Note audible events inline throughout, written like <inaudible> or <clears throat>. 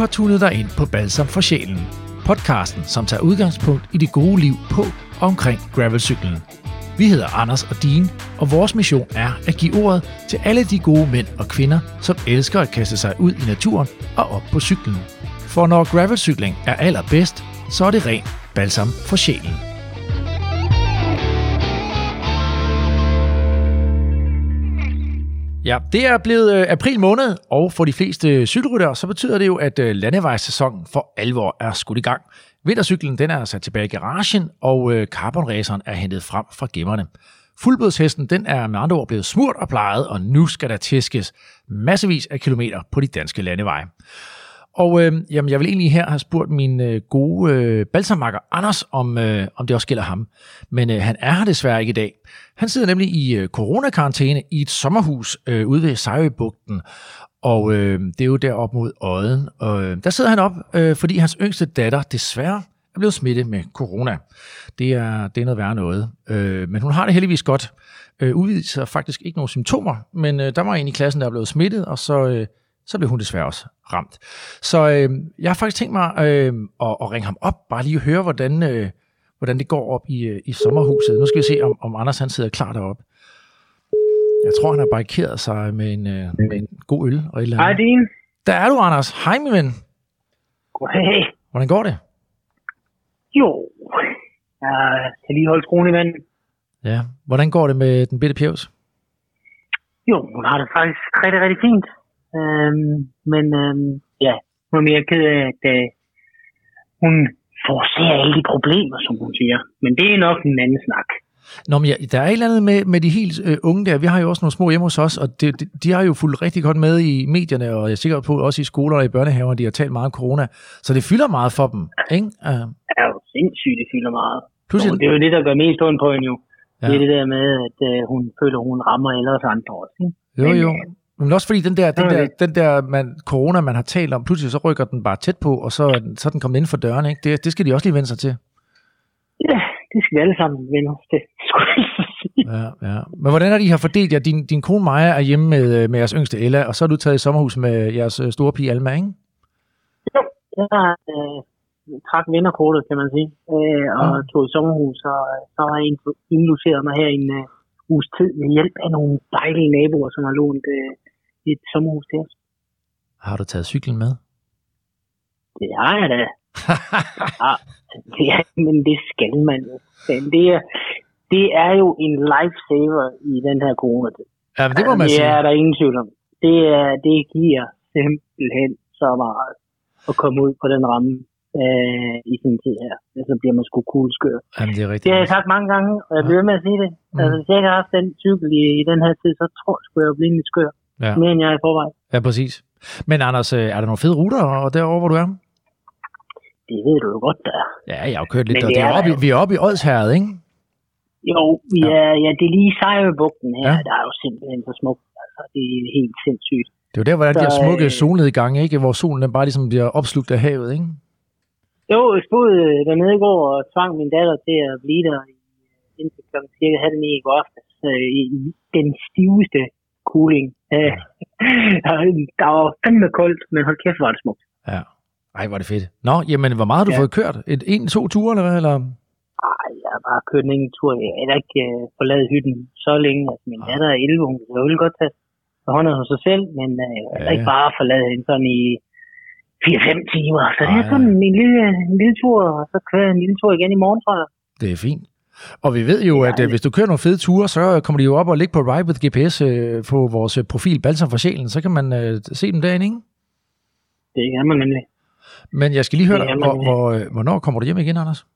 har tunet dig ind på Balsam for Sjælen. Podcasten, som tager udgangspunkt i det gode liv på og omkring gravelcyklen. Vi hedder Anders og Dean, og vores mission er at give ordet til alle de gode mænd og kvinder, som elsker at kaste sig ud i naturen og op på cyklen. For når gravelcykling er allerbedst, så er det ren balsam for sjælen. Ja, det er blevet øh, april måned, og for de fleste cykelryttere, så betyder det jo, at øh, landevejssæsonen for alvor er skudt i gang. Vintercyklen den er sat tilbage i garagen, og øh, carbonraceren er hentet frem fra gemmerne. Fuldblodshesten den er med andre ord blevet smurt og plejet, og nu skal der tæskes massevis af kilometer på de danske landeveje. Og øh, jamen, jeg vil egentlig her have spurgt min øh, gode øh, balsamakker Anders, om, øh, om det også gælder ham. Men øh, han er her desværre ikke i dag. Han sidder nemlig i øh, coronakarantæne i et sommerhus øh, ude ved Sejøbugten. Og øh, det er jo derop mod Odden. Og øh, der sidder han op, øh, fordi hans yngste datter desværre er blevet smittet med corona. Det er, det er noget værre noget. Øh, men hun har det heldigvis godt. Øh, udviser faktisk ikke nogen symptomer, men øh, der var en i klassen, der er blevet smittet, og så... Øh, så blev hun desværre også ramt. Så øh, jeg har faktisk tænkt mig øh, at, at ringe ham op, bare lige høre, hvordan, øh, hvordan det går op i, øh, i sommerhuset. Nu skal vi se, om, om Anders han sidder klar deroppe. Jeg tror, han har barrikeret sig med en, øh, med en god øl og et eller Hej, andet. Dean. Der er du, Anders. Hej, min ven. Goddag. Hvordan går det? Jo, jeg kan lige holde skruen i vandet. Ja. Hvordan går det med den bitte pjevs? Jo, hun har det faktisk rigtig, rigtig fint. Øhm, men øhm, ja, hun er mere ked af, at øh, hun forser alle de problemer, som hun siger. Men det er nok en anden snak. Nå, men ja, der er et eller andet med, med de helt øh, unge der. Vi har jo også nogle små hjemme hos os, og det, de, de har jo fulgt rigtig godt med i medierne, og jeg er sikker på også i skoler og i børnehaver, de har talt meget om corona. Så det fylder meget for dem, ikke? Uh, er jo sindssygt, det fylder meget. pludselig, det er jo det, der gør mest ondt på hende jo. Ja. Ja. Det er det der med, at øh, hun føler, hun rammer alle os andre også. Ikke? jo, Men, jo. Men også fordi den der, den Ja. der, den der man, corona, man har talt om, pludselig så rykker den bare tæt på, og så, er den- så er den kommet inden for døren, ikke? Det, det skal de også lige vende sig til. Ja, det skal vi alle sammen vende os til. <laughs> skulle jeg sige. Ja, ja. Men hvordan er de har fordelt jer? Din, din kone Maja er hjemme med, øh, med jeres yngste Ella, og så er du taget i sommerhus med jeres øh, store pige Alma, ikke? Jo, jeg har øh, trak vinderkortet, kan man sige, øh, og Mm. tog i sommerhus, og øh, så har jeg ind- indlogeret mig her i en øh, uges tid med hjælp af nogle dejlige naboer, som har lånt øh, et sommerhus til os. Har du taget cyklen med? Det har jeg da. <laughs> Ja, det er, men det skal man jo. Det er, det er jo en lifesaver i den her corona ja, men det må man det sige. er der ingen tvivl om. Det, er, det giver simpelthen så meget at komme ud på den ramme øh, i sin tid her. Så bliver man sgu cool skør. Jamen, det er rigtigt. Det har jeg sagt mange gange, og jeg bliver ved med at sige det. Mm. Altså, hvis jeg ikke har haft den cykel i, i den her tid, så tror jeg sgu, jeg bliver lidt skør. Ja. Mere end jeg er i forvejen. Ja, præcis. Men Anders, øh, er der nogle fede ruter og derovre, hvor du er? Det ved du jo godt, der er. Ja, jeg har jo kørt lidt. Men Og det er oppe, der vi er oppe i Odsherred, ikke? Jo, vi Ja. er, ja, det er lige Sejøbugten her. Ja. Der er jo simpelthen så smukt. Altså, det er helt sindssygt. Det er jo der, hvor der er de her smukke øh, solnedgange, ikke? Hvor solen den bare ligesom bliver opslugt af havet, ikke? Jo, jeg stod øh, dernede i går og tvang min datter til at blive der i- indtil kl. cirka halv ni i går aftes. øh, i i den stiveste cooling. Øh, der var fandme koldt, men hold kæft, var det smukt. Ja. Ej, er det fedt. Nå, jamen, hvor meget har du Ja. fået kørt? Et, en, to ture, eller hvad? Eller? Ej, jeg har bare kørt en tur. Jeg har ikke øh, forladet hytten så længe. Altså, min Ah. datter er 11, hun kan selvfølgelig godt tage hånd om sig selv, men øh, jeg har Ja, ikke bare forladet hende sådan i 4-5 timer. Så det er sådan en lille, en lille tur, og så kører jeg en lille tur igen i morgen, tror jeg. Det er fint. Og vi ved jo, at øh, hvis du kører nogle fede ture, så kommer de jo op og ligge på Ride with GPS øh, på vores øh, profil Balsam for Sjælen. Så kan man øh, se dem derinde, ikke? Det kan man nemlig. Men jeg skal lige høre dig, hvor, hvor, øh, hvornår kommer du hjem igen, Anders?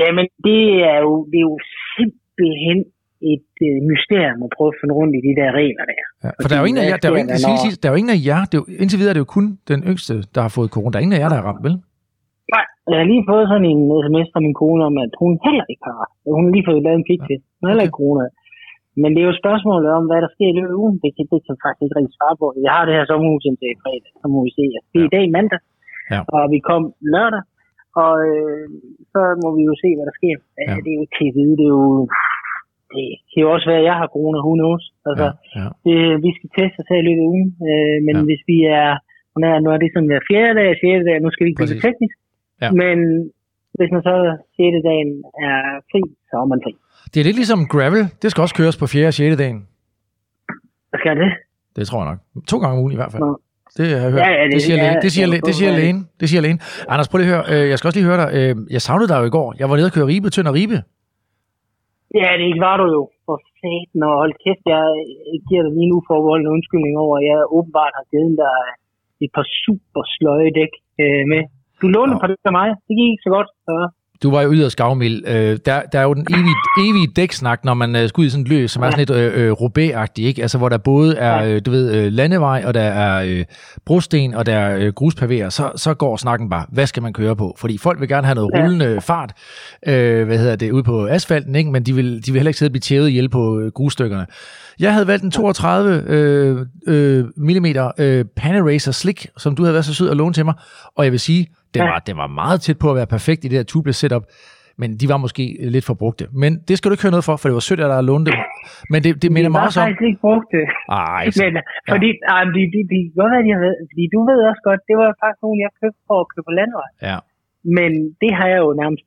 Jamen, det er jo, det er jo simpelthen et øh, mysterium at prøve at finde rundt i de der regler der. Ja, for der er jo ingen af jer, der er jo ingen, der er jo ingen af jer, det er jo, indtil videre er det jo kun den yngste, der har fået corona. Der er ingen af jer, der er ramt, vel? Nej, jeg har lige fået sådan en sms fra min kone om, at hun heller ikke har. Hun har lige fået lavet en til. Hun har heller ikke corona. Men det er jo spørgsmålet om, hvad der sker i løbet af ugen. Det kan, det kan jeg faktisk ikke rigtig svare på. Jeg har det her sommerhus indtil fredag, så må vi se. Altså, det er i dag mandag, Ja. og vi kom lørdag, og øh, så må vi jo se, hvad der sker. Ja. Det er jo ikke til at vide. Det er jo... Det kan jo også være, at jeg har corona, who knows. Altså, Ja, ja. det, vi skal teste os her i løbet af ugen, øh, men Ja. hvis vi er Nu er, nu er det sådan hver fjerde dag, fjerde dag, nu skal vi ikke blive teknisk. Ja. Men hvis man så sjette dagen er fri, så er man fri. Det er lidt ligesom gravel. Det skal også køres på 4. og 6. dagen. Skal det? Det tror jeg nok. To gange om ugen i hvert fald. Nå. Det har jeg hørt. Ja, ja, det- det, siger ja, lægen. Det siger, ja, det siger lægen. Det siger lægen. Anders, prøv lige at høre. Øh, Jeg skal også lige høre dig. Øh, Jeg savnede dig jo i går. Jeg var nede og køre Ribe, Tønd og Ribe. Ja, det ikke var du jo. For satan og hold kæft, jeg giver dig lige nu forbeholdende undskyldning over, at jeg åbenbart har givet dig et par super sløje dæk øh, med. Du lånte Nå. på det af mig. Det gik ikke så godt. Så. Du var jo yderst gavmild. Øh, der, der er jo den evige, evige dæksnak, når man øh, skal ud i sådan et løb, som er sådan lidt øh, øh, roubaix ikke? Altså, hvor der både er, øh, du ved, øh, landevej, og der er øh, brosten, og der er øh, gruspavéer, så, så går snakken bare, hvad skal man køre på? Fordi folk vil gerne have noget Ja. rullende fart, øh, hvad hedder det, ude på asfalten, ikke? Men de vil, de vil heller ikke sidde og blive tævet ihjel på øh, grusstykkerne. Jeg havde valgt en 32 øh, øh, mm øh, Panaracer Slick, som du havde været så sød at låne til mig, og jeg vil sige, den Ja. var, den var meget tæt på at være perfekt i det her tubeless setup, men de var måske lidt for brugte. Men det skal du ikke høre noget for, for det var sødt, at der er lånt dem. Men det, det minder de mig har også om... faktisk ikke brugt <laughs> det. Ej, Men, fordi, ja. de, de, de, de, godt, hvad de har været, fordi du ved også godt, det var faktisk nogen, jeg købte for at købe på landvej. ja. Men det har jeg jo nærmest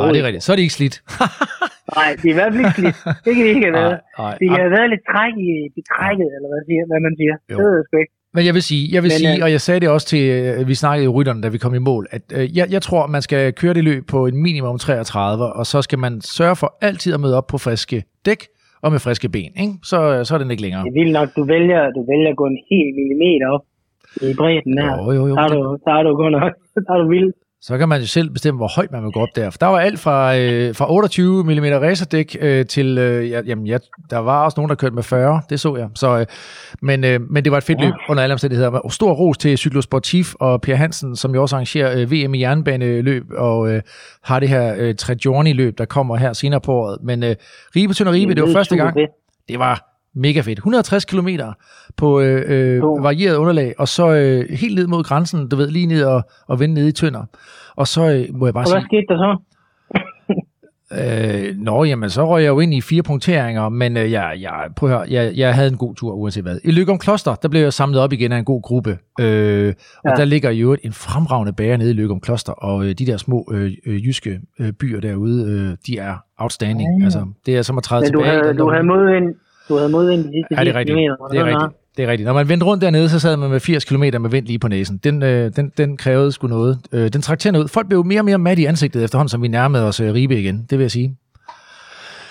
Nej, det er rigtigt. Så er de ikke slidt. <laughs> Nej, det er i hvert fald ikke slidt. Det kan det ikke have været. nej, nej. Det kan have været lidt træk i betrækket, eller hvad, siger, hvad man siger. Jo. Det ved jeg sgu ikke. Men jeg vil sige, jeg vil Men, sige øh, og jeg sagde det også til, øh, vi snakkede i rytterne, da vi kom i mål, at øh, jeg, jeg tror, man skal køre det løb på en minimum 33, og så skal man sørge for altid at møde op på friske dæk og med friske ben. Ikke? Så, så er den ikke længere. Det vildt nok, du vælger, du vælger at gå en hel millimeter op i bredden her. Jo, jo, jo. Så er du, så er du godt nok, så er du vild. Så kan man jo selv bestemme, hvor højt man vil gå op der. For der var alt fra, øh, fra 28 mm racerdæk øh, til, øh, ja, jamen, ja, der var også nogen, der kørte med 40, det så jeg. Så, øh, men, øh, men det var et fedt løb under alle omstændigheder. Stor ros til Cyclosportif og Per Hansen, som jo også arrangerer øh, VM i jernbaneløb, og øh, har det her øh, Tregiorni-løb, der kommer her senere på året. Men øh, Ribe til Ribe, det var første gang. Det var mega fedt. 160 km på øh, øh, varieret underlag, og så øh, helt ned mod grænsen, du ved, lige ned og, og vende ned i Tønder. Og så øh, må jeg bare Og hvad sige, skete der så? øh, nå, jamen, så røg jeg jo ind i fire punkteringer, men øh, jeg, jeg, prøv at høre, jeg, jeg havde en god tur, uanset hvad. I Løgum Kloster, der blev jeg samlet op igen af en god gruppe, øh, og Ja. der ligger jo en fremragende bager nede i Løgum Kloster, og øh, de der små øh, øh, jyske øh, byer derude, øh, de er outstanding. Ja. Altså, det er som at træde Men du tilbage. havde, du havde modvind, du havde modvind de sidste Ja, det er 80 rigtigt. kilometer. Det er rigtigt. Det er rigtigt. Når man vendte rundt dernede, så sad man med 80 km med vind lige på næsen. Den, øh, den, den krævede sgu noget. Øh, den trak tænder ud. Folk blev mere og mere mat i ansigtet efterhånden, som vi nærmede os øh, Ribe igen. Det vil jeg sige.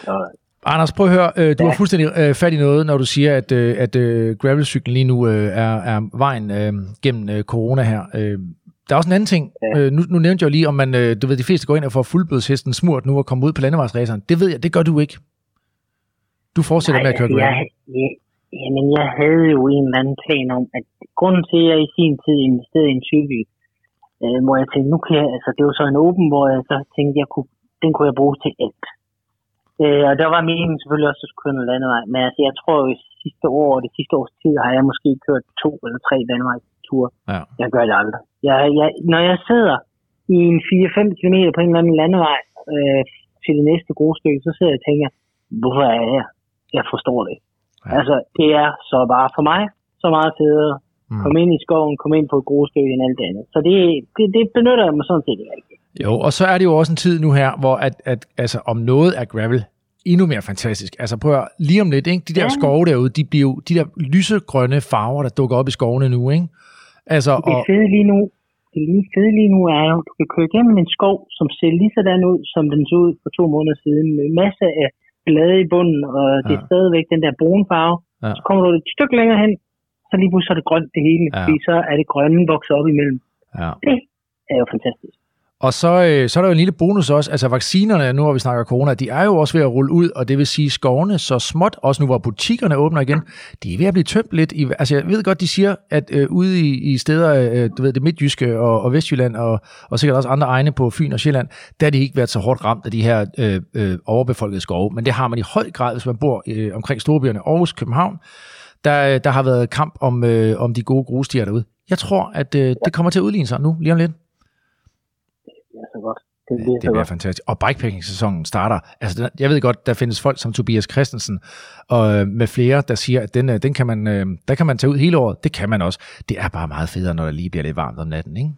Så, Anders, prøv at høre. Øh, du Ja. har fuldstændig øh, fat i noget, når du siger, at, øh, at øh, gravelcyklen lige nu øh, er, er vejen øh, gennem øh, corona her. Øh, der er også en anden ting. Ja. Øh, nu, nu nævnte jeg jo lige, om man, øh, du ved, de fleste går ind og får fuldblodshesten smurt nu og kommer ud på landevejsræseren. Det ved jeg, det gør du ikke. Du fortsætter Nej, med at køre altså, jeg, jeg, jamen, jeg havde jo en eller anden plan om, at grunden til, at jeg i sin tid investerede i en cykel, øh, hvor jeg tænkte, nu kan jeg, altså det var så en åben, hvor jeg så tænkte, jeg kunne, den kunne jeg bruge til alt. Øh, og der var meningen selvfølgelig også, at jeg skulle køre noget landevej, men altså, jeg tror jo i sidste år, det sidste års tid, har jeg måske kørt to eller tre landevejsture. Ja. Jeg gør det aldrig. Jeg, jeg, når jeg sidder i en 4-5 km på en eller anden landevej øh, til det næste grusstykke, så sidder jeg og tænker, hvorfor er jeg her? Jeg forstår det. Ja. Altså, det er så bare for mig så meget federe. Mm. Kom ind i skoven, kom ind på et grusstykke end alt det andet. Så det, det, det benytter jeg mig sådan set ikke. Jo, og så er det jo også en tid nu her, hvor at, at, altså, om noget er gravel endnu mere fantastisk. Altså prøv at, lige om lidt, ikke? de der Ja. skove derude, de bliver jo de der lysegrønne farver, der dukker op i skovene nu. Ikke? Altså, Det og, fede lige nu, det lige fede lige nu er jo, at du kan køre igennem en skov, som ser lige sådan ud, som den så ud for to måneder siden, med masser af blade i bunden, og det er Ja. stadigvæk den der brune farve. Ja. Så kommer du et stykke længere hen, så lige pludselig så er det grønt det hele, Ja. fordi så er det grønne vokset op imellem. ja. Det er jo fantastisk og så, øh, så er der jo en lille bonus også, altså vaccinerne, nu hvor vi snakker corona, de er jo også ved at rulle ud, og det vil sige skovene så småt, også nu hvor butikkerne åbner igen, de er ved at blive tømt lidt. I, altså jeg ved godt, de siger, at øh, ude i, i steder, øh, du ved, det midtjyske og, og Vestjylland, og, og sikkert også andre egne på Fyn og Sjælland, der har de ikke været så hårdt ramt af de her øh, øh, overbefolkede skove, men det har man i høj grad, hvis man bor øh, omkring storbyerne, Aarhus, København, der, øh, der har været kamp om, øh, om de gode grusstier derude. Jeg tror, at øh, det kommer til at udligne sig nu, lige om lidt. Det er så godt. Det, det, bliver det bliver fantastisk. Og bikepacking-sæsonen starter. Altså, jeg ved godt, der findes folk som Tobias Christensen og øh, med flere, der siger, at den, øh, den kan man, øh, der kan man tage ud hele året. Det kan man også. Det er bare meget federe, når der lige bliver lidt varmt om natten, ikke?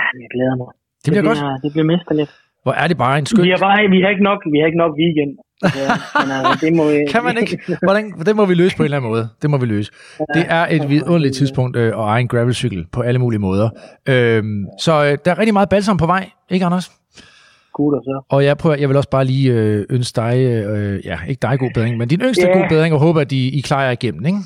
Ah, jeg glæder mig. Det bliver godt. Det bliver mesterligt. Hvor er det bare en skøn... Vi har, bare, vi har ikke nok, vi har ikke nok weekend. Ja, men altså, det må vi, <laughs> Kan man ikke? Hvordan, det må vi løse på en eller anden måde. Det må vi løse. Det er et vidunderligt tidspunkt øh, at eje en gravelcykel på alle mulige måder. Øhm, så øh, der er rigtig meget balsam på vej, ikke Anders? Gutter så. Og jeg, prøver, jeg vil også bare lige øh, ønske dig, øh, ja, ikke dig god bedring, men din yngste Ja. god bedring, og håber, at I, I klarer jer igennem, ikke?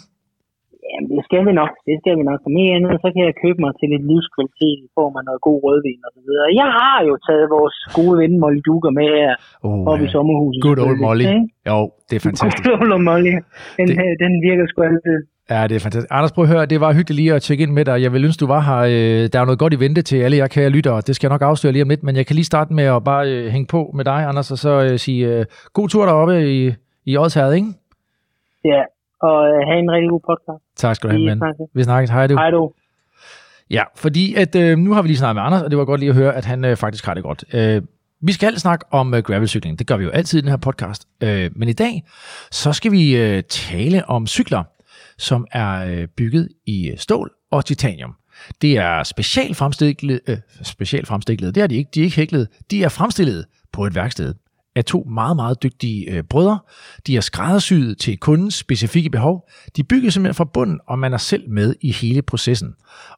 Skal vi nok. Det skal vi nok. Som mere andet, så kan jeg købe mig til lidt livskvalitet i form af noget god rødvin og så videre. Jeg har jo taget vores gode ven Molly Duker med her Oh, oppe i sommerhuset. Good old. Molly. Ikke? Jo, det er fantastisk. Good old Molly. Den, Det- det... den virker sgu altid. Ja, det er fantastisk. Anders, prøv at høre, det var hyggeligt lige at tjekke ind med dig. Jeg vil ønske, du var her. Øh, Der er noget godt i vente til alle jer kære lyttere. Det skal jeg nok afsløre lige om lidt, men jeg kan lige starte med at bare øh, hænge på med dig, Anders, og så øh, sige øh, god tur deroppe i, i Odsherred, ikke? Ja, og øh, have en rigtig god podcast. Tak skal du have, snakkes. Vi snakkes. Hej du. Hej du. Ja, fordi at, øh, nu har vi lige snakket med Anders, og det var godt lige at høre, at han øh, faktisk har det godt. Øh, vi skal snakke om øh, gravelcykling. Det gør vi jo altid i den her podcast. Øh, men i dag, så skal vi øh, tale om cykler, som er øh, bygget i øh, stål og titanium. Det er specielt fremstillet, øh, specielt fremstillet, det er de ikke, de er ikke hæklet, de er fremstillet på et værksted af to meget, meget dygtige øh, brødre. De er skræddersyet til kundens specifikke behov. De bygger simpelthen fra bunden, og man er selv med i hele processen.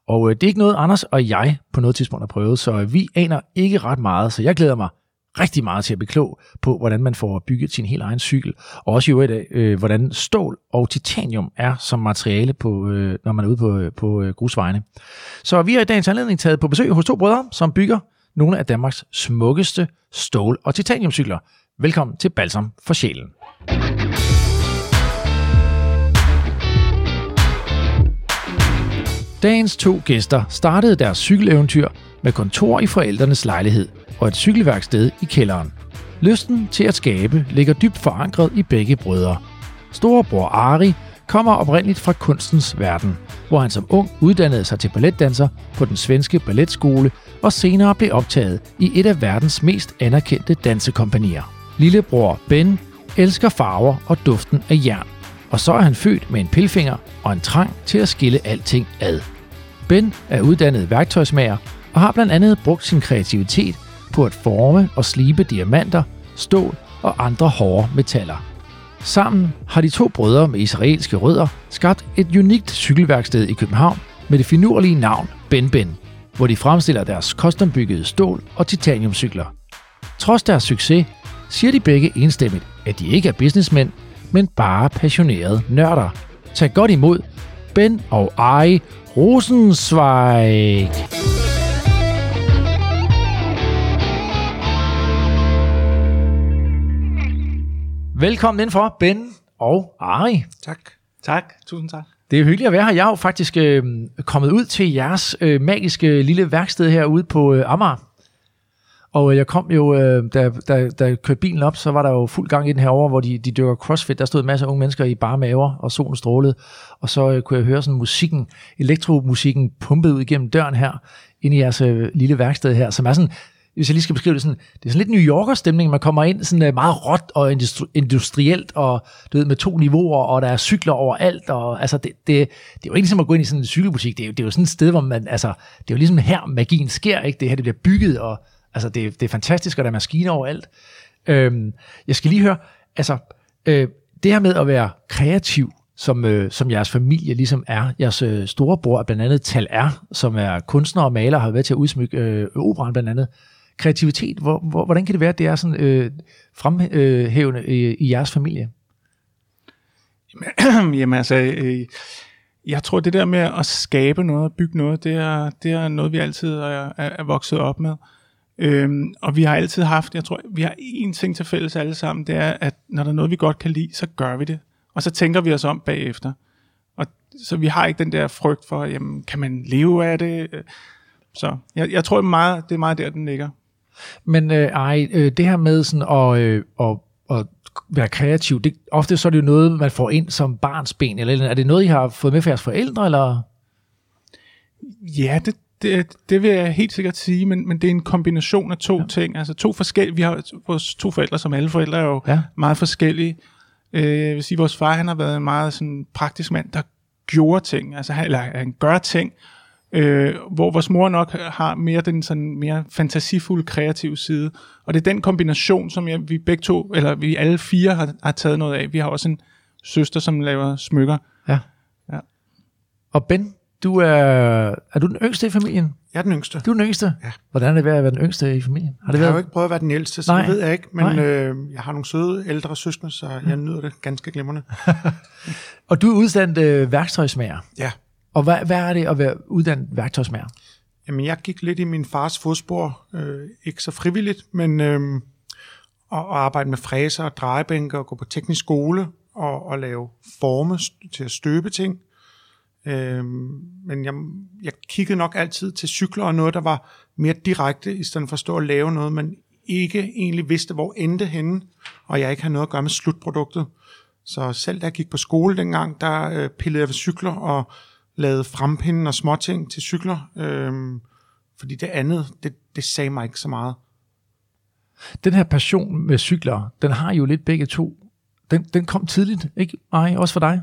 Og øh, det er ikke noget, Anders og jeg på noget tidspunkt har prøvet, så øh, vi aner ikke ret meget, så jeg glæder mig rigtig meget til at blive klog på, hvordan man får bygget sin helt egen cykel, og også i øvrigt øh, hvordan stål og titanium er som materiale, på, øh, når man er ude på, øh, på øh, grusvejene. Så vi har i dagens anledning taget på besøg hos to brødre, som bygger nogle af Danmarks smukkeste stål- og titaniumcykler. Velkommen til Balsam for Sjælen. Dagens to gæster startede deres cykeleventyr med kontor i forældrenes lejlighed og et cykelværksted i kælderen. Lysten til at skabe ligger dybt forankret i begge brødre. Storebror Ari kommer oprindeligt fra kunstens verden, hvor han som ung uddannede sig til balletdanser på den svenske balletskole og senere blev optaget i et af verdens mest anerkendte dansekompanier. Lillebror Ben elsker farver og duften af jern, og så er han født med en pilfinger og en trang til at skille alting ad. Ben er uddannet værktøjsmager og har blandt andet brugt sin kreativitet på at forme og slibe diamanter, stål og andre hårde metaller. Sammen har de to brødre med israelske rødder skabt et unikt cykelværksted i København med det finurlige navn Ben Ben, hvor de fremstiller deres custombyggede stål- og titaniumcykler. Trods deres succes siger de begge enstemmigt, at de ikke er businessmænd, men bare passionerede nørder. Tag godt imod Ben og Ari Rosensvejk. Velkommen indenfor, Ben og Ari. Tak. Tak. Tusind tak. Det er hyggeligt at være her. Jeg er jo faktisk øh, kommet ud til jeres øh, magiske lille værksted herude på øh, Amager. Og øh, jeg kom jo, øh, da, da, da jeg kørte bilen op, så var der jo fuld gang i den her over, hvor de, de dyrker crossfit. Der stod en masse unge mennesker i bare maver, og solen strålede. Og så øh, kunne jeg høre sådan musikken, elektromusikken pumpet ud igennem døren her, ind i jeres øh, lille værksted her, som er sådan, hvis jeg lige skal beskrive det sådan, det er sådan lidt New Yorker stemning, man kommer ind sådan øh, meget råt og industri- industrielt, og du ved, med to niveauer, og der er cykler overalt, og altså det, det, det er jo ikke ligesom at gå ind i sådan en cykelbutik, det er, jo, det er jo sådan et sted, hvor man, altså, det er jo ligesom her magien sker, ikke? Det her, det bliver bygget, og altså det, det er fantastisk, og der er maskiner overalt. Øhm, jeg skal lige høre, altså, øh, det her med at være kreativ, som, øh, som jeres familie ligesom er. Jeres øh, storebror er blandt andet Tal R, som er kunstner og maler, har været til at udsmykke øh, operan blandt andet. Kreativitet, hvor, hvor, hvordan kan det være, at det er sådan øh, fremhævende i, i jeres familie? Jamen <clears throat> altså, øh, jeg tror det der med at skabe noget, bygge noget, det er, det er noget, vi altid er, er, er vokset op med. Øhm, og vi har altid haft, jeg tror, vi har én ting til fælles alle sammen, det er, at når der er noget, vi godt kan lide, så gør vi det. Og så tænker vi os om bagefter. Og så vi har ikke den der frygt for, jamen, kan man leve af det? Øh, så jeg, jeg tror meget, det er meget der, den ligger. Men øh, ej, øh, det her med sådan at, øh, at, at være kreativ, det, ofte så er det jo noget, man får ind som barnsben, eller er det noget, I har fået med fra jeres forældre, eller? Ja, det, det, det vil jeg helt sikkert sige, men, men det er en kombination af to ja. ting. Altså to forskellige, vi har vores to forældre, som alle forældre er jo ja. meget forskellige. Øh, jeg vil sige, vores far han har været en meget sådan, praktisk mand, der gjorde ting, altså han, eller han gør ting, øh, hvor vores mor nok har mere den sådan mere fantasifulde kreative side. Og det er den kombination, som jeg, vi begge to, eller vi alle fire har, har taget noget af. Vi har også en søster, som laver smykker. Ja. ja. Og Ben, du er, er du den yngste i familien? Jeg er den yngste. Du er den yngste? Ja. Hvordan er det ved at være den yngste i familien? Har det jeg været? har jo ikke prøvet at være den ældste, så Nej. det ved jeg ikke, men øh, jeg har nogle søde ældre søskende, så jeg nyder det ganske glimrende. <laughs> og du er uddannet øh, værktøjsmager? Ja. Og hvad, hvad er det at være uddannet værktøjsmager? Jamen, jeg gik lidt i min fars fodspor, øh, ikke så frivilligt, men øh, at, at arbejde med fræser og drejebænke og gå på teknisk skole og, og lave forme til at støbe ting. Øh, men jeg, jeg kiggede nok altid til cykler og noget, der var mere direkte, i stedet for at stå og lave noget, man ikke egentlig vidste, hvor endte henne, og jeg ikke havde noget at gøre med slutproduktet. Så selv da jeg gik på skole dengang, der øh, pillede jeg ved cykler og lavede frempinden og småting til cykler, øh, fordi det andet, det, det sagde mig ikke så meget. Den her passion med cykler, den har jo lidt begge to. Den, den kom tidligt, ikke? Ej, også for dig?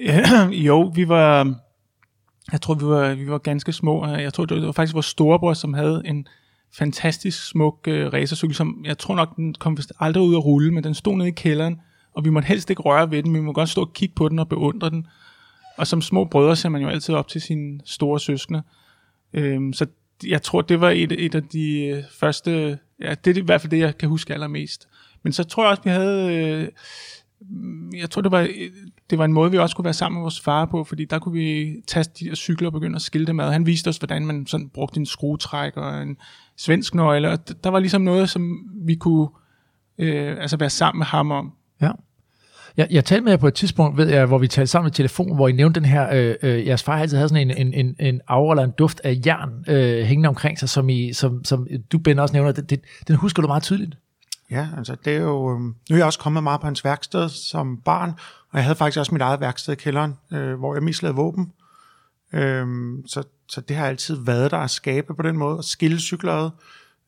Ja, <clears throat> jo, vi var, jeg tror, vi var, vi var ganske små. Jeg tror, det var faktisk vores storebror, som havde en fantastisk smuk uh, racercykel, som jeg tror nok, den kom aldrig ud at rulle, men den stod nede i kælderen, og vi måtte helst ikke røre ved den, men vi må godt stå og kigge på den og beundre den. Og som små brødre ser man jo altid op til sine store søskende. Øhm, så jeg tror, det var et, et af de øh, første, ja, det er i hvert fald det, jeg kan huske allermest. Men så tror jeg også, vi havde, øh, jeg tror, det var, det var en måde, vi også kunne være sammen med vores far på, fordi der kunne vi tage de der cykler og begynde at skille dem ad. Han viste os, hvordan man sådan brugte en skruetræk og en svensk nøgle, og der var ligesom noget, som vi kunne øh, altså være sammen med ham om. Ja. Jeg, jeg talte med jer på et tidspunkt, ved jeg, hvor vi talte sammen i telefon, hvor I nævnte den her, øh, øh, jeres far altid havde sådan en, en, en, en aura eller en duft af jern øh, hængende omkring sig, som, I, som, som du, Ben, også nævner. Det, det, den husker du meget tydeligt. Ja, altså det er jo, Øh, nu er jeg også kommet meget på hans værksted som barn, og jeg havde faktisk også mit eget værksted i kælderen, øh, hvor jeg mest lavede våben. Øh, så, så det har altid været der at skabe på den måde, at skille cykler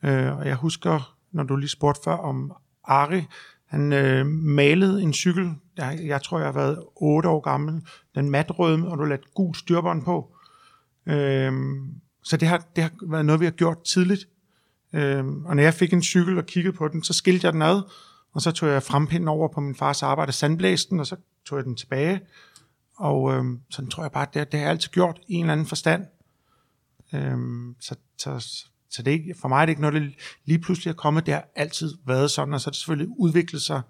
Øh, og jeg husker, når du lige spurgte før om Ari, han øh, malede en cykel, jeg, jeg tror jeg har været 8 år gammel, den matrøde, og du lagde gul styrbånd på. Øhm, så det har, det har været noget, vi har gjort tidligt. Øhm, og når jeg fik en cykel og kiggede på den, så skilte jeg den ad, og så tog jeg frempinden over på min fars arbejde, sandblæsten, og så tog jeg den tilbage. Og øhm, sådan tror jeg bare, det, det har jeg altid gjort i en eller anden forstand. Øhm, så, så, så det er ikke, for mig er det ikke noget, der lige pludselig er kommet. Det har altid været sådan, og så har det selvfølgelig udviklet sig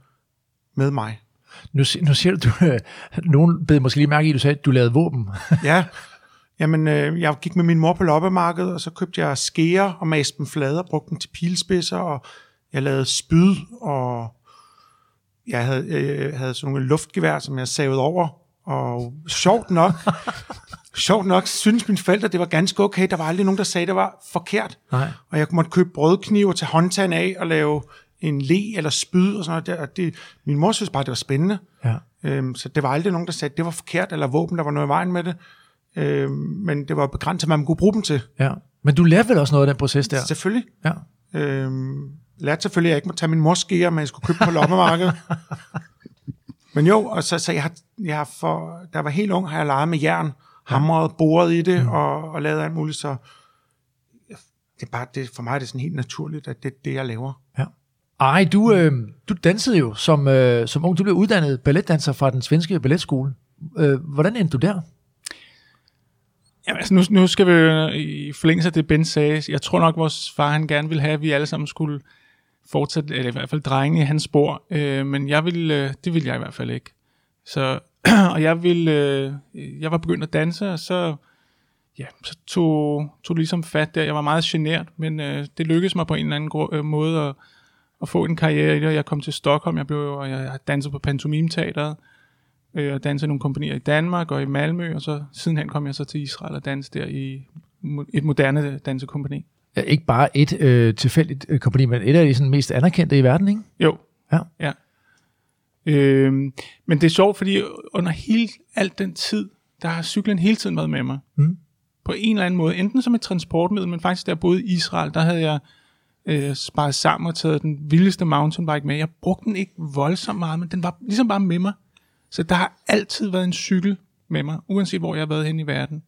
med mig. Nu, nu siger du, du nogen bed måske lige mærke i, at du sagde, at du lavede våben. <laughs> ja, Jamen, øh, jeg gik med min mor på loppemarkedet, og så købte jeg skære og maste dem flade og brugte dem til pilspidser, og jeg lavede spyd, og jeg havde, øh, havde sådan nogle luftgevær, som jeg savede over, og sjovt nok, sjovt nok, synes mine forældre, det var ganske okay. Der var aldrig nogen, der sagde, det var forkert. Nej. Og jeg måtte købe brødkniver til håndtag af og lave en le eller spyd og sådan noget. Og det, min mor synes bare, det var spændende. Ja. Øhm, så det var aldrig nogen, der sagde, det var forkert, eller våben, der var noget i vejen med det. Øh, men det var begrænset, hvad man kunne bruge dem til. Ja. Men du lærte vel også noget af den proces der? Selvfølgelig. Ja. Øh, lærte selvfølgelig, at jeg ikke må tage min mors skeer, men jeg skulle købe på loppemarkedet. <laughs> men jo, og så, så jeg har, jeg har for, da jeg var helt ung, har jeg leget med jern, hamret, boret i det, mm. og, og lavet alt muligt, så det er bare, det, for mig er det sådan helt naturligt, at det er det, jeg laver. Ja. Ej, du, øh, du dansede jo som, øh, som ung. Du blev uddannet balletdanser fra den svenske balletskole. Øh, hvordan endte du der? Jamen, altså nu, nu skal vi i forlængelse af det, Ben sagde, jeg tror nok, vores far han gerne ville have, at vi alle sammen skulle fortsætte, eller i hvert fald drenge i hans spor, øh, men jeg ville, øh, det ville jeg i hvert fald ikke. Så, <clears throat> og jeg ville, øh, jeg var begyndt at danse, og så, ja, så tog, tog det ligesom fat der. Jeg var meget genert, men øh, det lykkedes mig på en eller anden øh, måde at, at få en karriere i det. Jeg kom til Stockholm, jeg, blev, og jeg, jeg dansede på Pantomime-teateret, øh, og danse nogle kompanier i Danmark og i Malmø, og så sidenhen kom jeg så til Israel og danse der i et moderne dansekompani. Ja, ikke bare et øh, tilfældigt øh, kompani, men et af de sådan, mest anerkendte i verden, ikke? Jo. Ja. ja. Øh, men det er sjovt, fordi under hele alt den tid, der har cyklen hele tiden været med mig. Mm. på en eller anden måde, enten som et transportmiddel, men faktisk der boede i Israel, der havde jeg øh, sparet sammen og taget den vildeste mountainbike med. Jeg brugte den ikke voldsomt meget, men den var ligesom bare med mig. Så der har altid været en cykel med mig, uanset hvor jeg har været hen i verden.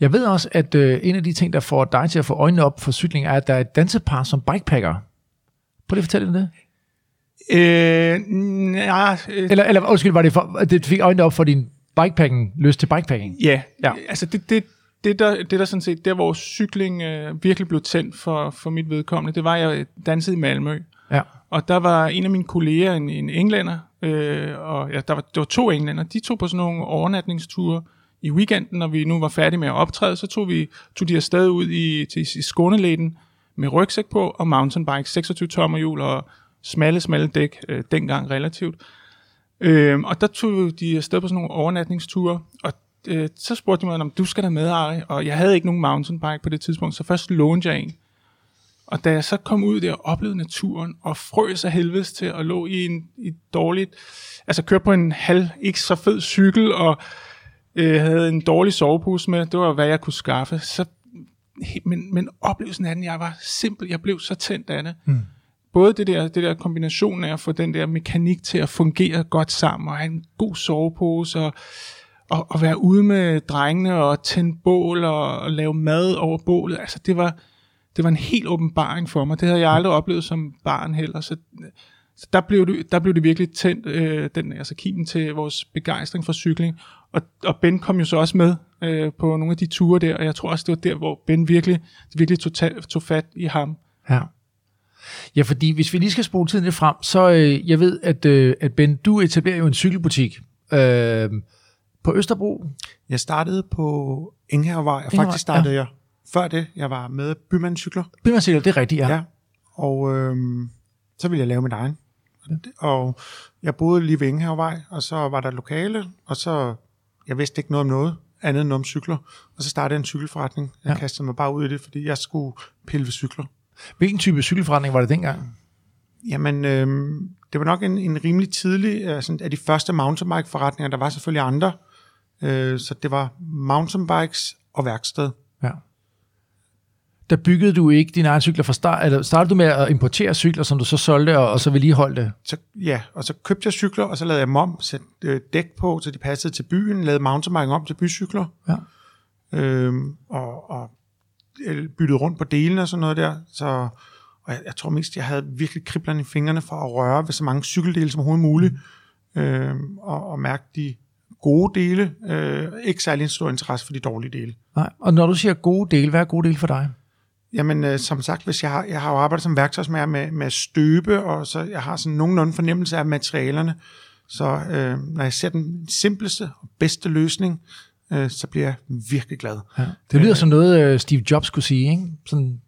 Jeg ved også, at øh, en af de ting, der får dig til at få øjnene op for cykling, er, at der er et dansepar som bikepacker. Prøv lige at fortælle det. Øh, ja, øh, Eller, eller undskyld, var det, for, det fik øjnene op for din bikepacking, lyst til bikepacking? Ja, Ja. ja. altså det, det, det, der, det der sådan set, der hvor cykling øh, virkelig blev tændt for, for mit vedkommende, det var, at jeg dansede i Malmø. Ja. Og der var en af mine kolleger, en, en englænder, øh, og ja, der var, der var to englænder, de tog på sådan nogle overnatningsture i weekenden, når vi nu var færdige med at optræde, så tog, vi, tog de afsted ud i, til i Skånelæden med rygsæk på og mountainbike, 26 tommer hjul og smalle, smalle dæk, øh, dengang relativt. Øh, og der tog de afsted på sådan nogle overnatningsture, og øh, så spurgte de mig, om du skal der med, Ari? Og jeg havde ikke nogen mountainbike på det tidspunkt, så først lånte jeg en. Og da jeg så kom ud der og oplevede naturen, og frøs af helvedes til, og lå i en i dårligt, altså kørte på en halv, ikke så fed cykel, og øh, havde en dårlig sovepose med, det var hvad jeg kunne skaffe, så, men, men oplevelsen af den, jeg var simpel, jeg blev så tændt af det. Mm. Både det der, det der kombination af at få den der mekanik til at fungere godt sammen, og have en god sovepose, og, og, og være ude med drengene, og tænde bål, og, og lave mad over bålet, altså det var, det var en helt åbenbaring for mig. Det havde jeg aldrig oplevet som barn heller, så, så der, blev det, der blev det virkelig tændt, øh, den, altså kimen til vores begejstring for cykling. Og, og Ben kom jo så også med øh, på nogle af de ture der, og jeg tror også, det var der, hvor Ben virkelig, virkelig tog, ta- tog fat i ham. Ja. Ja, fordi hvis vi lige skal spole tiden lidt frem, så øh, jeg ved, at, øh, at Ben, du etablerer jo en cykelbutik øh, på Østerbro. Jeg startede på Enghavevej, og Enghavevej, faktisk startede ja. jeg før det. Jeg var med Bymandscykler. Bilmadscykler, det er rigtigt, ja. Ja. Og øhm, så ville jeg lave min egen. Og jeg boede lige ved Enghavevej, og så var der lokale, og så, jeg vidste ikke noget om noget, andet end om cykler. Og så startede jeg en cykelforretning. Jeg ja. kastede mig bare ud i det, fordi jeg skulle pille ved cykler. Hvilken type cykelforretning var det dengang? Jamen, øhm, det var nok en, en rimelig tidlig, altså af de første mountainbike-forretninger. Der var selvfølgelig andre. Øh, så det var mountainbikes og værksted. Ja. Der byggede du ikke dine egne cykler fra start, eller startede du med at importere cykler, som du så solgte, og, og så vedligeholdte? Så, ja, og så købte jeg cykler, og så lavede jeg dem om, sætte øh, dæk på, så de passede til byen, lavede mountainbike om til bycykler. Ja. øhm, og, og øh, byttede rundt på delene og sådan noget der. Så, og jeg, jeg tror mest, jeg havde virkelig kriblerne i fingrene for at røre ved så mange cykeldele som overhovedet muligt, øhm, og, og mærke de gode dele. Øh, ikke særlig en stor interesse for de dårlige dele. Nej. Og når du siger gode dele, hvad er gode dele for dig? Jamen, øh, som sagt, hvis jeg har, jeg har jo arbejdet som værktøjsmager med, med støbe, og så jeg har sådan nogenlunde fornemmelse af materialerne. Så øh, når jeg ser den simpleste og bedste løsning, øh, så bliver jeg virkelig glad. Ja. Det lyder som noget, øh, Steve Jobs kunne sige, ikke? Sådan,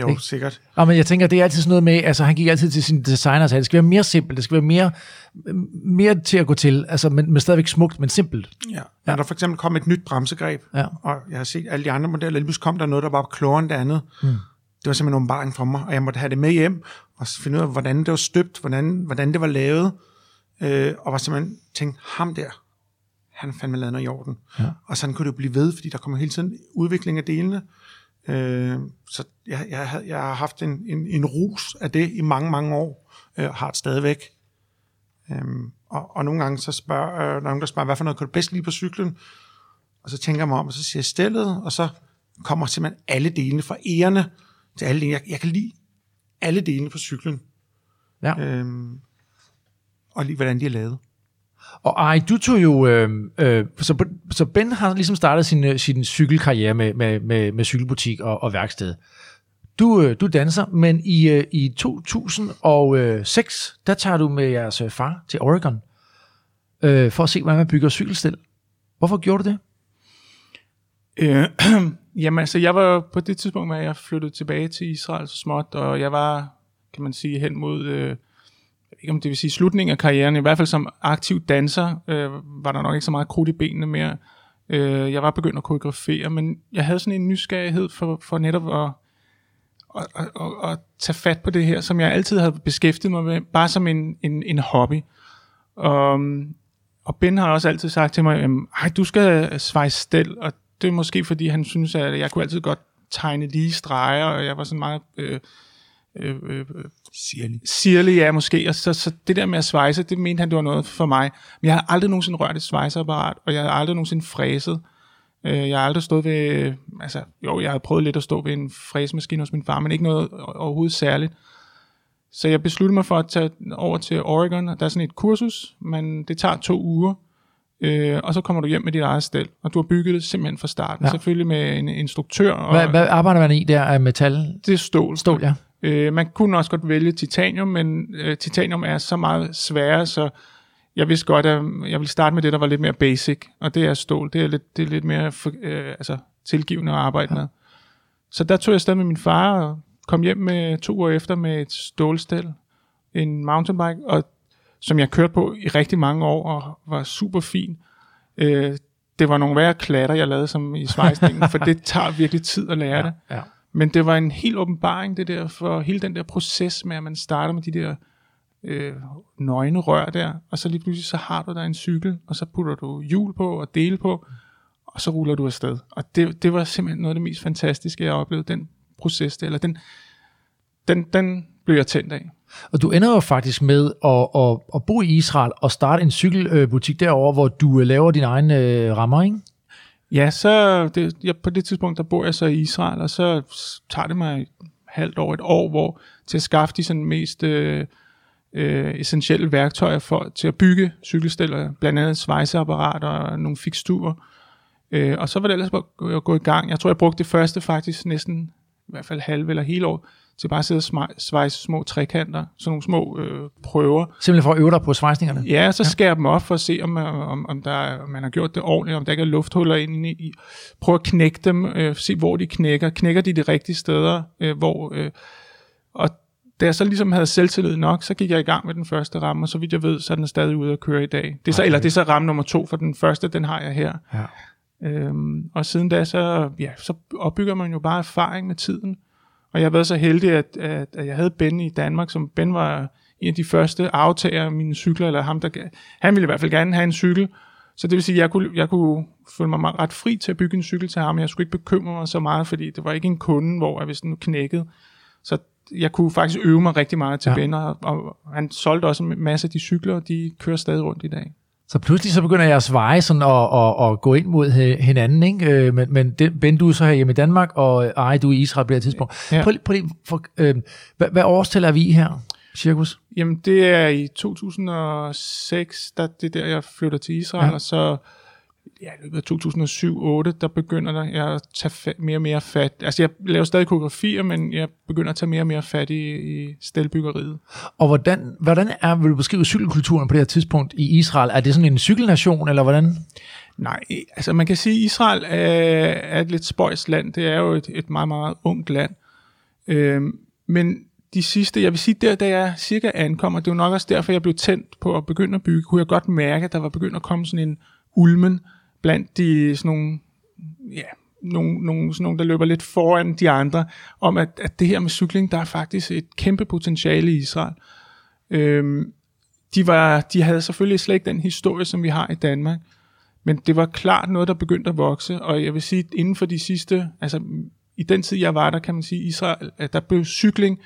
Jo, Ikke? sikkert. Ja, men jeg tænker, det er altid sådan noget med, altså han gik altid til sin designer og sagde, det skal være mere simpelt, det skal være mere, mere til at gå til, altså, men, men stadigvæk smukt, men simpelt. Ja. Når der for eksempel kom et nyt bremsegreb, Ja. og jeg har set alle de andre modeller, lige kom der noget, der var klogere end det andet. Mm. Det var simpelthen en åbenbaring for mig, og jeg måtte have det med hjem, og finde ud af, hvordan det var støbt, hvordan, hvordan det var lavet, øh, og var simpelthen tænkt, ham der, han fandme lavet noget i orden. Ja. Og sådan kunne det jo blive ved, fordi der kommer hele tiden udvikling af delene. Øh, så jeg, jeg, har- jeg har haft en, en, en rus af det i mange, mange år, øh, og har det stadigvæk. Øhm, og, og nogle gange så spørger, øh, der er nogen, der spørger, hvad for noget kan du bedst lide på cyklen? Og så tænker jeg mig om, og så siger jeg stillet, og så kommer simpelthen alle delene fra ærerne til alle delene. Jeg, jeg kan lide alle delene på cyklen. Ja. Øhm, og lige hvordan de er lavet. Og ej, du tog jo, øh, øh, så, så Ben har ligesom startet sin, øh, sin cykelkarriere med, med, med, med cykelbutik og, og værksted. Du, øh, du danser, men i, øh, i 2006, der tager du med jeres øh, far til Oregon, øh, for at se, hvordan man bygger cykelstil. Hvorfor gjorde du det? Øh, <clears throat> jamen altså, jeg var på det tidspunkt, hvor jeg flyttede tilbage til Israel så småt, og jeg var, kan man sige, hen mod, øh, ikke om det vil sige slutningen af karrieren, i hvert fald som aktiv danser, øh, var der nok ikke så meget krudt i benene mere. Øh, jeg var begyndt at koreografere, men jeg havde sådan en nysgerrighed for, for netop at, at, at, at, at tage fat på det her, som jeg altid havde beskæftiget mig med, bare som en, en, en hobby. Og, og Ben har også altid sagt til mig, "Jamen, du skal svejse stel, og det er måske fordi, han synes, at jeg kunne altid godt tegne lige streger, og jeg var sådan meget... Øh, øh, øh, Sirlig. sirlig, ja, måske. Og så, så det der med at svejse, det mente han, det var noget for mig. Men jeg har aldrig nogensinde rørt et svejseapparat, og jeg har aldrig nogensinde fræset. Øh, Jeg har aldrig stået ved, altså jo, jeg har prøvet lidt at stå ved en fræsemaskine hos min far, men ikke noget overhovedet særligt. Så jeg besluttede mig for at tage over til Oregon, og der er sådan et kursus, men det tager to uger, øh, og så kommer du hjem med dit eget stel, og du har bygget det simpelthen fra starten, Ja. ja. selvfølgelig med en instruktør, og Hvad, hvad arbejder man i der af metal? det er stål. Stål, ja. Øh, man kunne også godt vælge titanium, men øh, titanium er så meget sværere, så jeg vidste godt, at jeg ville starte med det, der var lidt mere basic, og det er stål. Det er lidt, det er lidt mere øh, altså, tilgivende at arbejde ja. med. Så der tog jeg afsted med min far og kom hjem med to år efter med et stålstel, en mountainbike, og, som jeg kørte på i rigtig mange år og var super fin. Øh, det var nogle værre klatter, jeg lavede som i svejsningen, for det tager virkelig tid at lære ja. det. ja. Men det var en helt åbenbaring, det der, for hele den der proces med, at man starter med de der øh, nøgne rør der, og så lige pludselig så har du der en cykel, og så putter du hjul på og dele på, og så ruller du afsted. Og det, det var simpelthen noget af det mest fantastiske, jeg oplevede, den proces der, eller den, den, den blev jeg tændt af. Og du ender jo faktisk med at, at, at bo i Israel og starte en cykelbutik derover, hvor du øh, laver dine egne øh, rammer, ikke? Ja, så det, jeg, på det tidspunkt, der bor jeg så i Israel, og så tager det mig halvt år, et år, hvor til at skaffe de sådan mest øh, øh, essentielle værktøjer for, til at bygge cykelsteller, blandt andet svejseapparater og nogle fiksturer. Øh, og så var det ellers bare at gå i gang. Jeg tror, jeg brugte det første faktisk næsten, i hvert fald halve eller hele år, til bare at sidde og svejse små trekanter, sådan nogle små øh, prøver, Simpelthen for at øve dig på svejsningerne. Ja, så skærer dem op for at se, om, om, om, der, er- om man har gjort det ordentligt, om der ikke er lufthuller inde i. Prøv at knække dem, øh, se hvor de knækker. Knækker de de rigtige steder, øh, hvor... Øh, og da jeg så ligesom havde selvtillid nok, så gik jeg i gang med den første ramme, og så vidt jeg ved, så er den stadig ude at køre i dag. Det er så, Okay. Eller det er så ramme nummer to, for den første, den har jeg her. Ja. Øhm, og siden da, så, ja, så opbygger man jo bare erfaring med tiden. Og jeg har været så heldig, at, at, at jeg havde Ben i Danmark, som Ben var en af de første aftager af mine cykler, eller ham, der, han ville i hvert fald gerne have en cykel. Så det vil sige, at jeg kunne, jeg kunne føle mig ret fri til at bygge en cykel til ham. Jeg skulle ikke bekymre mig så meget, fordi det var ikke en kunde, hvor jeg hvis den knækkede. Så jeg kunne faktisk øve mig rigtig meget til ja. Ben, og, og han solgte også en masse af de cykler, og de kører stadig rundt i dag. Så pludselig så begynder jeres veje sådan at, at, at gå ind mod hinanden, ikke? Øh, Men, men den, Ben, du er så her hjemme i Danmark, og ej, du er i Israel på det her tidspunkt. Ja. Prøv, prøv lige, for, øh, hvad, hvad årstal er vi i her, cirkus? Jamen, det er i 2006, der, det er der, jeg flytter til Israel, ja. og så ja, i løbet af 2007-2008, der begynder der, jeg at tage fat, mere og mere fat. Altså, jeg laver stadig koreografier, men jeg begynder at tage mere og mere fat i, i stelbyggeriet. Og hvordan, hvordan er, vil du beskrive cykelkulturen på det her tidspunkt i Israel? Er det sådan en cykelnation, eller hvordan? Nej, altså man kan sige, at Israel er, er et lidt spøjs land. Det er jo et, et meget, meget ungt land. Øhm, men de sidste, jeg vil sige, der da jeg cirka ankommer, det jo nok også derfor, jeg blev tændt på at begynde at bygge, kunne jeg godt mærke, at der var begyndt at komme sådan en ulmen blandt de sådan nogle, ja, nogle, nogle, sådan nogle, der løber lidt foran de andre, om at, at det her med cykling, der er faktisk et kæmpe potentiale i Israel. Øhm, de, var, de havde selvfølgelig slet ikke den historie, som vi har i Danmark, men det var klart noget, der begyndte at vokse, og jeg vil sige, inden for de sidste, altså i den tid, jeg var der, kan man sige, Israel, at der blev cykling,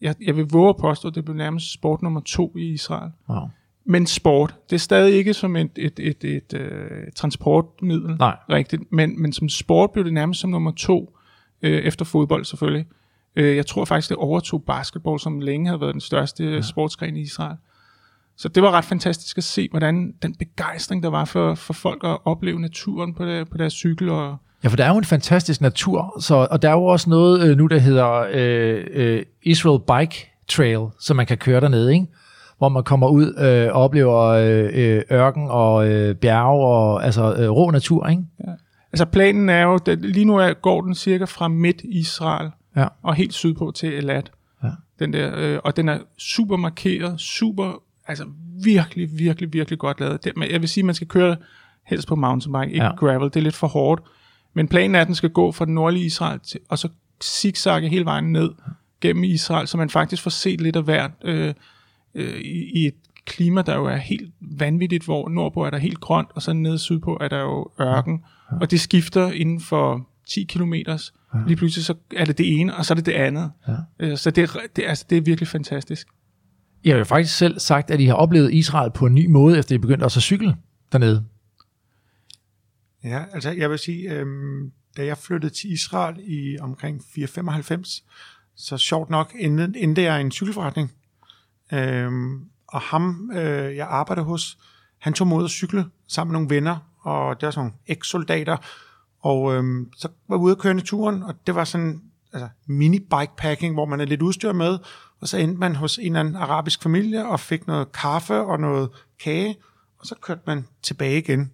jeg, jeg vil våge at påstå, at det blev nærmest sport nummer to i Israel. Wow. Men sport, det er stadig ikke som et, et, et, et, et transportmiddel, Nej. rigtigt, men, men som sport blev det nærmest som nummer to, øh, efter fodbold selvfølgelig. Øh, jeg tror faktisk, det overtog basketball, som længe havde været den største ja. sportsgren i Israel. Så det var ret fantastisk at se, hvordan den begejstring, der var for, for folk at opleve naturen på, der, på deres cykel. Og, Ja, for der er jo en fantastisk natur, så, og der er jo også noget øh, nu, der hedder øh, øh, Israel Bike Trail, som man kan køre dernede, ikke? Hvor man kommer ud øh, og oplever øh, øh, ørken og øh, bjerge og altså øh, rå natur. Ikke? altså planen er jo, at lige nu er, går den cirka fra midt Israel Ja. og helt sydpå til Elat. Ja. Den der, øh, og den er super markeret, super, altså virkelig, virkelig, virkelig godt lavet. Det, men jeg vil sige, at man skal køre helst på mountainbike, ikke Ja. ja. gravel, det er lidt for hårdt. Men planen er, at den skal gå fra den nordlige Israel til, og så zigzagge hele vejen ned gennem Israel, så man faktisk får set lidt af hvert øh, øh, i, i et klima, der jo er helt vanvittigt, hvor nordpå er der helt grønt, og så nede sydpå er der jo ørken. Ja. Og det skifter inden for 10 kilometers. Ja. Lige pludselig så er det det ene, og så er det det andet. Ja. Øh, så det, det, altså, det er virkelig fantastisk. I har jo faktisk selv sagt, at I har oplevet Israel på en ny måde, efter I begyndte også at cykle dernede. Ja, altså jeg vil sige, øhm, da jeg flyttede til Israel i omkring 495, så sjovt nok endte, endte jeg i en cykelforretning. Øhm, og ham, øh, jeg arbejder hos, han tog mod at cykle sammen med nogle venner, og der var sådan nogle eks-soldater, og øhm, så var vi ude at køre i turen, og det var sådan altså, mini-bikepacking, hvor man er lidt udstyr med, og så endte man hos en eller anden arabisk familie og fik noget kaffe og noget kage, og så kørte man tilbage igen.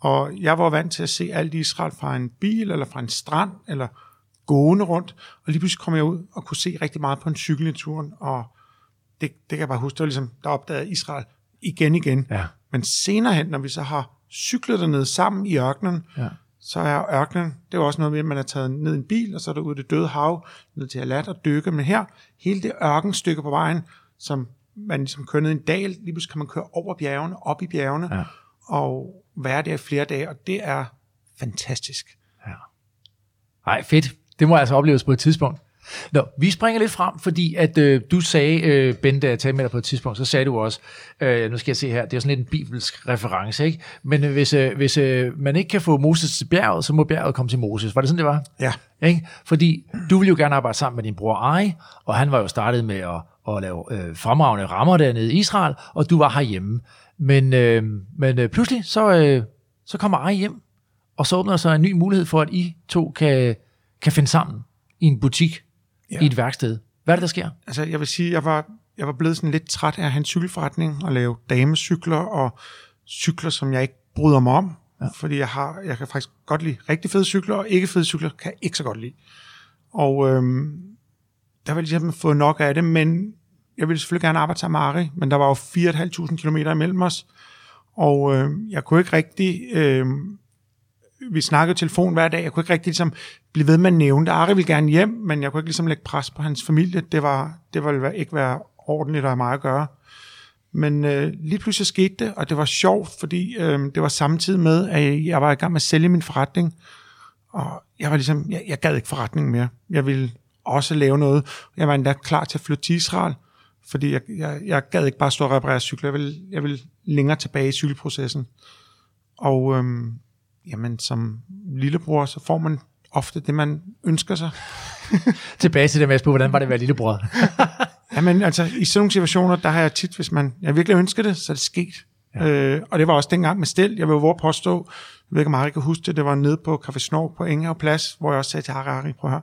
Og jeg var vant til at se alt Israel fra en bil, eller fra en strand, eller gående rundt, og lige pludselig kom jeg ud og kunne se rigtig meget på en cykel i turen, og det, det kan jeg bare huske, det var ligesom, der opdagede Israel igen igen. Ja. Men senere hen, når vi så har cyklet dernede sammen i ørkenen, ja. så er ørkenen, det er også noget med, at man er taget ned i en bil, og så er der ude det døde hav, ned til Alat og dykke. Men her, hele det ørkenstykke på vejen, som man ligesom kører ned i en dal, lige pludselig kan man køre over bjergene, op i bjergene, ja. og være der i flere dage, og det er fantastisk. Ja. Ej, fedt. Det må altså opleves på et tidspunkt. Nå, vi springer lidt frem, fordi at øh, du sagde, øh, Ben, da jeg talte med dig på et tidspunkt, så sagde du også, øh, nu skal jeg se her, det er sådan lidt en bibelsk reference, ikke? Men øh, hvis, øh, hvis øh, man ikke kan få Moses til bjerget, så må bjerget komme til Moses. Var det sådan, det var? Ja. Ikke? Fordi du ville jo gerne arbejde sammen med din bror Ari, og han var jo startet med at, at lave øh, fremragende rammer dernede i Israel, og du var herhjemme. Men, øh, men øh, pludselig, så, øh, så kommer Ari hjem, og så åbner der sig en ny mulighed for, at I to kan, kan finde sammen i en butik ja. i et værksted. Hvad er det, der sker? Altså, jeg vil sige, jeg var, jeg var blevet sådan lidt træt af at have en cykelforretning og lave damecykler og cykler, som jeg ikke bryder mig om. Ja. Fordi jeg, har, jeg kan faktisk godt lide rigtig fede cykler, og ikke fede cykler kan jeg ikke så godt lide. Og øhm, der var ligesom fået nok af det, men jeg ville selvfølgelig gerne arbejde sammen med Ari, men der var jo 4.500 km imellem os, og øh, jeg kunne ikke rigtig øh, vi snakkede telefon hver dag. Jeg kunne ikke rigtig ligesom blive ved med at nævne det. Ari ville gerne hjem, men jeg kunne ikke ligesom lægge pres på hans familie. Det, var, det ville ikke være ordentligt af mig at gøre. Men øh, lige pludselig skete det, og det var sjovt, fordi øh, det var samtidig med, at jeg var i gang med at sælge min forretning. Og jeg var ligesom, jeg, jeg gad ikke forretningen mere. Jeg ville også lave noget. Jeg var endda klar til at flytte til Israel, fordi jeg, jeg, jeg gad ikke bare stå og reparere cykler. Jeg ville, jeg ville længere tilbage i cykelprocessen. Og øhm, jamen som lillebror, så får man ofte det, man ønsker sig. <laughs> Tilbage til det med på, hvordan var det at være lillebror? <laughs> jamen altså, i sådan nogle situationer, der har jeg tit, hvis man, jeg virkelig ønsker det, så er det sket. Ja. Øh, og det var også dengang med stil. Jeg vil jo påstå, jeg ved ikke, om Harry kan huske det, det var nede på Café Snor på Ingehav Plads, hvor jeg også sagde til Harry, Harry, prøv at høre,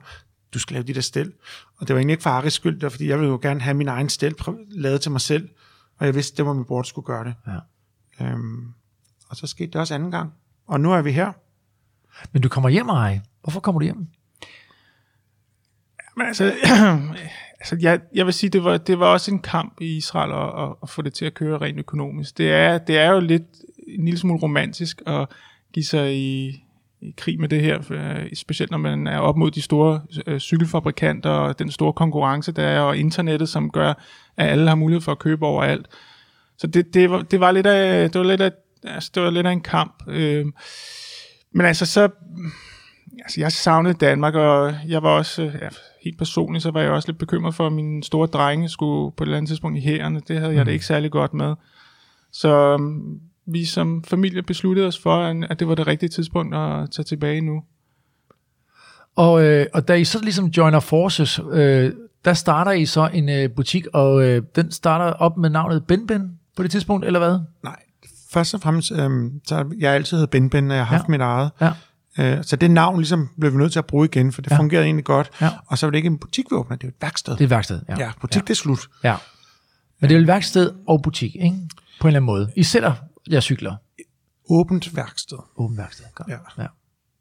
du skal lave de der stil. Og det var egentlig ikke for Harrys skyld, det var, fordi jeg ville jo gerne have min egen stil lavet til mig selv, og jeg vidste, det var min bror, der skulle gøre det. Ja. Øhm, og så skete det også anden gang og nu er vi her. Men du kommer hjem, Ej. Hvorfor kommer du hjem? Men altså, <clears throat> altså jeg, jeg vil sige, det var, det var også en kamp i Israel at, at, at få det til at køre rent økonomisk. Det er, det er jo lidt en lille smule romantisk at give sig i, i krig med det her, for, specielt når man er op mod de store øh, cykelfabrikanter og den store konkurrence, der er, og internettet, som gør, at alle har mulighed for at købe overalt. Så det, det, var, det var lidt af, det var lidt af altså, det var lidt af en kamp. Øh, men altså, så... Altså, jeg savnede Danmark, og jeg var også... Ja, helt personligt, så var jeg også lidt bekymret for, at min store drenge skulle på et eller andet tidspunkt i hæren. Det havde jeg mm. det ikke særlig godt med. Så um, vi som familie besluttede os for, at det var det rigtige tidspunkt at tage tilbage nu. Og, øh, og da I så ligesom joiner forces, øh, der starter I så en øh, butik, og øh, den starter op med navnet Ben Ben på det tidspunkt, eller hvad? Nej, først og fremmest, øh, så jeg altid hedder Ben Ben, og jeg har haft ja. mit eget. Ja. Øh, så det navn ligesom blev vi nødt til at bruge igen, for det ja. fungerede egentlig godt. Ja. Og så var det ikke en butik, vi åbnede, det var et værksted. Det er et værksted, ja. Ja, butik, ja. det er slut. Ja. Men det er et værksted og butik, ikke? På en eller anden måde. I sælger jeg cykler. Åbent værksted. Åbent værksted, godt. Ja. ja.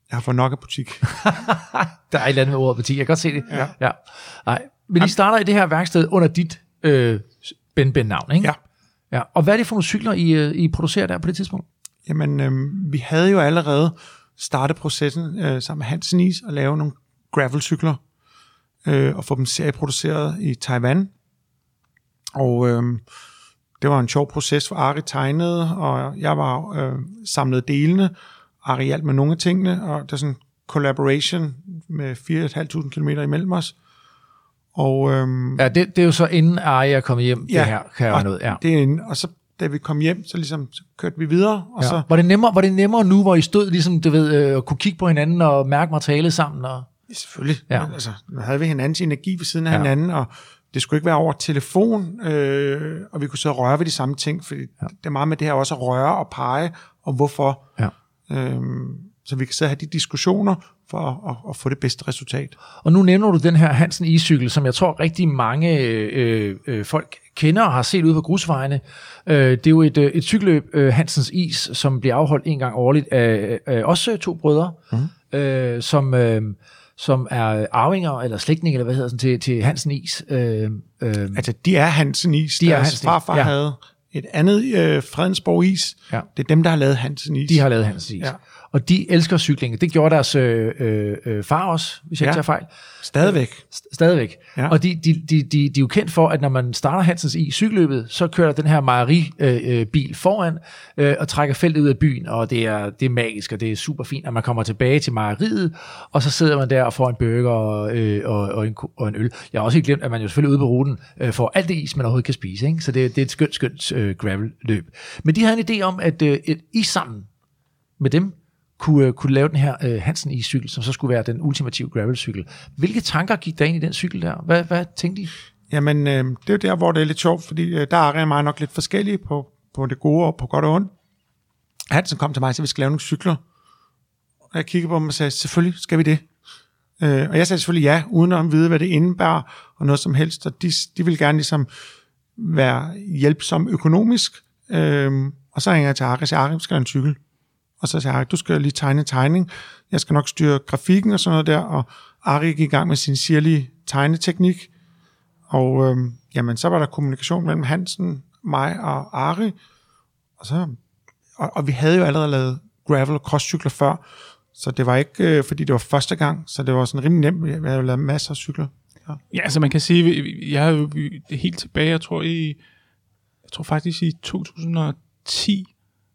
Jeg har fået nok af butik. <laughs> der er et eller andet med ordet butik, jeg kan godt se det. Ja. ja. Nej. Men I starter i det her værksted under dit øh, Ben Ben navn, ikke? Ja. Ja, og hvad er det for nogle cykler, I, øh, I producerer der på det tidspunkt? Jamen, øh, vi havde jo allerede startet processen øh, sammen med Hans Nis og lave nogle gravelcykler øh, og få dem serieproduceret i Taiwan. Og øh, det var en sjov proces, for Ari tegnede, og jeg var øh, samlet delene. Ari hjalp med nogle af tingene, og der er sådan en collaboration med 4.500 km imellem os. Og, øhm, Ja, det, det er jo så inden Arya er kommet hjem, Ja, det her kan jeg og, noget. Ja. det er en, og så da vi kom hjem, så ligesom så kørte vi videre, og Ja. så Var, det nemmere, var det nemmere nu, hvor I stod ligesom, du ved, øh, og kunne kigge på hinanden og mærke materialet sammen? Og... Ja, selvfølgelig. Ja. Ja. Altså, nu havde vi hinandens energi ved siden af Ja. ja. hinanden, og det skulle ikke være over telefon, øh, og vi kunne så røre ved de samme ting, for ja. det er meget med det her også at røre og pege, og hvorfor. Ja. Øhm, så vi kan sidde og have de diskussioner for at, at, at få det bedste resultat. Og nu nævner du den her Hansen e-cykel, som jeg tror rigtig mange øh, øh, folk kender og har set ude på grusvejene. Øh, det er jo et, øh, et cykelløb, øh, Hansens Is, som bliver afholdt en gang årligt af, af også to brødre, mm. øh, som, øh, som er arvinger eller slægtninge, eller hvad hedder sådan, til, til Hansen Is. Øh, øh, Altså, de er Hansen Is. De er Hansen farfar ja. havde et andet øh, Fredensborg Is. Ja. Det er dem, der har lavet Hansen Is. de har lavet Hansens Is. Ja. Og de elsker cykling. Det gjorde deres øh, øh, øh, far også, hvis jeg ikke Ja. tager fejl. Stadigvæk. St- Stadigvæk. Ja. Og de, de, de, de, de er jo kendt for, at når man starter Hansens i cykelløbet, så kører der den her mejeribil øh, bil foran øh, og trækker feltet ud af byen, og det er, det er magisk, og det er super fint, at man kommer tilbage til mejeriet, og så sidder man der og får en burger og, øh, og, og, en, og en øl. Jeg har også ikke glemt, at man jo selvfølgelig ude på ruten øh, får alt det is, man overhovedet kan spise, ikke? så det, det er et skønt, skønt øh, gravel-løb. Men de havde en idé om, at øh, et is sammen med dem, kunne, øh, kunne lave den her øh, Hansen i-cykel, som så skulle være den ultimative gravel-cykel. Hvilke tanker gik der ind i den cykel der? Hvad, hvad tænkte I? Jamen, øh, det er jo der, hvor det er lidt sjovt, fordi øh, der er Ari mig nok lidt forskellige på, på det gode og på godt og ondt. Hansen kom til mig og sagde, vi skal lave nogle cykler. Og jeg kiggede på dem og sagde, selvfølgelig skal vi det. Øh, og jeg sagde selvfølgelig ja, uden at vide, hvad det indebærer og noget som helst. Og de, de vil gerne ligesom være hjælpsom økonomisk. Øh, og så ringer jeg til Ari og siger, Ari, skal have en cykel. Og så sagde jeg, du skal lige tegne en tegning. Jeg skal nok styre grafikken og sådan noget der. Og Ari gik i gang med sin sirlige tegneteknik. Og øhm, jamen, så var der kommunikation mellem Hansen, mig og Ari. Og, så, og, og vi havde jo allerede lavet gravel og crosscykler før, så det var ikke, øh, fordi det var første gang, så det var sådan rimelig nemt. Vi havde jo lavet masser af cykler. Ja. Ja, altså man kan sige, jeg er jo det helt tilbage, jeg tror i, jeg tror faktisk i 2010,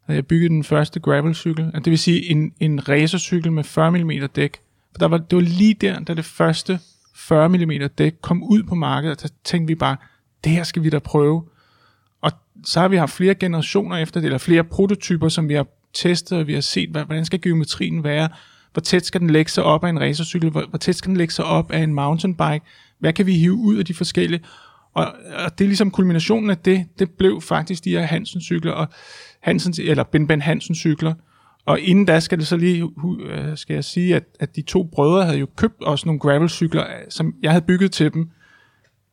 havde jeg bygget den første gravelcykel. Det vil sige en, en racercykel med 40 mm dæk. For der var, det var lige der, da det første 40 mm dæk kom ud på markedet, og så tænkte vi bare, det her skal vi da prøve. Og så har vi haft flere generationer efter det, eller flere prototyper, som vi har testet, og vi har set, hvad- hvordan skal geometrien være, hvor tæt skal den lægge sig op af en racercykel, hvor, hvor tæt skal den lægge sig op af en mountainbike, hvad kan vi hive ud af de forskellige, og, og det er ligesom kulminationen af det, det blev faktisk de her Hansen cykler, og Hansens, eller Ben Ben Hansen cykler, og inden da skal det så lige, øh, skal jeg sige, at, at de to brødre havde jo købt også nogle gravelcykler, øh, som jeg havde bygget til dem,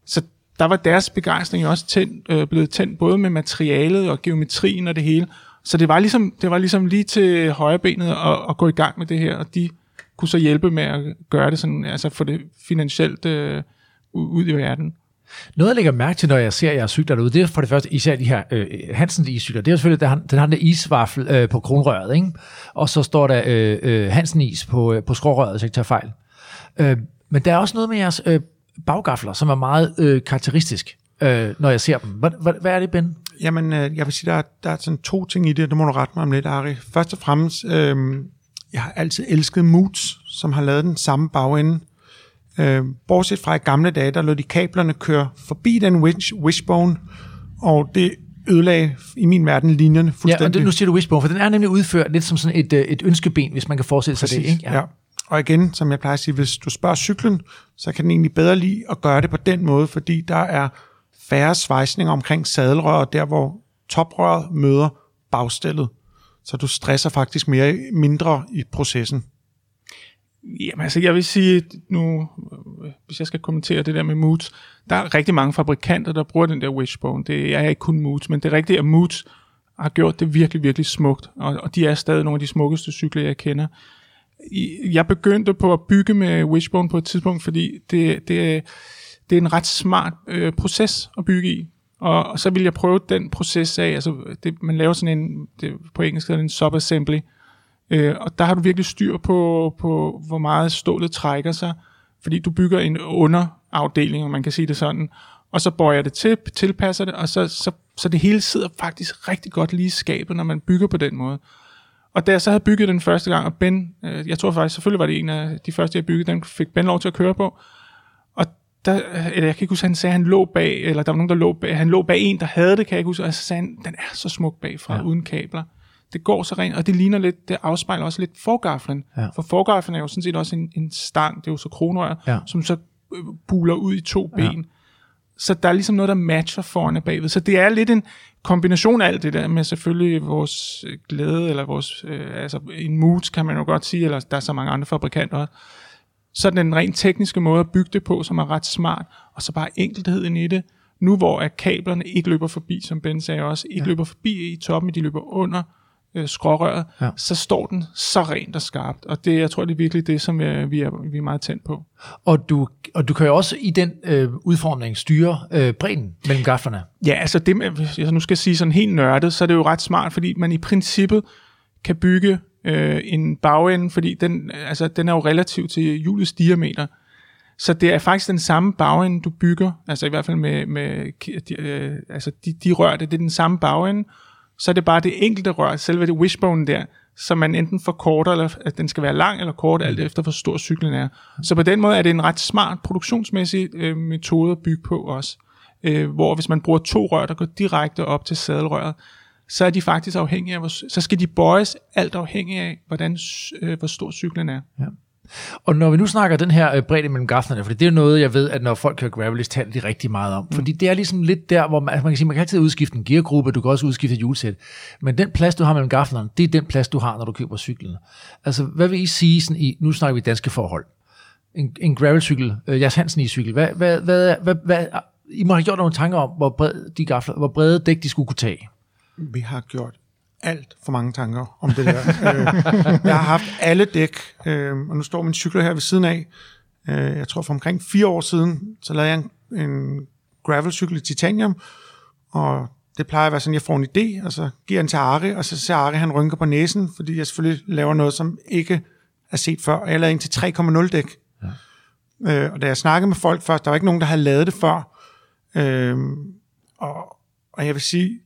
så der var deres begejstring jo også tændt, øh, blevet tændt, både med materialet og geometrien og det hele. Så det var ligesom, det var ligesom lige til højrebenet at, at gå i gang med det her, og de kunne så hjælpe med at gøre det sådan, altså få det finansielt øh, ud i verden. Noget, jeg lægger mærke til, når jeg ser jeres cykler derude, det er for det første især de her øh, Hansens iscykler. Det er selvfølgelig, den den har den der isvaffel øh, på kronrøret, ikke? og så står der øh, øh, Hansen is på, øh, på skrårøret, hvis jeg ikke tager fejl. Øh, men der er også noget med jeres øh, baggafler, som er meget øh, karakteristisk, øh, når jeg ser dem. Hvad, hvad, hvad er det, Ben? Jamen, øh, jeg vil sige, der er, der er sådan to ting i det, det må du rette mig om lidt, Ari. Først og fremmest, øh, jeg har altid elsket Moods, som har lavet den samme bagende. Øh, bortset fra i gamle dage, der lå de kablerne køre forbi den wish, wishbone, og det ødelagde i min verden linjerne Ja, og fuldstændig. det, nu siger du wishbone, for den er nemlig udført lidt som sådan et, øh, et ønskeben, hvis man kan forestille sig det. Præcis, Ikke? ja. ja. Og igen, som jeg plejer at sige, hvis du spørger cyklen, så kan den egentlig bedre lide at gøre det på den måde, fordi der er færre svejsninger omkring sadelrøret, der hvor toprøret møder bagstillet. Så du stresser faktisk mere, mindre i processen. Jamen altså, jeg vil sige, nu, øh, hvis jeg skal kommentere det der med Moods, der er rigtig mange fabrikanter, der bruger den der wishbone. Det er ikke kun Moods, men det er rigtigt, at Moods har gjort det virkelig, virkelig smukt, og, og de er stadig nogle af de smukkeste cykler, jeg kender. Jeg begyndte på at bygge med wishbone på et tidspunkt, fordi det, det, er- det er en ret smart øh, proces at bygge i. Og, og så vil jeg prøve den proces af, altså det, man laver sådan en, det, på engelsk hedder det en subassembly, Øh, og der har du virkelig styr på, på, hvor meget stålet trækker sig, fordi du bygger en underafdeling, om man kan sige det sådan, og så bøjer det til, tilpasser det, og så, så, så det hele sidder faktisk rigtig godt lige i skabet, når man bygger på den måde. Og da jeg så havde bygget den første gang, og Ben, øh, jeg tror faktisk, selvfølgelig var det en af de første, jeg byggede, den fik Ben lov til at køre på. Og der, eller jeg kan ikke huske, han sagde, at han lå bag, eller der var nogen, der lå bag, han lå bag en, der havde det, kan jeg ikke huske, og så sagde han, den er så smuk bagfra, ja. uden kabler. Det går så rent, og det ligner lidt, det afspejler også lidt forgaflen. Ja. For forgaflen er jo sådan set også en, en stang, det er jo så kronrør, Ja. som så øh, buler ud i to ben. Så der er ligesom noget, der matcher foran og bagved. Så det er lidt en kombination af alt det der med selvfølgelig vores øh, glæde, eller vores, øh, altså en mood, kan man jo godt sige, eller der er så mange andre fabrikanter også. Så den rent tekniske måde at bygge det på, som er ret smart, og så bare enkelheden i det. Nu hvor at kablerne ikke løber forbi, som Ben sagde også, ikke ja. løber forbi i toppen, de løber under øh, skrårøret, Ja. så står den så rent og skarpt. Og det, jeg tror, det er virkelig det, som øh, vi, er, vi er meget tændt på. Og du, og du kan jo også i den øh, udformning styre øh, bredden mellem gaflerne. Ja, altså det, hvis jeg nu skal sige sådan helt nørdet, så er det jo ret smart, fordi man i princippet kan bygge øh, en bagende, fordi den, altså, den er jo relativ til hjulets diameter. Så det er faktisk den samme bagende, du bygger, altså i hvert fald med, med de, øh, altså de, de rør, det, det er den samme bagende, så er det bare det enkelte rør, selve det wishbone der, som man enten forkorter, eller at den skal være lang eller kort, alt efter hvor stor cyklen er. Så på den måde er det en ret smart produktionsmæssig øh, metode at bygge på også. Øh, hvor hvis man bruger to rør, der går direkte op til sadelrøret, så er de faktisk afhængige af, hvor, så skal de bøjes alt afhængig af, hvordan, øh, hvor stor cyklen er. Og når vi nu snakker den her øh, bredde mellem gaflerne, for det er jo noget, jeg ved, at når folk kører gravelis, taler de rigtig meget om. Fordi det er ligesom lidt der, hvor man, altså man kan sige, man kan altid udskifte en geargruppe, du kan også udskifte et hjulsæt. Men den plads, du har mellem gaflerne, det er den plads, du har, når du køber cyklen. Altså, hvad vil I sige, sådan i, nu snakker vi danske forhold. En, en gravelcykel, øh, Jas Hansen i cykel, hvad, hvad, hvad, hvad, hvad, I må have gjort nogle tanker om, hvor, bred de gafler, hvor brede dæk de skulle kunne tage. Vi har gjort alt for mange tanker om det der. <laughs> øh, jeg har haft alle dæk, øh, og nu står min cykel her ved siden af. Øh, jeg tror for omkring fire år siden, så lavede jeg en, en gravelcykel i titanium, og det plejer at være sådan, jeg får en idé, og så giver jeg den til Ari, og så ser Ari, han rynker på næsen, fordi jeg selvfølgelig laver noget, som ikke er set før. Og jeg lavede en til 3,0 dæk. Ja. Øh, og da jeg snakkede med folk først, der var ikke nogen, der havde lavet det før. Øh, og, og jeg vil sige,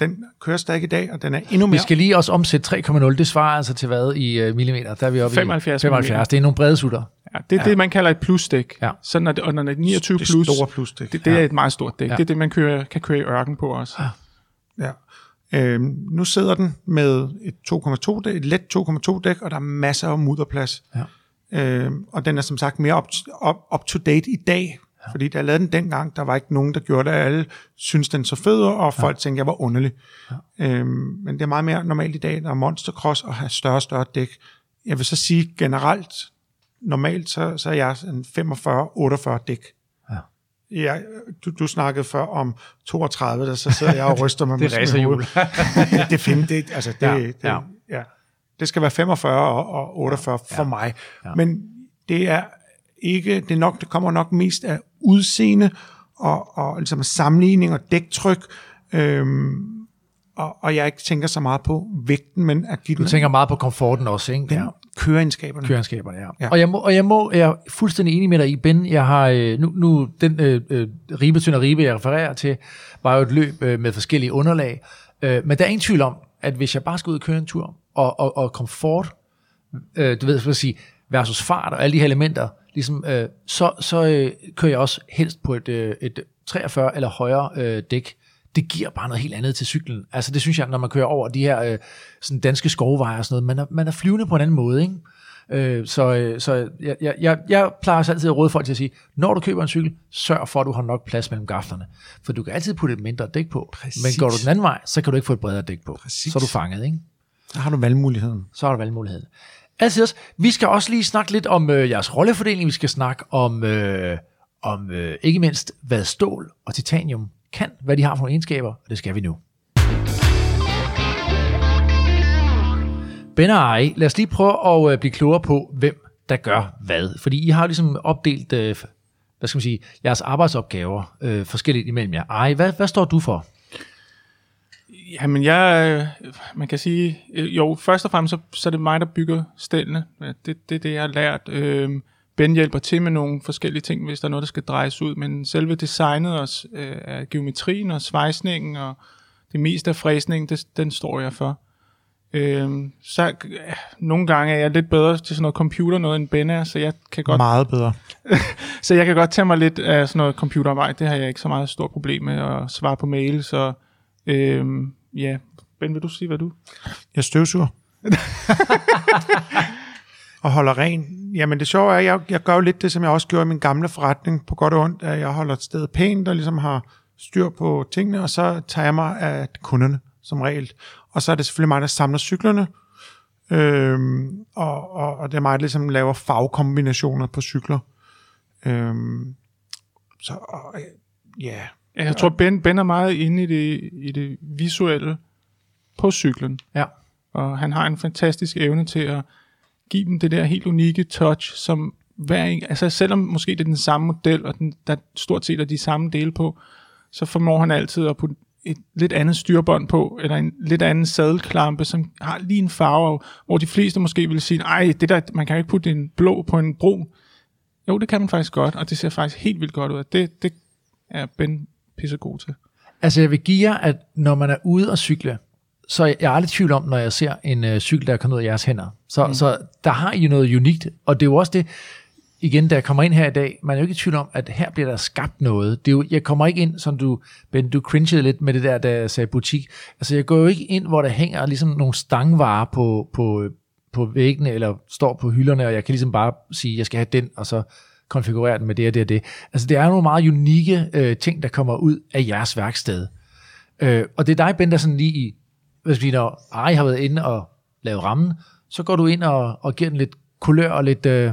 den kører stadig i dag, og den er endnu Vi mere... skal lige også omsætte 3,0, det svarer altså til hvad i uh, millimeter? Der er vi oppe 75 i 75. Det er nogle brede sutter. Ja, det er ja. det, man kalder et plusdæk. Ja. Så når det, og når det er 29 det plus, store plusdæk. det, det er et meget stort dæk. Ja. Ja. Det er det, man kører, kan køre i ørken på også. Ja. Øhm, nu sidder den med et 2,2 dæk, et let 2,2 dæk, og der er masser af mudderplads. Ja. Øhm, og den er som sagt mere up, up, up to date i dag, ja. Fordi da jeg lavede den dengang, der var ikke nogen, der gjorde det, alle synes den så fed, og folk tænkte, jeg var underlig. Ja. Øhm, men det er meget mere normalt i dag, når er monstercross og have større og større dæk. Jeg vil så sige generelt, normalt, så, så er jeg en 45-48 dæk. Ja. Ja, du, du snakkede før om 32, der så sidder jeg og ryster mig <laughs> Det er med- med racerhjul. hovedet. det, <laughs> det, find, det, altså det, Ja, ja, det, ja. ja. Ja. det skal være 45 og, og 48 ja, for mig. ja. Ja. Men det er ikke, det, nok, det kommer nok mest af udseende og, og ligesom sammenligning og dæktryk, øhm, og, og jeg ikke tænker så meget på vægten, men at give Du den, tænker meget på komforten også, ikke? den køreegenskaberne. Køreegenskaberne, ja. ja. Ja. Og, jeg må, og jeg må, jeg er fuldstændig enig med dig i, Ben. Jeg har, øh, nu, nu den øh, øh, ribe, tynde ribe, jeg refererer til, var jo et løb øh, med forskellige underlag. Øh, men der er ingen tvivl om, at hvis jeg bare skal ud og køre en tur, og, og, og komfort, øh, du ved, hvad jeg sige, versus fart og alle de her elementer, ligesom, øh, så, så øh, kører jeg også helst på et, øh, et 43 eller højere øh, dæk. Det giver bare noget helt andet til cyklen. Altså det synes jeg, når man kører over de her øh, sådan danske skovveje og sådan noget, man er, man er flyvende på en anden måde, ikke? Øh, så øh, så jeg, jeg, jeg, jeg plejer også altid at råde folk til at sige, når du køber en cykel, sørg for, at du har nok plads mellem gaflerne. For du kan altid putte et mindre dæk på. Præcis. Men går du den anden vej, så kan du ikke få et bredere dæk på. Præcis. Så er du fanget, ikke? Så har du valgmuligheden. så er der valgmuligheden. Altid også, vi skal også lige snakke lidt om øh, jeres rollefordeling. Vi skal snakke om, øh, om øh, ikke mindst, hvad stål og titanium kan, hvad de har for nogle egenskaber, og det skal vi nu. Ben og Ari, lad os lige prøve at øh, blive klogere på, hvem der gør hvad. Fordi I har ligesom opdelt, øh, hvad skal man sige, jeres arbejdsopgaver øh, forskelligt imellem jer. Ari, hvad, hvad står du for? Jamen, jeg, øh, man kan sige, øh, jo, først og fremmest, så, så er det mig, der bygger stellene. Ja, Det, det er det, jeg har lært. Øh, Ben hjælper til med nogle forskellige ting, hvis der er noget, der skal drejes ud, men selve designet også, øh, af geometrien og svejsningen og det meste af fræsningen, det, den står jeg for. Øhm, så ja, nogle gange er jeg lidt bedre til sådan noget computer noget end Ben er, så jeg kan godt Meget bedre. <laughs> så jeg kan godt tage mig lidt af sådan noget computerarbejde. Det har jeg ikke så meget stort problem med at svare på mail, så øhm, ja. Ben, vil du sige, hvad du? Jeg støvsuger. <laughs> og holder ren. Jamen det sjove er, at jeg, jeg gør jo lidt det, som jeg også gjorde i min gamle forretning, på godt og ondt, at jeg holder et sted pænt, og ligesom har styr på tingene, og så tager jeg mig af kunderne som regel. Og så er det selvfølgelig mig, der samler cyklerne, øhm, og, og, og det er mig, der ligesom laver farvekombinationer på cykler. Øhm, så og, ja, Ja, jeg tror, Ben, ben er meget inde i det, i det visuelle på cyklen. Ja. Og han har en fantastisk evne til at give dem det der helt unikke touch, som hver en, altså selvom måske det er den samme model, og den, der stort set er de samme dele på, så formår han altid at putte et lidt andet styrbånd på, eller en lidt anden sadelklampe, som har lige en farve, hvor de fleste måske vil sige, ej, det der, man kan ikke putte en blå på en brun. Jo, det kan man faktisk godt, og det ser faktisk helt vildt godt ud. Det, det er Ben pissegod til. Altså, jeg vil give jer, at når man er ude og cykle, så er jeg aldrig i tvivl om, når jeg ser en øh, cykel, der er kommet ud af jeres hænder. Så, mm. så der har I jo noget unikt, og det er jo også det, igen, da jeg kommer ind her i dag, man er jo ikke i tvivl om, at her bliver der skabt noget. Det er jo, jeg kommer ikke ind, som du, Ben, du cringede lidt med det der, da jeg sagde butik. Altså, jeg går jo ikke ind, hvor der hænger ligesom nogle stangvarer på, på, på væggene, eller står på hylderne, og jeg kan ligesom bare sige, jeg skal have den, og så konfigurere den med det og det og det. Altså, det er nogle meget unikke øh, ting, der kommer ud af jeres værksted. Øh, og det er dig, Ben, der sådan lige i, hvis vi når Ari har været inde og lavet rammen, så går du ind og, og giver den lidt kulør og lidt øh,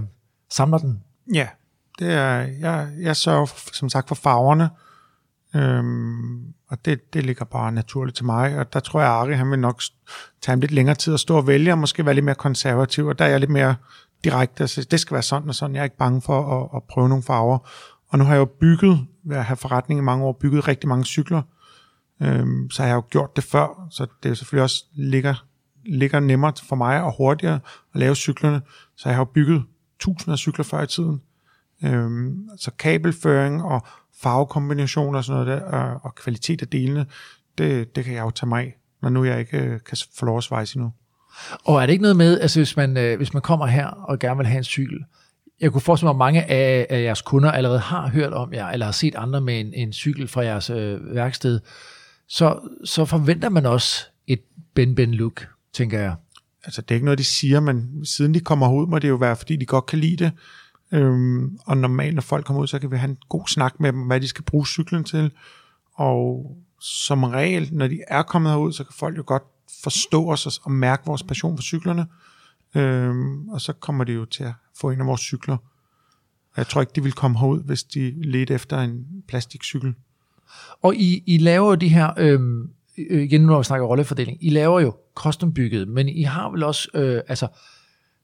samler den. Ja, det er, jeg, jeg sørger som sagt for farverne, øhm, og det, det ligger bare naturligt til mig, og der tror jeg, at Ari han vil nok tage ham lidt længere tid at stå og vælge, og måske være lidt mere konservativ, og der er jeg lidt mere direkte, altså det skal være sådan og sådan, jeg er ikke bange for at, at prøve nogle farver, og nu har jeg jo bygget, ved at have forretning i mange år, bygget rigtig mange cykler, øhm, så har jeg jo gjort det før, så det er selvfølgelig også ligger, ligger nemmere for mig og hurtigere at lave cyklerne, så jeg har jo bygget tusinder af cykler før i tiden. Øhm, så kabelføring og farvekombinationer og sådan noget der, og, og kvalitet af delene, det, det kan jeg jo tage mig af, når nu jeg ikke øh, kan få lov at svejse endnu. Og er det ikke noget med, altså hvis man, øh, hvis man kommer her og gerne vil have en cykel, jeg kunne forestille mig, at mange af, af jeres kunder allerede har hørt om jer, eller har set andre med en, en cykel fra jeres øh, værksted, så, så forventer man også et ben-ben-look, tænker jeg. Altså det er ikke noget, de siger, men siden de kommer ud, må det jo være, fordi de godt kan lide det. Øhm, og normalt, når folk kommer ud, så kan vi have en god snak med dem, hvad de skal bruge cyklen til. Og som regel, når de er kommet herud, så kan folk jo godt forstå os og- og mærke vores passion for cyklerne. Øhm, og så kommer de jo til at få en af vores cykler. Og jeg tror ikke, de vil komme herud, hvis de ledte efter en plastikcykel. Og I, I laver jo de her, øhm, øh, igen igen når vi snakker rollefordeling, I laver jo custombygget, men I har vel også, øh, altså,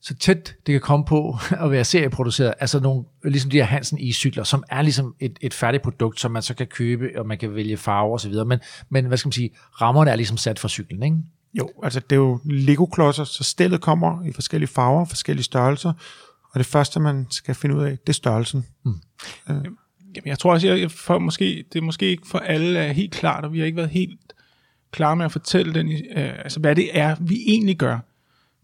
så tæt det kan komme på <laughs> at være serieproduceret, altså nogle, ligesom de her Hansen i-cykler, som er ligesom et, et færdigt produkt, som man så kan købe, og man kan vælge farver og så videre, men, men hvad skal man sige, rammerne er ligesom sat for cyklen, ikke? Jo, altså det er jo Lego-klodser, så stillet kommer i forskellige farver, forskellige størrelser, og det første, man skal finde ud af, det er størrelsen. Jamen, jeg tror også, jeg, for, måske, det er måske ikke for alle er helt klart, og vi har ikke været helt klar med at fortælle den, øh, altså, hvad det er, vi egentlig gør.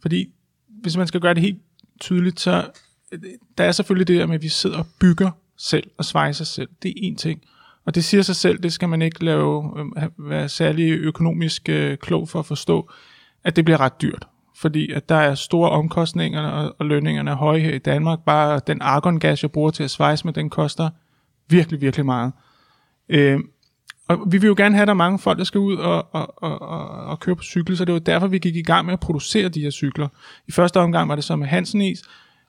Fordi hvis man skal gøre det helt tydeligt, så øh, der er selvfølgelig det der med, at vi sidder og bygger selv og svejser selv. Det er en ting. Og det siger sig selv, det skal man ikke lave, øhm, være særlig økonomisk øh, klog for at forstå, at det bliver ret dyrt. Fordi at der er store omkostninger, og, og lønningerne er høje her i Danmark. Bare den argongas, jeg bruger til at svejse med, den koster virkelig, virkelig meget. Øh, og vi vil jo gerne have, at der er mange folk, der skal ud og, og, og, og, og køre på cykel, så det var derfor, vi gik i gang med at producere de her cykler. I første omgang var det så med Hansen Is,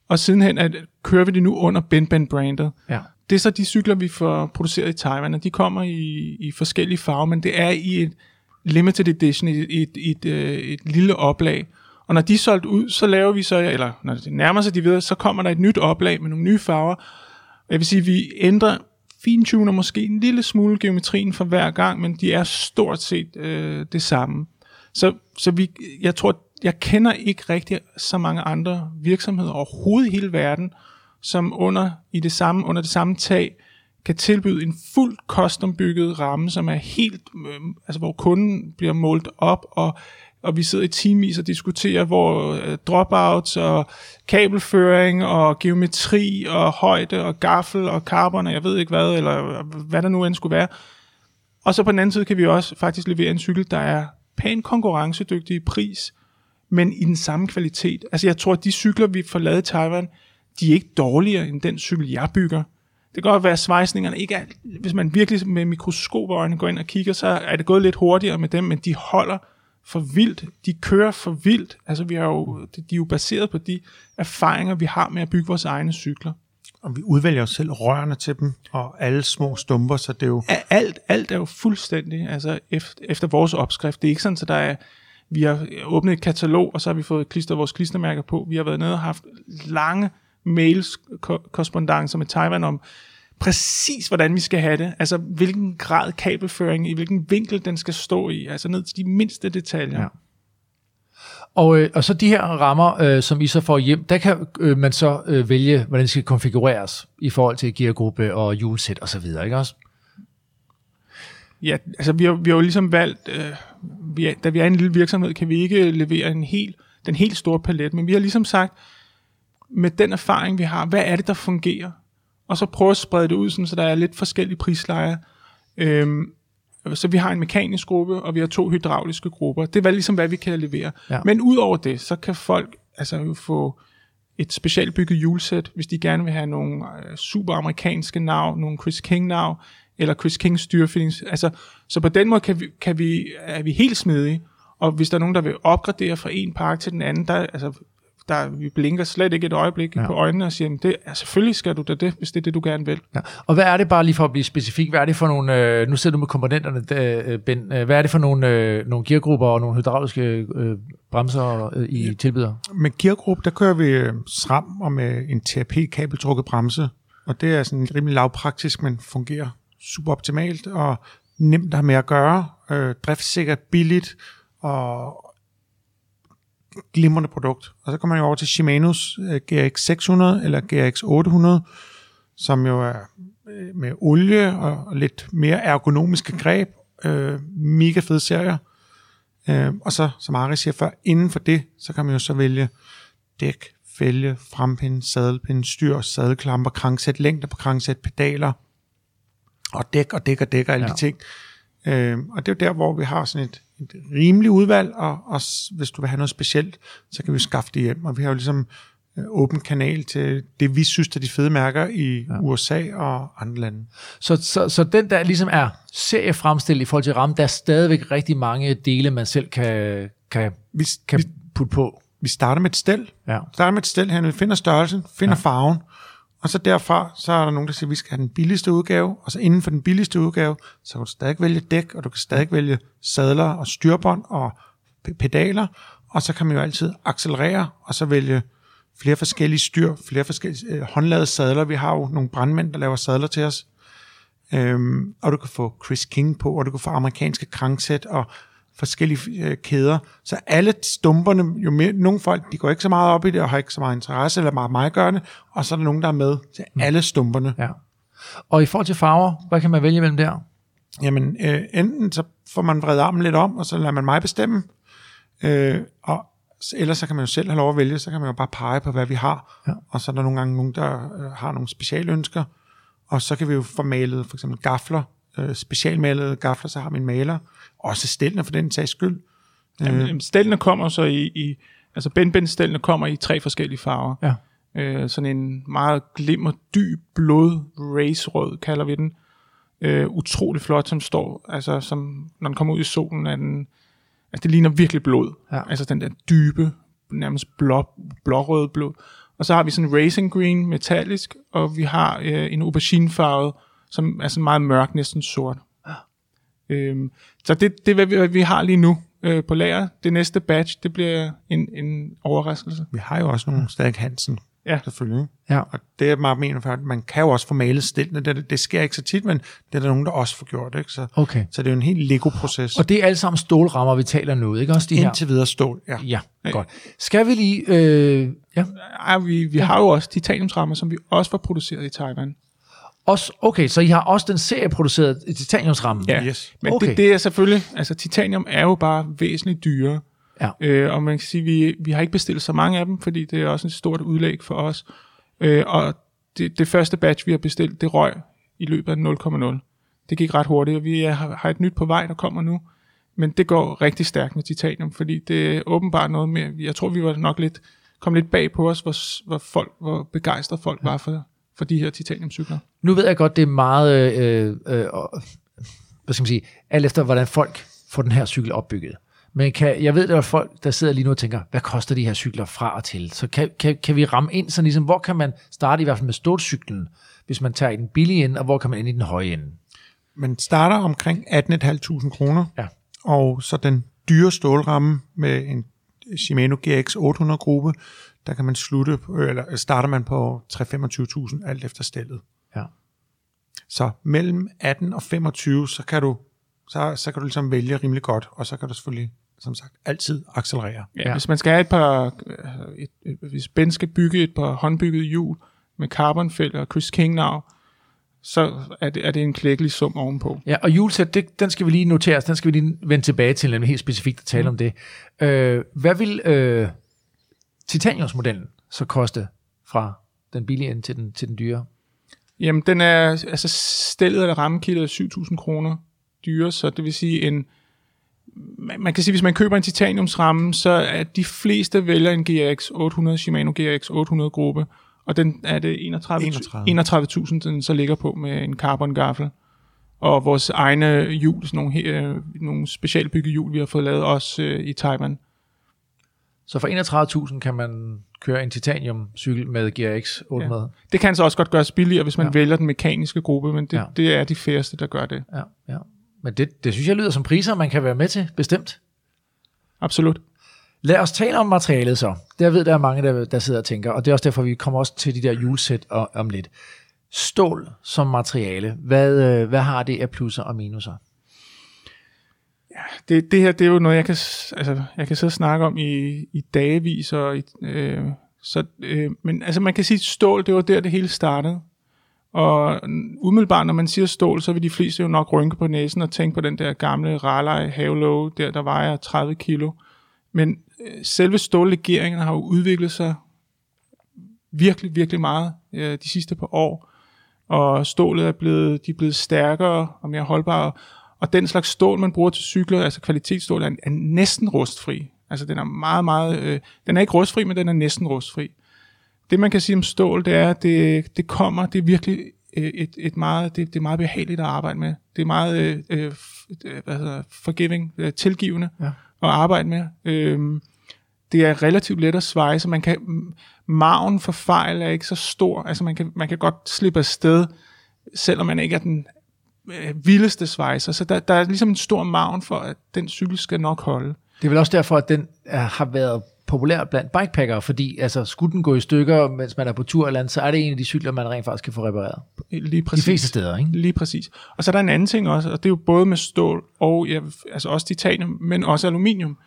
og sidenhen at, kører vi det nu under Ben Ben brandet. Ja. Det er så de cykler, vi får produceret i Taiwan, og de kommer i, i forskellige farver, men det er i et limited edition, i et, et, et, et lille oplag. Og når de er solgt ud, så laver vi så, eller når det nærmer sig de videre, så kommer der et nyt oplag med nogle nye farver. Jeg vil sige, vi ændrer fintuner måske en lille smule geometrien for hver gang, men de er stort set øh, det samme. Så, så vi, jeg tror, jeg kender ikke rigtig så mange andre virksomheder overhovedet i hele verden, som under, i det samme, under det samme tag kan tilbyde en fuldt custombygget ramme, som er helt, øh, altså hvor kunden bliver målt op, og, og vi sidder i timevis og diskuterer, hvor øh, dropouts og kabelføring og geometri og højde og gaffel og carbon og jeg ved ikke hvad, eller øh, hvad der nu end skulle være. Og så på den anden side kan vi også faktisk levere en cykel, der er pænt konkurrencedygtig i pris, men i den samme kvalitet. Altså jeg tror, at de cykler, vi får lavet i Taiwan, de er ikke dårligere end den cykel, jeg bygger. Det kan godt være, at svejsningerne ikke er, hvis man virkelig med mikroskopøjne går ind og kigger, så er det gået lidt hurtigere med dem, men de holder for vildt. De kører for vildt. Altså vi har jo, de er jo baseret på de erfaringer, vi har med at bygge vores egne cykler. Og vi udvælger jo selv rørene til dem, og alle små stumper, så det er jo... Alt, alt er jo fuldstændig altså efter, efter vores opskrift. Det er ikke sådan, at så der er, vi har åbnet et katalog, og så har vi fået klistret vores klistermærker på. Vi har været nede og haft lange mails, korrespondencer med Taiwan om præcis, hvordan vi skal have det. Altså, hvilken grad kabelføring, i hvilken vinkel den skal stå i. Altså, ned til de mindste detaljer. Ja. Og, øh, og så de her rammer, øh, som I så får hjem, der kan øh, man så øh, vælge, hvordan det skal konfigureres i forhold til geargruppe og hjulsæt og så videre, ikke også? Ja, altså vi har, vi har jo ligesom valgt, øh, vi er, da vi er en lille virksomhed, kan vi ikke levere en helt, den helt store palet, men vi har ligesom sagt, med den erfaring, vi har, hvad er det, der fungerer? Og så prøve at sprede det ud, sådan, så der er lidt forskellige prislejer. Øhm, så vi har en mekanisk gruppe, og vi har to hydrauliske grupper. Det er ligesom, hvad vi kan levere. Ja. Men udover det, så kan folk altså jo få et specielt bygget hjulsæt, hvis de gerne vil have nogle øh, super amerikanske nav, nogle Chris King nav, eller Chris King styrefillings. Altså, så på den måde kan vi, kan vi, er vi helt smidige. Og hvis der er nogen, der vil opgradere fra en park til den anden, der, altså, der, vi blinker slet ikke et øjeblik ja. på øjnene og siger, det, ja, selvfølgelig skal du da det, hvis det er det, du gerne vil. Ja. Og hvad er det, bare lige for at blive specifik, hvad er det for nogle, øh, nu sidder du med komponenterne, øh, Ben, øh, hvad er det for nogle, øh, nogle geargrupper og nogle hydrauliske øh, bremser øh, i ja. tilbyder? Med geargruppe, der kører vi øh, SRAM og med en TRP-kabeltrukket bremse, og det er sådan rimelig lavpraktisk, men fungerer super optimalt og nemt at have med at gøre, øh, driftsikkert, billigt, og, glimrende produkt. Og så kommer man jo over til Shimano's GRX 600 eller GRX 800, som jo er uh, med olie og, lidt mere ergonomiske greb. Uh, mega fed serie. Uh, og så, som Ari siger før, inden for det, så kan man jo så vælge dæk, fælge, frempinde, sadelpinde, styr, sadelklamper, krangsæt, længder på krangsæt, pedaler, og dæk og dæk og dæk og alle ja. de ting. Uh, og det er jo der, hvor vi har sådan et et rimeligt udvalg, og, og hvis du vil have noget specielt, så kan vi skaffe det hjem. Og vi har jo ligesom øh, åben kanal til det, vi synes er de fede mærker i ja. USA og andre lande. Så, så, så den, der ligesom er seriefremstillet i forhold til ramme, der er stadigvæk rigtig mange dele, man selv kan, kan, vi, kan putte på. Vi starter med et stel. Ja. starter med et stel her, vi finder størrelsen, finder ja. farven, og så derfra, så er der nogen, der siger, at vi skal have den billigste udgave, og så inden for den billigste udgave, så kan du stadig vælge dæk, og du kan stadig vælge sadler og styrbånd og pedaler, og så kan man jo altid accelerere, og så vælge flere forskellige styr, flere forskellige øh, håndlavede sadler. Vi har jo nogle brandmænd, der laver sadler til os. Øhm, og du kan få Chris King på, og du kan få amerikanske kranksæt, og forskellige øh, kæder. Så alle stumperne, jo mere, nogle folk, de går ikke så meget op i det, og har ikke så meget interesse, eller meget meget gørende, og så er der nogen, der er med til mm. alle stumperne. Ja. Og i forhold til farver, hvad kan man vælge mellem der? Jamen, øh, enten så får man vredet armen lidt om, og så lader man mig bestemme, øh, og ellers så kan man jo selv have lov at vælge, så kan man jo bare pege på, hvad vi har, ja. og så er der nogle gange nogen, der øh, har nogle specialønsker, og så kan vi jo få malet for eksempel gafler, øh, specialmalede gafler, så har vi en maler, også stelene for den sags skyld. Jamen, øh. stelene kommer så i, i altså ben ben stelene kommer i tre forskellige farver. Ja. Øh, sådan en meget glimmer dyb blod racerød kalder vi den. Øh, utrolig flot, som står, altså som, når den kommer ud i solen, er den, altså det ligner virkelig blod. Ja. Altså den der dybe, nærmest blå, blårøde blod. Og så har vi sådan en racing green metallisk, og vi har øh, en auberginefarvet, som er sådan meget mørk, næsten sort. Øhm, så det, det er, hvad vi, hvad vi har lige nu øh, på lager. Det næste batch, det bliver en, en overraskelse. Vi har jo også nogle Stærk Hansen Ja. Selvfølgelig. Ja. Og det er meget mener, for at man kan jo også få malet stillene. Det, det sker ikke så tit, men det er der nogen, der også får gjort. Ikke? Så, Okay. så det er jo en helt Lego-proces. Og det er alle sammen stålrammer, vi taler nu, ikke også de her? Indtil videre stål, ja. Ja, godt. Skal vi lige... Øh, ja, Ej, vi, vi har jo også titaniumsrammer, som vi også får produceret i Taiwan. Også, okay, så I har også den serieproducerede titaniumsramme? Ja, Yes. men Okay. det, det er selvfølgelig, altså titanium er jo bare væsentligt dyrere. Ja. Øh, og man kan sige, vi, vi har ikke bestilt så mange af dem, fordi det er også et stort udlæg for os. Øh, og det, det første batch, vi har bestilt, det røg i løbet af 0,0. Det gik ret hurtigt, og vi er, har, har et nyt på vej, der kommer nu. Men det går rigtig stærkt med titanium, fordi det er åbenbart noget mere, jeg tror, vi var nok lidt, kom lidt bag på os, hvor, hvor, folk, hvor begejstrede folk var for, for de her titaniumcykler. Nu ved jeg godt, det er meget, øh, øh, øh, hvad skal man sige, alt efter hvordan folk får den her cykel opbygget. Men kan, jeg ved, at der er folk, der sidder lige nu og tænker, hvad koster de her cykler fra og til? Så kan, kan, kan vi ramme ind, sådan ligesom, hvor kan man starte i hvert fald med stålcyklen, hvis man tager i den billige ende, og hvor kan man ind i den høje ende? Man starter omkring 18.500 kroner, Ja. og så den dyre stålramme med en Shimano GX 800 gruppe, der kan man slutte, på- eller starter man på 3-25.000 alt efter stillet. Ja. Så mellem 18 og 25, så kan du, så, så kan du ligesom vælge rimelig godt, og så kan du selvfølgelig, som sagt, altid accelerere. Ja. Hvis man skal have et par, øh, et, et, hvis Ben skal bygge et par håndbyggede hjul med carbonfælder og Chris King nav, så er det, er det en klækkelig sum ovenpå. Ja, og julesæt, det, den skal vi lige notere os, den skal vi lige vende tilbage til, nemlig helt specifikt at tale mm. om det. Øh, hvad vil øh, titaniumsmodellen så koste fra den billige ende til den, til den dyre? Jamen, den er, altså stillet af rammekittet er 7.000 kroner dyre, så det vil sige en, man man kan sige, hvis man køber en titaniumsramme, så er de fleste vælger en GX 800, Shimano GX 800 gruppe, og den er det 31 31. 31.000, den så ligger på med en carbongaffel. Og vores egne hjul, sådan nogle, he- øh, nogle specialbygget hjul, vi har fået lavet også øh, i Taiwan. Så for 31.000 kan man køre en titaniumcykel med GRX 800. Ja. Det kan så også godt gøres billigere, hvis man Ja. vælger den mekaniske gruppe, men det, Ja. det er de færreste, der gør det. Ja, ja. Men det, det synes jeg lyder som priser, man kan være med til, bestemt. Absolut. Lad os tale om materialet så. Der ved, der er mange, der, der sidder og tænker, og det er også derfor, vi kommer også til de der julesæt og, om lidt. Stål som materiale, hvad, øh, hvad har det af plusser og minuser? Det, det her, det er jo noget, jeg kan, altså, jeg kan sidde og snakke om i, i dagevis. Og i, øh, så, øh, men altså, man kan sige, at stål, det var der, det hele startede. Og umiddelbart, når man siger stål, så vil de fleste jo nok rynke på næsen og tænke på den der gamle Raleigh Havlow, der, der vejer 30 kilo. Men øh, selve stållegeringen har jo udviklet sig virkelig, virkelig meget øh, de sidste par år. Og stålet er blevet, de er blevet stærkere og mere holdbare. Og den slags stål, man bruger til cykler, altså kvalitetsstål, er, er næsten rustfri. Altså den er meget, meget, øh, den er ikke rustfri, men den er næsten rustfri. Det man kan sige om stål, det er, at det, det kommer, det er virkelig øh, et, et meget, det, det er meget behageligt at arbejde med. Det er meget øh, øh, øh, hvad hedder, forgiving, øh, tilgivende Ja. at arbejde med. Øhm, det er relativt let at sveje, så man kan, maven for fejl er ikke så stor. Altså man kan, man kan godt slippe afsted, selvom man ikke er den øh, vildeste svejser. Så der, der er ligesom en stor maven for, at den cykel skal nok holde. Det er vel også derfor, at den er, har været populær blandt bikepackere, fordi altså, skulle den gå i stykker, mens man er på tur eller andet, så er det en af de cykler, man rent faktisk kan få repareret. Lige De præcis. fleste steder, ikke? Lige præcis. Og så er der en anden ting også, og det er jo både med stål og ja, altså også titanium, men også aluminium.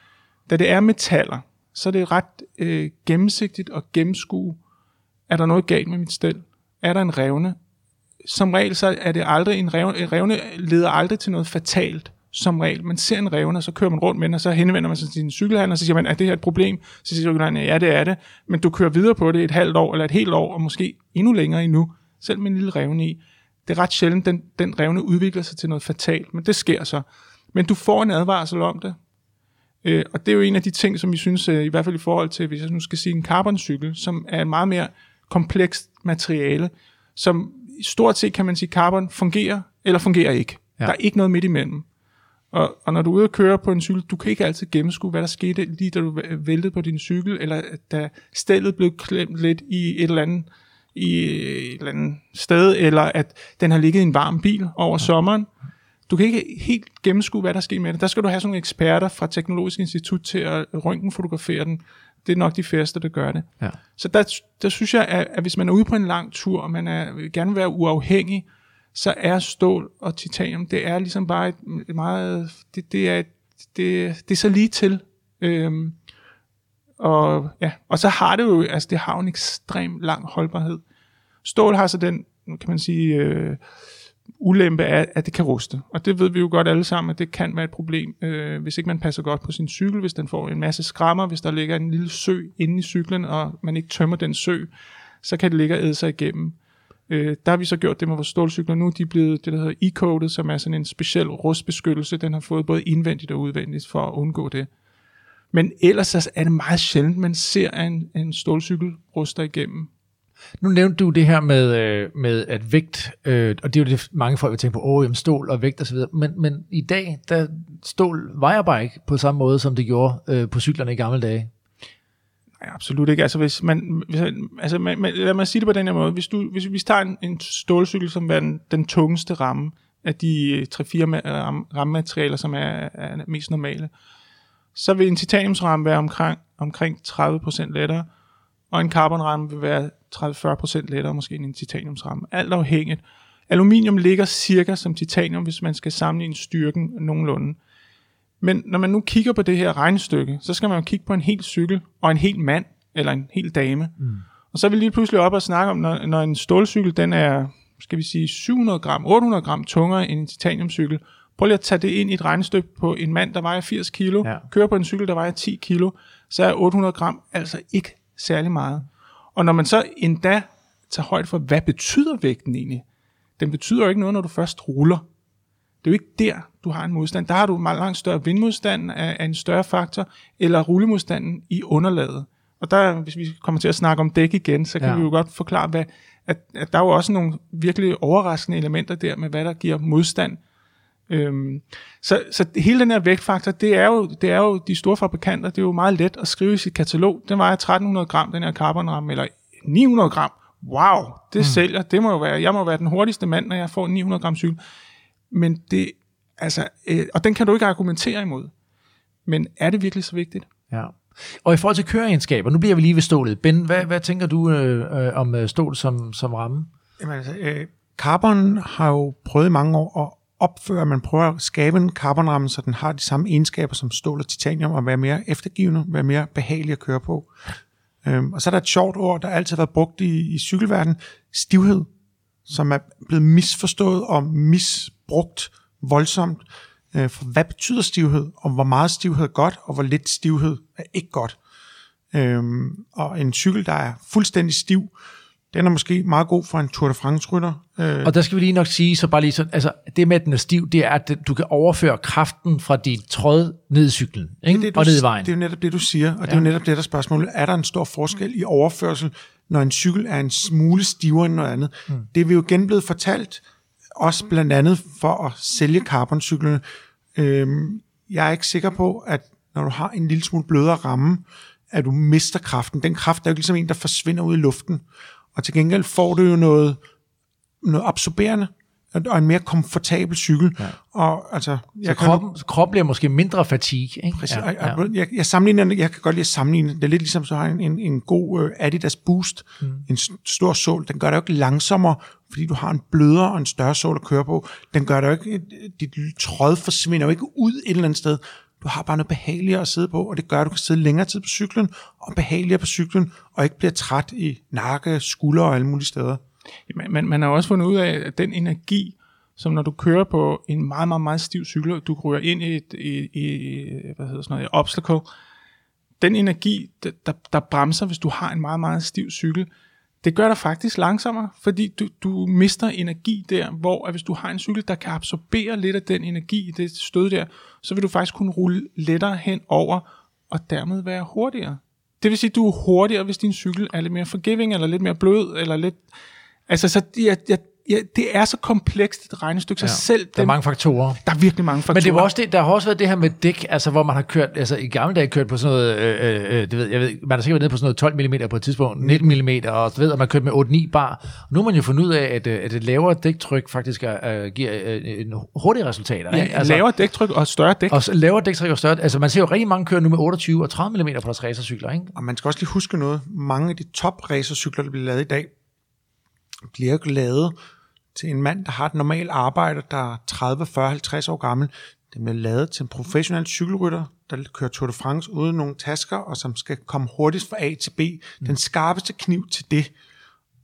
Da det er metaller, så er det ret øh, gennemsigtigt og gennemskue. Er der noget galt med mit stel? Er der en revne? Som regel så er det aldrig en revne. En revne leder aldrig til noget fatalt. Som regel. Man ser en revne, og så kører man rundt med den, og så henvender man sig til sin cykelhandler, og så siger man, er det her et problem? Så siger cykelhandleren, ja, det er det. Men du kører videre på det et halvt år, eller et helt år, og måske endnu længere endnu, selv med en lille revne i. Det er ret sjældent, den, den revne udvikler sig til noget fatalt, men det sker så. Men du får en advarsel om det. Øh, og det er jo en af de ting, som vi synes, øh, i hvert fald i forhold til, hvis jeg nu skal sige en carboncykel, som er et meget mere komplekst materiale, som stort set kan man sige, carbon fungerer eller fungerer ikke. Ja. Ja. Der er ikke noget midt imellem. Og, og når du er ude og køre på en cykel, du kan ikke altid gennemskue, hvad der skete lige da du væltede på din cykel, eller da stillet blev klemt lidt i et eller andet, i et eller andet sted, eller at den har ligget i en varm bil over sommeren. Du kan ikke helt gennemskue, hvad der sker med det. Der skal du have sådan nogle eksperter fra Teknologisk Institut til at røntgenfotografere den, Det er nok de færreste, der gør det. Ja. Så der, der synes jeg, at, at hvis man er ude på en lang tur, og man er, vil gerne være uafhængig, så er stål og titanium, det er ligesom bare et, et meget, det, det, er, det, det er så lige til. Øhm, og, ja, og så har det jo, altså det har jo en ekstrem lang holdbarhed. Stål har så den, kan man sige, øh, ulempe er, at det kan ruste. Og det ved vi jo godt alle sammen, at det kan være et problem, øh, hvis ikke man passer godt på sin cykel, hvis den får en masse skrammer, hvis der ligger en lille sø inde i cyklen, og man ikke tømmer den sø, så kan det ligge og æde sig igennem. Øh, der har vi så gjort det med vores stålcykler nu. De er blevet det, der hedder e-coated, som er sådan en speciel rustbeskyttelse. Den har fået både indvendigt og udvendigt for at undgå det. Men ellers er det meget sjældent, man ser en, en stålcykel ruster igennem. Nu nævnte du det her med, øh, med at vægt, øh, og det er jo det, mange folk vil tænke på, åh, jamen, stål og vægt osv., men, men i dag, der stål vejer bare ikke på samme måde, som det gjorde øh, på cyklerne i gamle dage. Nej, absolut ikke. Altså, hvis man, hvis, altså man, man, lad mig sige det på den her måde. Hvis, du, hvis vi tager en, en stålcykel, som er den, den tungeste ramme af de øh, 3-4 ram, rammematerialer, som er, er mest normale, så vil en titaniumsramme være omkring, omkring 30% lettere, og en carbonramme vil være 30-40% lettere måske end en titaniumsramme. Alt afhængigt. Aluminium ligger cirka som titanium, hvis man skal sammenligne styrken nogenlunde. Men når man nu kigger på det her regnestykke, så skal man jo kigge på en hel cykel og en hel mand, eller en hel dame. Mm. Og så er vi lige pludselig op og snakke om, når, når en stålcykel, den er, skal vi sige, 700 gram, 800 gram tungere end en titaniumcykel. Prøv lige at tage det ind i et regnestykke på en mand, der vejer 80 kilo, ja. kører på en cykel, der vejer 10 kilo, så er 800 gram altså ikke særlig meget. Og når man så endda tager højde for, hvad betyder vægten egentlig? Den betyder jo ikke noget, når du først ruller. Det er jo ikke der, du har en modstand. Der har du meget langt større vindmodstand af, en større faktor, eller rullemodstanden i underlaget. Og der, hvis vi kommer til at snakke om dæk igen, så kan ja. vi jo godt forklare, hvad, at, at der er jo også nogle virkelig overraskende elementer der med, hvad der giver modstand. Øhm, så, så hele den her vægtfaktor, det er, jo, det er jo de store fabrikanter, det er jo meget let at skrive i sit katalog. Den vejer 1300 gram, den her carbonramme, eller 900 gram. Wow, det mm. sælger. Det må jo være, jeg må være den hurtigste mand, når jeg får 900 gram cykel. Men det, altså, øh, og den kan du ikke argumentere imod. Men er det virkelig så vigtigt? Ja. Og i forhold til køreegenskaber, nu bliver vi lige ved stålet. Ben, hvad, hvad tænker du øh, øh om øh, stål som, som ramme? Jamen altså, øh, Carbon har jo prøvet i mange år at opføre, man prøver at skabe en carbonramme, så den har de samme egenskaber som stål og titanium, og være mere eftergivende, være mere behagelig at køre på. Øhm, og så er der et sjovt ord, der altid har været brugt i, i cykelverdenen, stivhed, som er blevet misforstået og misbrugt voldsomt. Øh, for hvad betyder stivhed, og hvor meget stivhed er godt, og hvor lidt stivhed er ikke godt. Øhm, og en cykel, der er fuldstændig stiv, den er måske meget god for en Tour de France-rytter. Øh. Og der skal vi lige nok sige, så bare lige så, altså det med, at den er stiv, det er, at du kan overføre kraften fra dit tråd ned i cyklen, ikke? Det det, du, og ned i vejen. Det er jo netop det, du siger, og ja. det er jo netop det, der spørgsmål. Er der en stor forskel i overførsel, når en cykel er en smule stivere end noget andet? Mm. Det er vi jo igen blevet fortalt, også blandt andet for at sælge carboncyklerne. Øhm, jeg er ikke sikker på, at når du har en lille smule blødere ramme, at du mister kraften. Den kraft er jo ligesom en, der forsvinder ud i luften. Og til gengæld får du jo noget, noget absorberende, og en mere komfortabel cykel. Ja. Og, altså, jeg så kroppen, kan, krop bliver måske mindre fatigue. Ikke? Præcis. Ja, ja. Jeg, jeg, sammenligner, jeg kan godt lide at sammenligne. Det er lidt ligesom, så har en, en, en god uh, Adidas Boost, mm. en stor sål. Den gør det jo ikke langsommere, fordi du har en blødere og en større sål at køre på. Den gør det jo ikke, dit tråd forsvinder jo ikke ud et eller andet sted. Du har bare noget behageligere at sidde på, og det gør, at du kan sidde længere tid på cyklen, og behageligere på cyklen, og ikke bliver træt i nakke, skulder og alle mulige steder. Men man, man har også fundet ud af, at den energi, som når du kører på en meget, meget, meget stiv cykel, du ryger ind i et, i, i, hvad hedder sådan noget, et obstacle, den energi, der, der bremser, hvis du har en meget, meget stiv cykel, det gør dig faktisk langsommere, fordi du, du mister energi der, hvor at hvis du har en cykel, der kan absorbere lidt af den energi i det stød der, så vil du faktisk kunne rulle lettere hen over, og dermed være hurtigere. Det vil sige, at du er hurtigere, hvis din cykel er lidt mere forgiving, eller lidt mere blød, eller lidt... Altså, så jeg, jeg, ja, det er så komplekst et regnestykke, så Ja, selv Der er dem, mange faktorer. der er virkelig mange faktorer. Men det var også det, der har også været det her med dæk, altså hvor man har kørt, altså i gamle dage kørt på sådan noget, øh, øh, det ved, jeg ved, man har sikkert været nede på sådan noget 12 mm på et tidspunkt, 19 mm, og så ved, at man kørt med 8-9 bar. Og nu har man jo fundet ud af, at, øh, at et lavere dæktryk faktisk er, øh, giver øh, en hurtige resultater. ja, ikke? altså, lavere dæktryk og større dæk. Og lavere dæktryk og større, altså man ser jo rigtig mange kører nu med 28 og 30 mm på deres racercykler, ikke? Og man skal også lige huske noget. Mange af de top racercykler, der bliver lavet i dag, bliver jo lavet til en mand, der har et normalt arbejde, der er 30, 40, 50 år gammel. Det bliver lavet til en professionel cykelrytter, der kører Tour de France uden nogle tasker, og som skal komme hurtigst fra A til B. Den skarpeste kniv til det.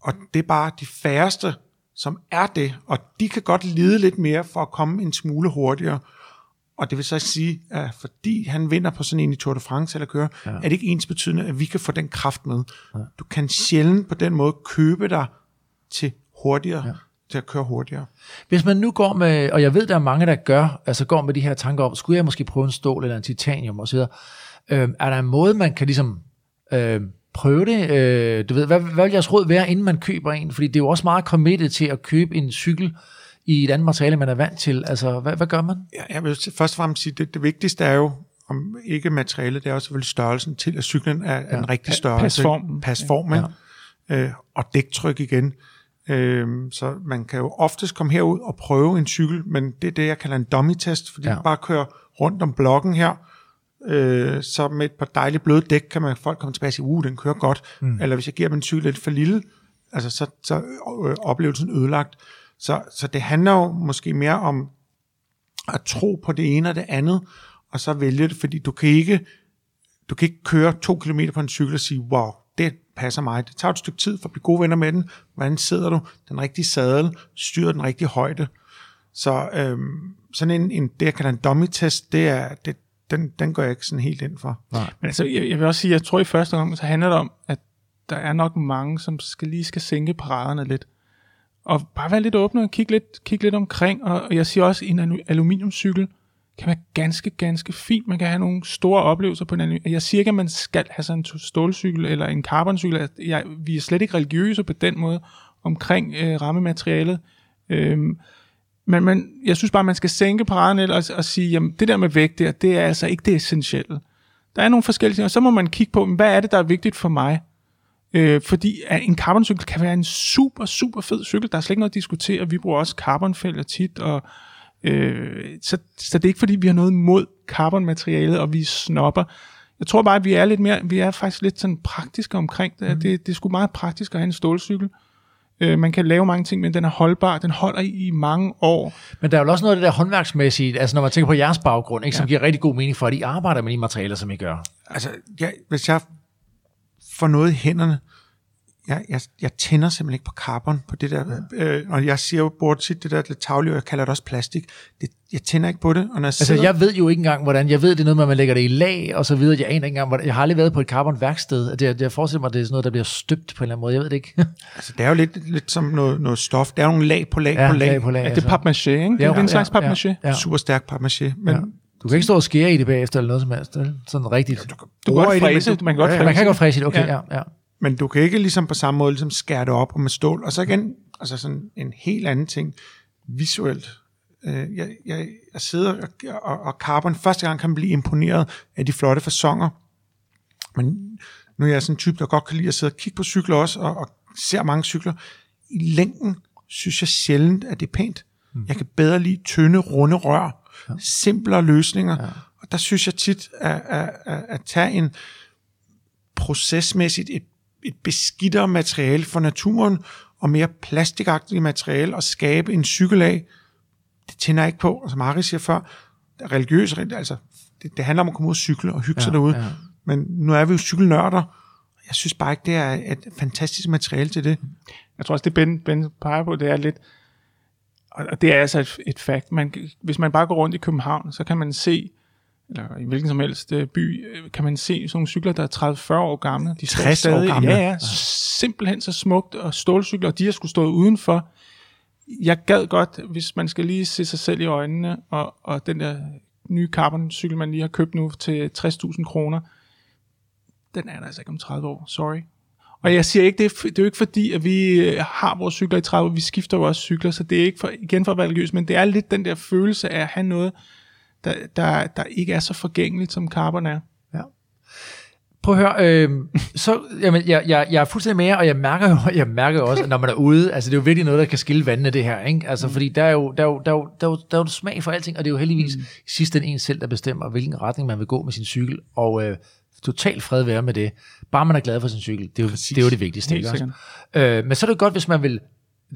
Og det er bare de færreste, som er det, og de kan godt lide lidt mere for at komme en smule hurtigere. Og det vil så sige, at fordi han vinder på sådan en i Tour de France eller kører, ja. er det ikke ens betydende, at vi kan få den kraft med. Ja. Du kan sjældent på den måde købe dig til hurtigere, ja. til at køre hurtigere. Hvis man nu går med, og jeg ved, der er mange, der gør, altså går med de her tanker om, skulle jeg måske prøve en stål eller en titanium osv., øh, er der en måde, man kan ligesom øh, prøve det? Øh, du ved, hvad, hvad vil jeres råd være, inden man køber en? Fordi det er jo også meget committed til at købe en cykel i et andet materiale, man er vant til. Altså, hvad, hvad gør man? Ja, jeg vil først og fremmest sige, det, det vigtigste er jo, om ikke materialet, det er jo selvfølgelig størrelsen til, at cyklen er ja. en rigtig størrelse. pasformen. Pasformen. Ja. Øh, og dæktryk igen. Øh, så man kan jo oftest komme herud og prøve en cykel, men det er det, jeg kalder en dummy-test, fordi Ja. ja. bare kører rundt om blokken her, øh, så med et par dejlige bløde dæk, kan man folk komme tilbage og sige, uh, den kører godt. Mm. Eller hvis jeg giver dem en cykel lidt for lille, altså så, så øh, oplevelsen ødelagt. Så, så det handler jo måske mere om at tro på det ene og det andet, og så vælge det, fordi du kan ikke, du kan ikke køre to kilometer på en cykel og sige, wow, det passer mig. Det tager et stykke tid for at blive gode venner med den. Hvordan sidder du? Den rigtige sadel, styrer den rigtige højde. Så øhm, sådan en, en, det jeg kalder en dummy-test, det er, det, den, den går jeg ikke sådan helt ind for. Men altså, jeg, jeg vil også sige, jeg tror i første gang, så handler det om, at der er nok mange, som skal lige skal sænke paraderne lidt. Og bare være lidt åbne og kigge lidt, kigge lidt omkring. Og, og jeg siger også, en alu- aluminiumcykel kan være ganske, ganske fint. Man kan have nogle store oplevelser på en anden Jeg siger ikke, at man skal have sådan en stålcykel eller en carboncykel. Jeg, vi er slet ikke religiøse på den måde omkring øh, rammematerialet. Øhm, men, men jeg synes bare, man skal sænke paraderne lidt og, og sige, jamen det der med vægt der, det er altså ikke det essentielle. Der er nogle forskellige ting, og så må man kigge på, hvad er det, der er vigtigt for mig? Øh, fordi at en carboncykel kan være en super, super fed cykel. Der er slet ikke noget at diskutere. Vi bruger også carbonfælder tit, og øh, så, så det er ikke fordi, vi har noget mod carbonmaterialet, og vi snopper. Jeg tror bare, at vi er lidt mere, vi er faktisk lidt sådan praktiske omkring det. Mm. Det, det er sgu meget praktisk at have en stålcykel. Øh, man kan lave mange ting, men den er holdbar. Den holder i, i mange år. Men der er jo også noget af det der håndværksmæssige, altså når man tænker på jeres baggrund, ikke, som giver rigtig god mening for, at I arbejder med de materialer, som I gør. Altså, jeg, hvis jeg får noget i hænderne, jeg, jeg, jeg tænder simpelthen ikke på carbon, på det der, øh, og jeg siger jo bort tit det der lidt tavlige, og jeg kalder det også plastik. Det, jeg tænder ikke på det, og når jeg Altså, sidder, jeg ved jo ikke engang, hvordan, jeg ved, det er noget med, at man lægger det i lag, og så videre. Jeg aner ikke engang, hvordan, jeg har aldrig været på et carbonværksted. Det, jeg forestiller mig, at det er sådan noget, der bliver støbt på en eller anden måde. Jeg ved det ikke. <laughs> altså, det er jo lidt, lidt som noget, noget stof. Der er nogle lag på lag ja, på lag. lag på lag. Ja, det altså. er papmaché, ikke? Det er en slags papmaché. Ja, ja. Super stærk papmaché. Men Ja. Du kan ikke stå og skære i det bagefter, eller noget som helst. vel? Sådan rigtigt. Du kan Bruger godt i det, men fræse, du- man kan godt Ja, ja. fræse. Man kan godt fræse det, okay, Ja. ja. ja. Men du kan ikke ligesom på samme måde ligesom skære det op og med stål. Og så igen, altså sådan en helt anden ting, visuelt. Øh, jeg, jeg, jeg sidder og, og, og carbon, første gang kan blive imponeret af de flotte fasonger. Men nu er jeg sådan en type, der godt kan lide at sidde og kigge på cykler også, og, og ser mange cykler. I længden synes jeg sjældent, at det er pænt. Mm. Jeg kan bedre lide tynde, runde rør, ja. simplere løsninger. Ja. Og der synes jeg tit, at, at, at, at tage en procesmæssigt et, et beskidtere materiale for naturen, og mere plastikagtigt materiale, og skabe en cykel af, det tænder jeg ikke på. Og som Harry siger før, religiøs, altså, det, det handler om at komme ud og cykle og hygge ja, sig derude. ja. Men nu er vi jo cykelnørder. Jeg synes bare ikke, det er et fantastisk materiale til det. Jeg tror også, det Ben, ben peger på, det er lidt, og og det er altså et, et fakt. Man, hvis man bare går rundt i København, så kan man se, eller i hvilken som helst øh, by, øh, kan man se sådan nogle cykler, der er 30-40 år gamle. De står 60 år stadig, gamle. Ja, ja, simpelthen så smukt, og stålcykler, og de har skulle stået udenfor. Jeg gad godt, hvis man skal lige se sig selv i øjnene, og, og den der nye carboncykel, man lige har købt nu til 60.000 kroner, den er der altså ikke om 30 år, sorry. Og jeg siger ikke, det er, det er jo ikke fordi, at vi øh, har vores cykler i 30 vi skifter jo også cykler, så det er ikke for, igen for at være religiøs, men det er lidt den der følelse af at have noget, der, der, der ikke er så forgængeligt, som carbon er. Ja. Prøv at høre, øh, <laughs> så, jamen, jeg, jeg, jeg er fuldstændig med jer, og jeg mærker jo jeg mærker også, at når man er ude, altså det er jo virkelig noget, der kan skille vandene det her, ikke? Altså, mm. fordi der er, jo, der, er jo, der, er jo, der, er jo, der er jo smag for alting, og det er jo heldigvis mm. sidst den en selv, der bestemmer, hvilken retning man vil gå med sin cykel, og øh, totalt fred være med det. Bare man er glad for sin cykel, det er jo, det, er jo det vigtigste, ikke? Øh, men så er det godt, hvis man vil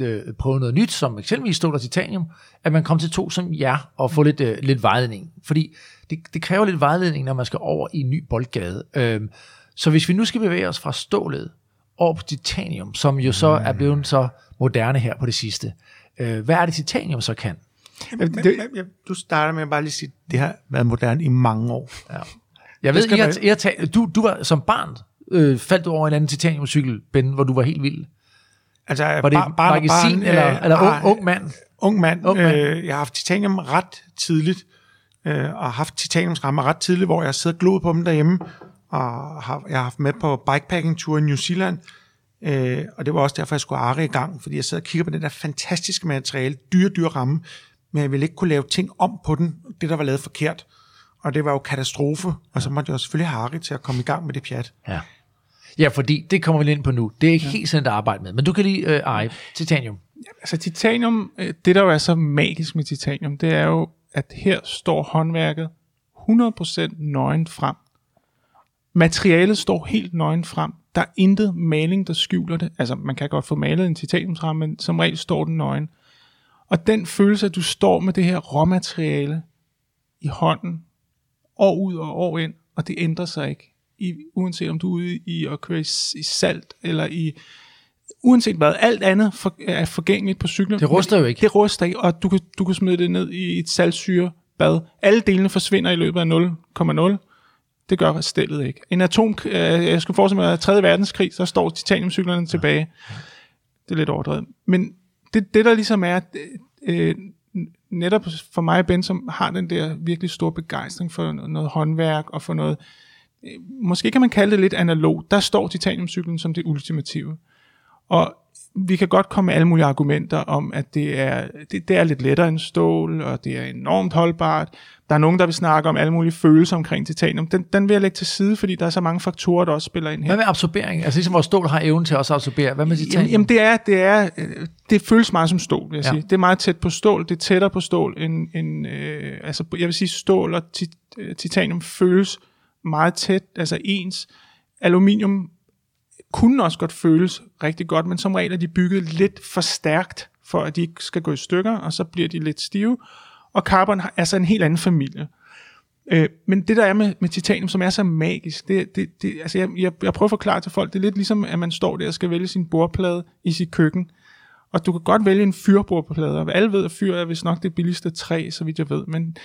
øh, prøve noget nyt, som eksempelvis stål og titanium, at man kommer til to som jer og får lidt, øh, lidt vejledning. Fordi det, det kræver lidt vejledning, når man skal over i en ny boldgade. Øh, så hvis vi nu skal bevæge os fra stålet over på titanium, som jo så er blevet så moderne her på det sidste, øh, hvad er det titanium så kan? Men, det, men, du starter med at bare lige sige, det har været moderne i mange år. Ja. Jeg ved, jeg, jeg, jeg, du, du var som barn, øh, faldt du over en anden titaniumcykel, Ben, hvor du var helt vild. Altså, var det bar, bar, magasin, barn, eller, øh, eller ung, ung mand? Ung mand. Ung mand. Øh, jeg har haft titanium ret tidligt, øh, og har haft titaniumsrammer ret tidligt, hvor jeg sidder glod på dem derhjemme, og har, jeg har haft med på bikepacking-tur i New Zealand, øh, og det var også derfor, jeg skulle Ari i gang, fordi jeg sidder og kigger på det der fantastiske materiale, dyre, dyre ramme, men jeg ville ikke kunne lave ting om på den, det der var lavet forkert. Og det var jo katastrofe, og så måtte jeg jo selvfølgelig have Ari til at komme i gang med det pjat. Ja. Ja, fordi det kommer vi ind på nu. Det er ikke ja. helt sådan at arbejde med. Men du kan lige øh, eje titanium. Ja, altså titanium, øh, det der jo er så magisk med titanium, det er jo, at her står håndværket 100% nøgen frem. Materialet står helt nøgen frem. Der er intet maling, der skjuler det. Altså, man kan godt få malet en titaniumsramme, men som regel står den nøgen. Og den følelse, at du står med det her råmateriale i hånden, år ud og år ind, og det ændrer sig ikke. I, uanset om du er ude i at køre i, i salt, eller i uanset hvad, alt andet for, er forgængeligt på cyklen. Det ruster jo ikke. Det ruster ikke, og du kan, du kan smide det ned i et saltsyrebad. Alle delene forsvinder i løbet af 0,0. Det gør stillet ikke. En atom, øh, jeg skal forestille mig, at 3. verdenskrig, så står titaniumcyklerne tilbage. Det er lidt overdrevet. Men det, det der ligesom er, øh, netop for mig og Ben, som har den der virkelig store begejstring for noget håndværk og for noget, øh, måske kan man kalde det lidt analog, der står titaniumcyklen som det ultimative. Og vi kan godt komme med alle mulige argumenter om, at det er, det, det er lidt lettere end stål, og det er enormt holdbart. Der er nogen, der vil snakke om alle mulige følelser omkring titanium. Den, den vil jeg lægge til side, fordi der er så mange faktorer, der også spiller ind her. Hvad med absorbering? Altså ligesom hvor stål har evnen til også at absorbere. Hvad med titanium? Jamen, jamen det, er, det, er, det føles meget som stål, vil jeg ja. sige. Det er meget tæt på stål. Det er tættere på stål end, end øh, altså jeg vil sige stål og tit, øh, titanium føles meget tæt, altså ens. Aluminium kunne også godt føles rigtig godt, men som regel er de bygget lidt for stærkt, for at de ikke skal gå i stykker, og så bliver de lidt stive. Og carbon er så en helt anden familie. Øh, men det der er med, med titanium, som er så magisk, det, det, det, altså jeg, jeg, jeg prøver at forklare til folk, det er lidt ligesom, at man står der og skal vælge sin bordplade i sit køkken. Og du kan godt vælge en fyrbordplade, og alle ved, at fyr er vist nok det billigste træ, så vidt jeg ved, men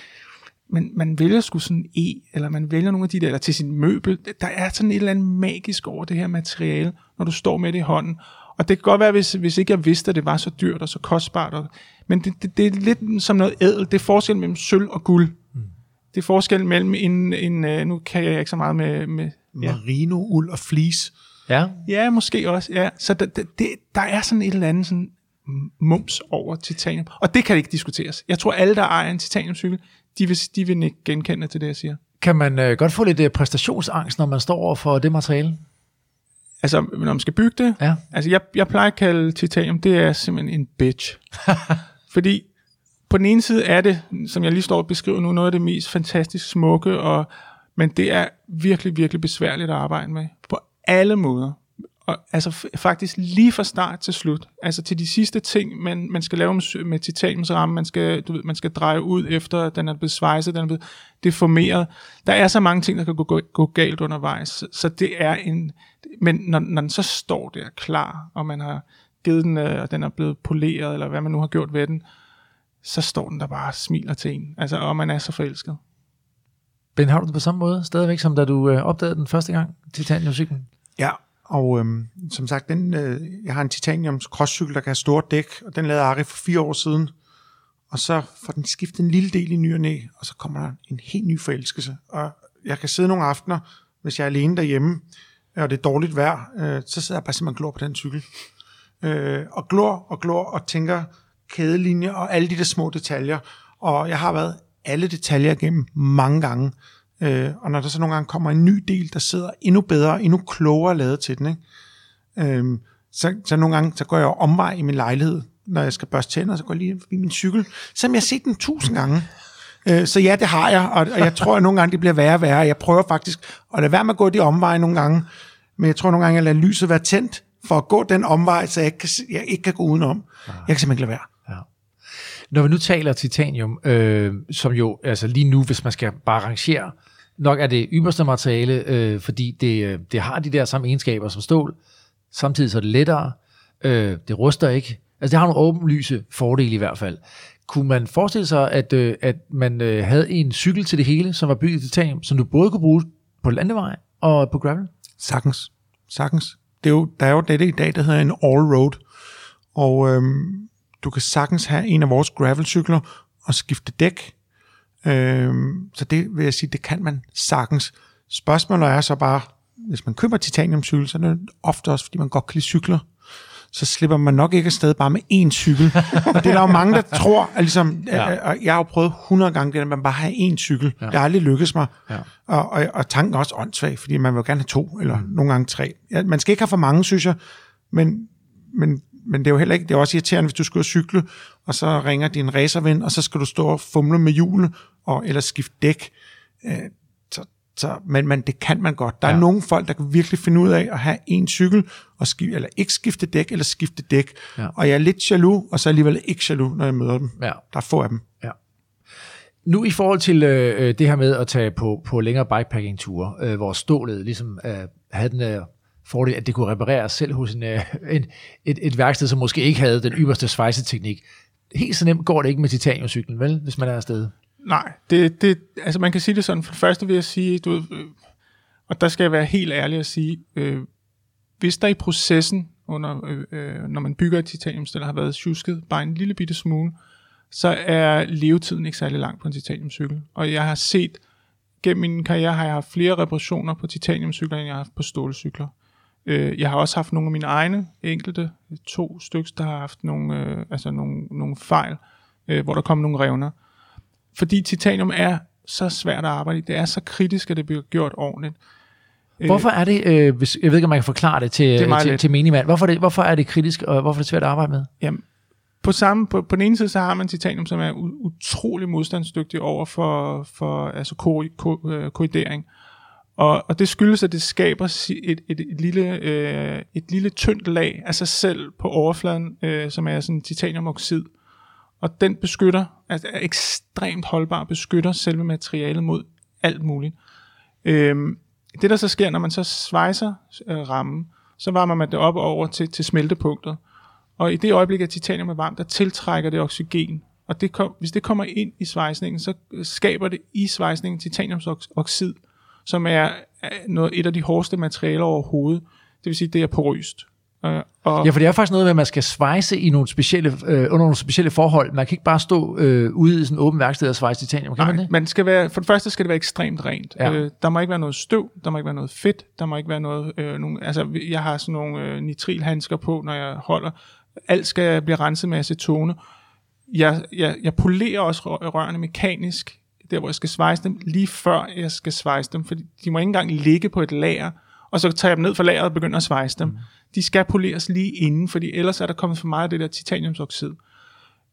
men man vælger sgu sådan E, eller man vælger nogle af de der, eller til sin møbel. Der er sådan et eller andet magisk over det her materiale, når du står med det i hånden. Og det kan godt være, hvis, hvis ikke jeg vidste, at det var så dyrt og så kostbart. Og, men det, det, det er lidt som noget ædel. Det er forskel mellem sølv og guld. Mm. Det er forskel mellem en, en, øh, nu kan jeg ikke så meget med... med ja. Merino, uld og fleece. Ja. Ja, måske også. Ja. Så der, det, der er sådan et eller andet sådan mums over titanium. Og det kan ikke diskuteres. Jeg tror, alle, der ejer en titaniumcykel, de vil, de vil ikke genkende til det, jeg siger. Kan man øh, godt få lidt øh, præstationsangst, når man står over for det materiale? Altså, når man skal bygge det? Ja. Altså, jeg, jeg plejer at kalde titanium, det er simpelthen en bitch. <laughs> Fordi på den ene side er det, som jeg lige står og beskriver nu, noget af det mest fantastisk smukke, og, men det er virkelig, virkelig besværligt at arbejde med. På alle måder og, altså faktisk lige fra start til slut, altså til de sidste ting, man, man skal lave med, med titaniumsramme, man skal, du ved, man skal dreje ud efter, den er blevet svejset, den er blevet deformeret. Der er så mange ting, der kan gå, gå, gå galt undervejs, så, så det er en, men når, når den så står der klar, og man har givet den, øh, og den er blevet poleret, eller hvad man nu har gjort ved den, så står den der bare og smiler til en, altså, og man er så forelsket. Ben, har du det på samme måde stadigvæk, som da du øh, opdagede den første gang, titaniumcyklen? Ja, og øhm, som sagt, den, øh, jeg har en titanium crosscykel, der kan have store dæk, og den lavede Ari for fire år siden. Og så får den skiftet en lille del i ny og næ, og så kommer der en helt ny forelskelse. Og jeg kan sidde nogle aftener, hvis jeg er alene derhjemme, øh, og det er dårligt vejr, øh, så sidder jeg bare simpelthen og glor på den cykel. Øh, og glor og glor og tænker kædelinjer og alle de der små detaljer. Og jeg har været alle detaljer igennem mange gange. Øh, og når der så nogle gange kommer en ny del, der sidder endnu bedre, endnu klogere lavet til den, ikke? Øh, så, så nogle gange så går jeg omvej i min lejlighed, når jeg skal børste tænder, så går jeg lige forbi min cykel, som jeg har set den tusind gange. Øh, så ja, det har jeg, og, og jeg tror, at nogle gange det bliver værre og værre. Jeg prøver faktisk at lade være med at gå de omveje nogle gange, men jeg tror nogle gange, at jeg lader lyset være tændt, for at gå den omvej, så jeg ikke kan, jeg ikke kan gå udenom. Jeg kan simpelthen ikke lade være. Når vi nu taler titanium, øh, som jo altså lige nu, hvis man skal bare rangere, nok er det ypperste materiale, øh, fordi det, øh, det har de der samme egenskaber som stål, samtidig så er det lettere, øh, det ruster ikke, altså det har nogle åbenlyse fordele i hvert fald. Kunne man forestille sig, at, øh, at man øh, havde en cykel til det hele, som var bygget i titanium, som du både kunne bruge på landevej og på gravel? Sagtens. Sagtens. Det er jo, der er jo det i dag, der hedder en all-road. Og øhm, du kan sagtens have en af vores gravelcykler og skifte dæk. Øhm, så det vil jeg sige, det kan man sagtens. Spørgsmålet er så bare, hvis man køber titaniumcykel, så er det ofte også, fordi man godt kan lide cykler. Så slipper man nok ikke afsted bare med én cykel. <laughs> og det er der jo mange, der tror, at ligesom, Ja. ja. og jeg har jo prøvet 100 gange det, at man bare har én cykel. Ja. Det har aldrig lykkes mig. Ja. Og, og, og tanken er også åndssvag, fordi man vil jo gerne have to, eller mm. nogle gange tre. Ja, man skal ikke have for mange, synes jeg, men, men, men det er jo heller ikke, det er også irriterende, hvis du skal cykle, og så ringer din racerven, og så skal du stå og fumle med hjulet, og, eller skifte dæk. Øh, så, så, men, men det kan man godt. Der ja. Ja. er nogle folk, der kan virkelig finde ud af at have en cykel, og skifte, eller ikke skifte dæk, eller skifte dæk. Ja. Og jeg er lidt jaloux, og så alligevel ikke jaloux, når jeg møder dem. Ja. Der er få af dem. Ja. Nu i forhold til øh, øh, det her med at tage på, på længere bikepacking-ture, øh, hvor stålet ligesom øh, havde den øh, fordel, at det kunne repareres selv hos en, øh, en, et, et værksted, som måske ikke havde den ypperste svejseteknik. Helt så nemt går det ikke med titaniumcyklen, vel, hvis man er afsted? Nej, det, det, altså man kan sige det sådan. For det første vil jeg sige, du ved, øh, og der skal jeg være helt ærlig at sige, øh, hvis der i processen, under, øh, øh når man bygger et titaniumstel, har været tjusket bare en lille bitte smule, så er levetiden ikke særlig lang på en titaniumcykel. Og jeg har set, gennem min karriere har jeg haft flere reparationer på titaniumcykler, end jeg har haft på stålcykler. Øh, jeg har også haft nogle af mine egne enkelte, to stykker, der har haft nogle, øh, altså nogle, nogle fejl, øh, hvor der kom nogle revner. Fordi titanium er så svært at arbejde i. Det er så kritisk, at det bliver gjort ordentligt. Øh, Hvorfor er det, øh, hvis, jeg ved ikke, om man kan forklare det til, Det meget til, let. til menigmand, hvorfor er, det, hvorfor er det kritisk, og hvorfor er det svært at arbejde med? Jamen, på, samme, på, på den ene side, så har man titanium, som er utrolig modstandsdygtig over for, for altså ko, ko, øh, korridering. Og, og det skyldes, at det skaber et, et, et, lille, øh, et lille tyndt lag af sig selv på overfladen, øh, som er sådan titaniumoxid. Og den beskytter, altså er ekstremt holdbar, beskytter selve materialet mod alt muligt. Øhm, det der så sker, når man så svejser øh, rammen, så varmer man det op over til, til smeltepunktet. Og i det øjeblik, at titanium er varmt, der tiltrækker det oxygen. Og det kom, hvis det kommer ind i svejsningen, så skaber det i svejsningen titaniumsoxid, som er noget, et af de hårdeste materialer overhovedet. Det vil sige, det er porøst. Øh, og Ja, for det er faktisk noget med, at man skal svejse i nogle specielle, øh, under nogle specielle forhold. Man kan ikke bare stå øh, ude i sådan en åben værksted og svejse titanium, kan man Nej, det? man skal være, for det første skal det være ekstremt rent. Ja. Øh, der må ikke være noget støv, der må ikke være noget fedt, der må ikke være noget... Øh, nogle, altså, jeg har sådan nogle øh, nitrilhandsker på, når jeg holder. Alt skal blive renset med acetone. Jeg, jeg, jeg polerer også rør- rørene mekanisk, der hvor jeg skal svejse dem, lige før jeg skal svejse dem, fordi de må ikke engang ligge på et lager, og så tager jeg dem ned fra lageret og begynder at svejse dem. Mm. De skal poleres lige inden, fordi ellers er der kommet for meget af det der titaniumsoxid.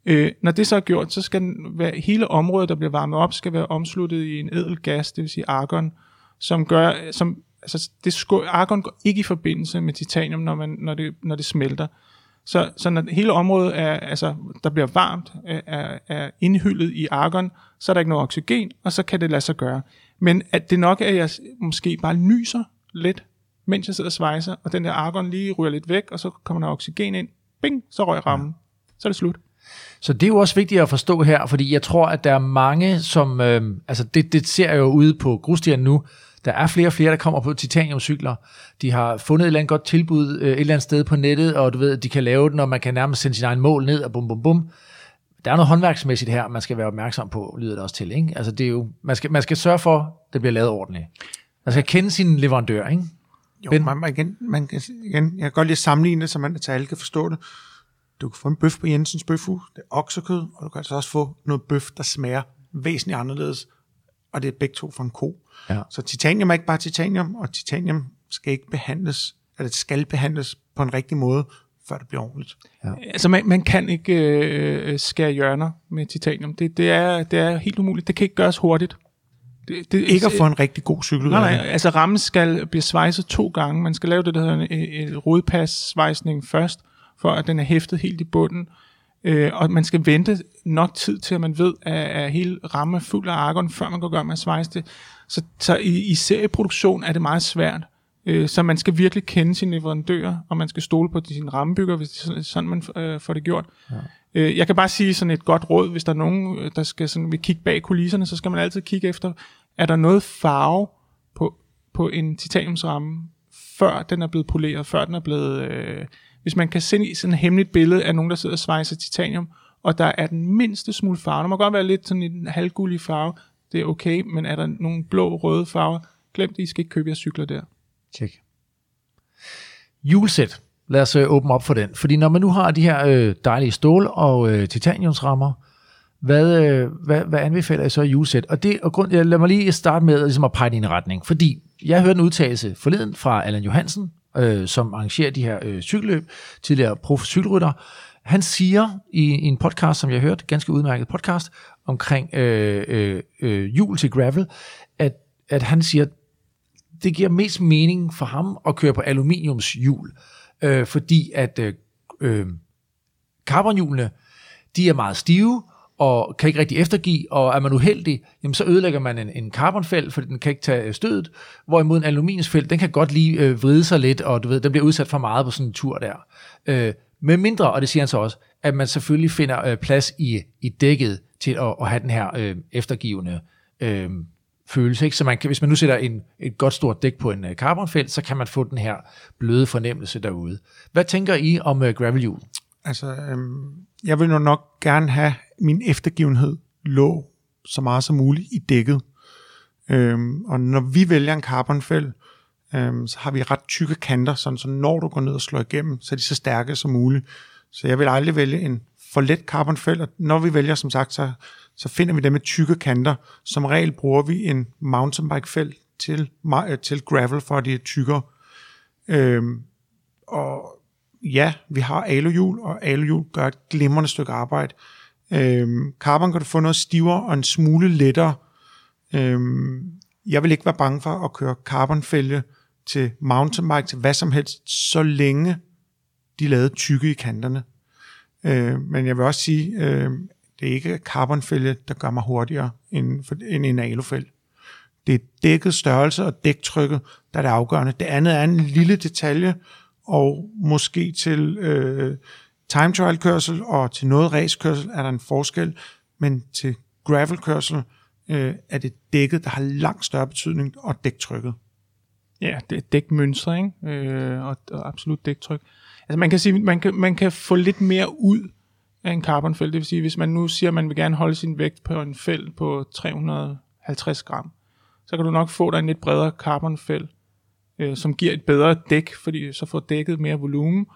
Øh, når det så er gjort, så skal den være, hele området, der bliver varmet op, skal være omsluttet i en ædel gas, det vil sige argon, som gør, som, altså det sko- argon går ikke i forbindelse med titanium, når, man, når, det, når det smelter. Så, så når hele området er, altså, der bliver varmt, er, er, indhyllet i argon, så er der ikke noget oxygen, og så kan det lade sig gøre. Men at det nok er, at jeg måske bare nyser lidt, mens jeg sidder og svejser, og den der argon lige ryger lidt væk, og så kommer der oxygen ind, bing, så røg rammen. Så er det slut. Så det er jo også vigtigt at forstå her, fordi jeg tror, at der er mange, som... Øh, altså det, det ser jeg jo ude på grusstierne nu. Der er flere og flere, der kommer på titaniumcykler. De har fundet et eller andet godt tilbud øh, et eller andet sted på nettet, og du ved, de kan lave den, og man kan nærmest sende sin egen mål ned, og bum, bum, bum. Der er noget håndværksmæssigt her, man skal være opmærksom på, lyder det også til. Ikke? Altså det er jo, man, skal, man skal sørge for, at det bliver lavet ordentligt. Man skal kende sin leverandør, ikke? Jo, Ben? man, man, igen, man kan, igen, jeg kan godt lide at sammenligne det, så man til alle kan forstå det. Du kan få en bøf på Jensens Bøfhus, det er oksekød, og du kan altså også få noget bøf, der smager væsentligt anderledes, og det er begge to fra en ko. Ja. Så titanium er ikke bare titanium, og titanium skal ikke behandles, eller det skal behandles på en rigtig måde, før det bliver ordentligt. Altså, man, man kan ikke øh, skære hjørner med titanium. Det, det, er, det er helt umuligt. Det kan ikke gøres hurtigt. Det, det, Ikke at få en rigtig god cykel ud af Nej, det. nej, altså rammen skal blive svejset to gange. Man skal lave det, der hedder en, en rodpas-svejsning først, for at den er hæftet helt i bunden. Øh, og man skal vente nok tid til, at man ved, at, at hele rammen er fuld af argon, før man går i gang med at svejse det. Så, så i, i serieproduktion er det meget svært. Øh, så man skal virkelig kende sine leverandører, og man skal stole på sine rammebygger, hvis det er sådan- sådan, man øh, får det gjort. Ja. Øh, jeg kan bare sige sådan et godt råd, hvis der er nogen, øh, der skal sådan, vil kigge bag kulisserne, så skal man altid kigge efter, er der noget farve på, på en titaniumsramme, før den er blevet poleret, før den er blevet... Øh, hvis man kan se i sådan et hemmeligt billede af nogen, der sidder og svejser titanium, og der er den mindste smule farve, der må godt være lidt sådan en halvgullig farve, det er okay, men er der nogle blå, røde farver, glem det, I skal ikke købe jeres cykler der. Tjek. Julesæt. Lad os øh, åbne op for den. Fordi når man nu har de her øh, dejlige stål- og øh, titaniumsrammer, hvad, øh, hvad, hvad anbefaler I så i julesæt? Og, det, og grund, ja, lad mig lige starte med ligesom at pege i en retning. Fordi jeg hørte en udtalelse forleden fra Allan Johansen, øh, som arrangerer de her øh, cykelløb, tidligere prof cykelrytter. Han siger i, i en podcast, som jeg har hørt, ganske udmærket podcast, omkring øh, øh, øh, jul til gravel, at, at han siger, det giver mest mening for ham at køre på aluminiumshjul, øh, fordi at øh, øh, carbonhjulene, de er meget stive, og kan ikke rigtig eftergive, og er man uheldig, jamen så ødelægger man en, en carbonfelt, fordi den kan ikke tage øh, stødet, hvorimod en aluminiumsfelt, den kan godt lige øh, vride sig lidt, og du ved, den bliver udsat for meget på sådan en tur der. Øh, med mindre, og det siger han så også, at man selvfølgelig finder øh, plads i, i dækket til at, at have den her øh, eftergivende øh, følelse. Ikke? Så man kan, hvis man nu sætter en, et godt stort dæk på en øh, carbonfelt, så kan man få den her bløde fornemmelse derude. Hvad tænker I om øh, gravelhjul? Altså, øhm, jeg vil nu nok gerne have min eftergivenhed lå så meget som muligt i dækket. Øhm, og når vi vælger en carbonfæld, øhm, så har vi ret tykke kanter, sådan, så når du går ned og slår igennem, så er de så stærke som muligt. Så jeg vil aldrig vælge en for let carbonfæld, og når vi vælger, som sagt, så, så finder vi dem med tykke kanter. Som regel bruger vi en mountainbike-fæld til, øh, til gravel, for at de er tykkere. Øhm, og ja, vi har aluhjul, og aluhjul gør et glimrende stykke arbejde. Øhm, carbon kan du få noget stivere og en smule lettere. Øhm, jeg vil ikke være bange for at køre carbonfælge til mountainbike, til hvad som helst, så længe de lavede tykke i kanterne. Øh, men jeg vil også sige, øh, det er ikke carbonfælge, der gør mig hurtigere end, for, end en alufælge. Det er dækket størrelse og dæktrykket, der er det afgørende. Det andet er en lille detalje, og måske til øh, time trial kørsel og til noget racekørsel er der en forskel, men til gravel kørsel øh, er det dækket, der har langt større betydning, og dæktrykket. Ja, det er dækmønstre, ikke? Øh, og, og absolut dæktryk. Altså man kan sige, man kan, man kan få lidt mere ud af en carbonfæld. Det vil sige, hvis man nu siger, at man vil gerne holde sin vægt på en fæld på 350 gram, så kan du nok få dig en lidt bredere carbonfæld, øh, som giver et bedre dæk, fordi så får dækket mere volumen,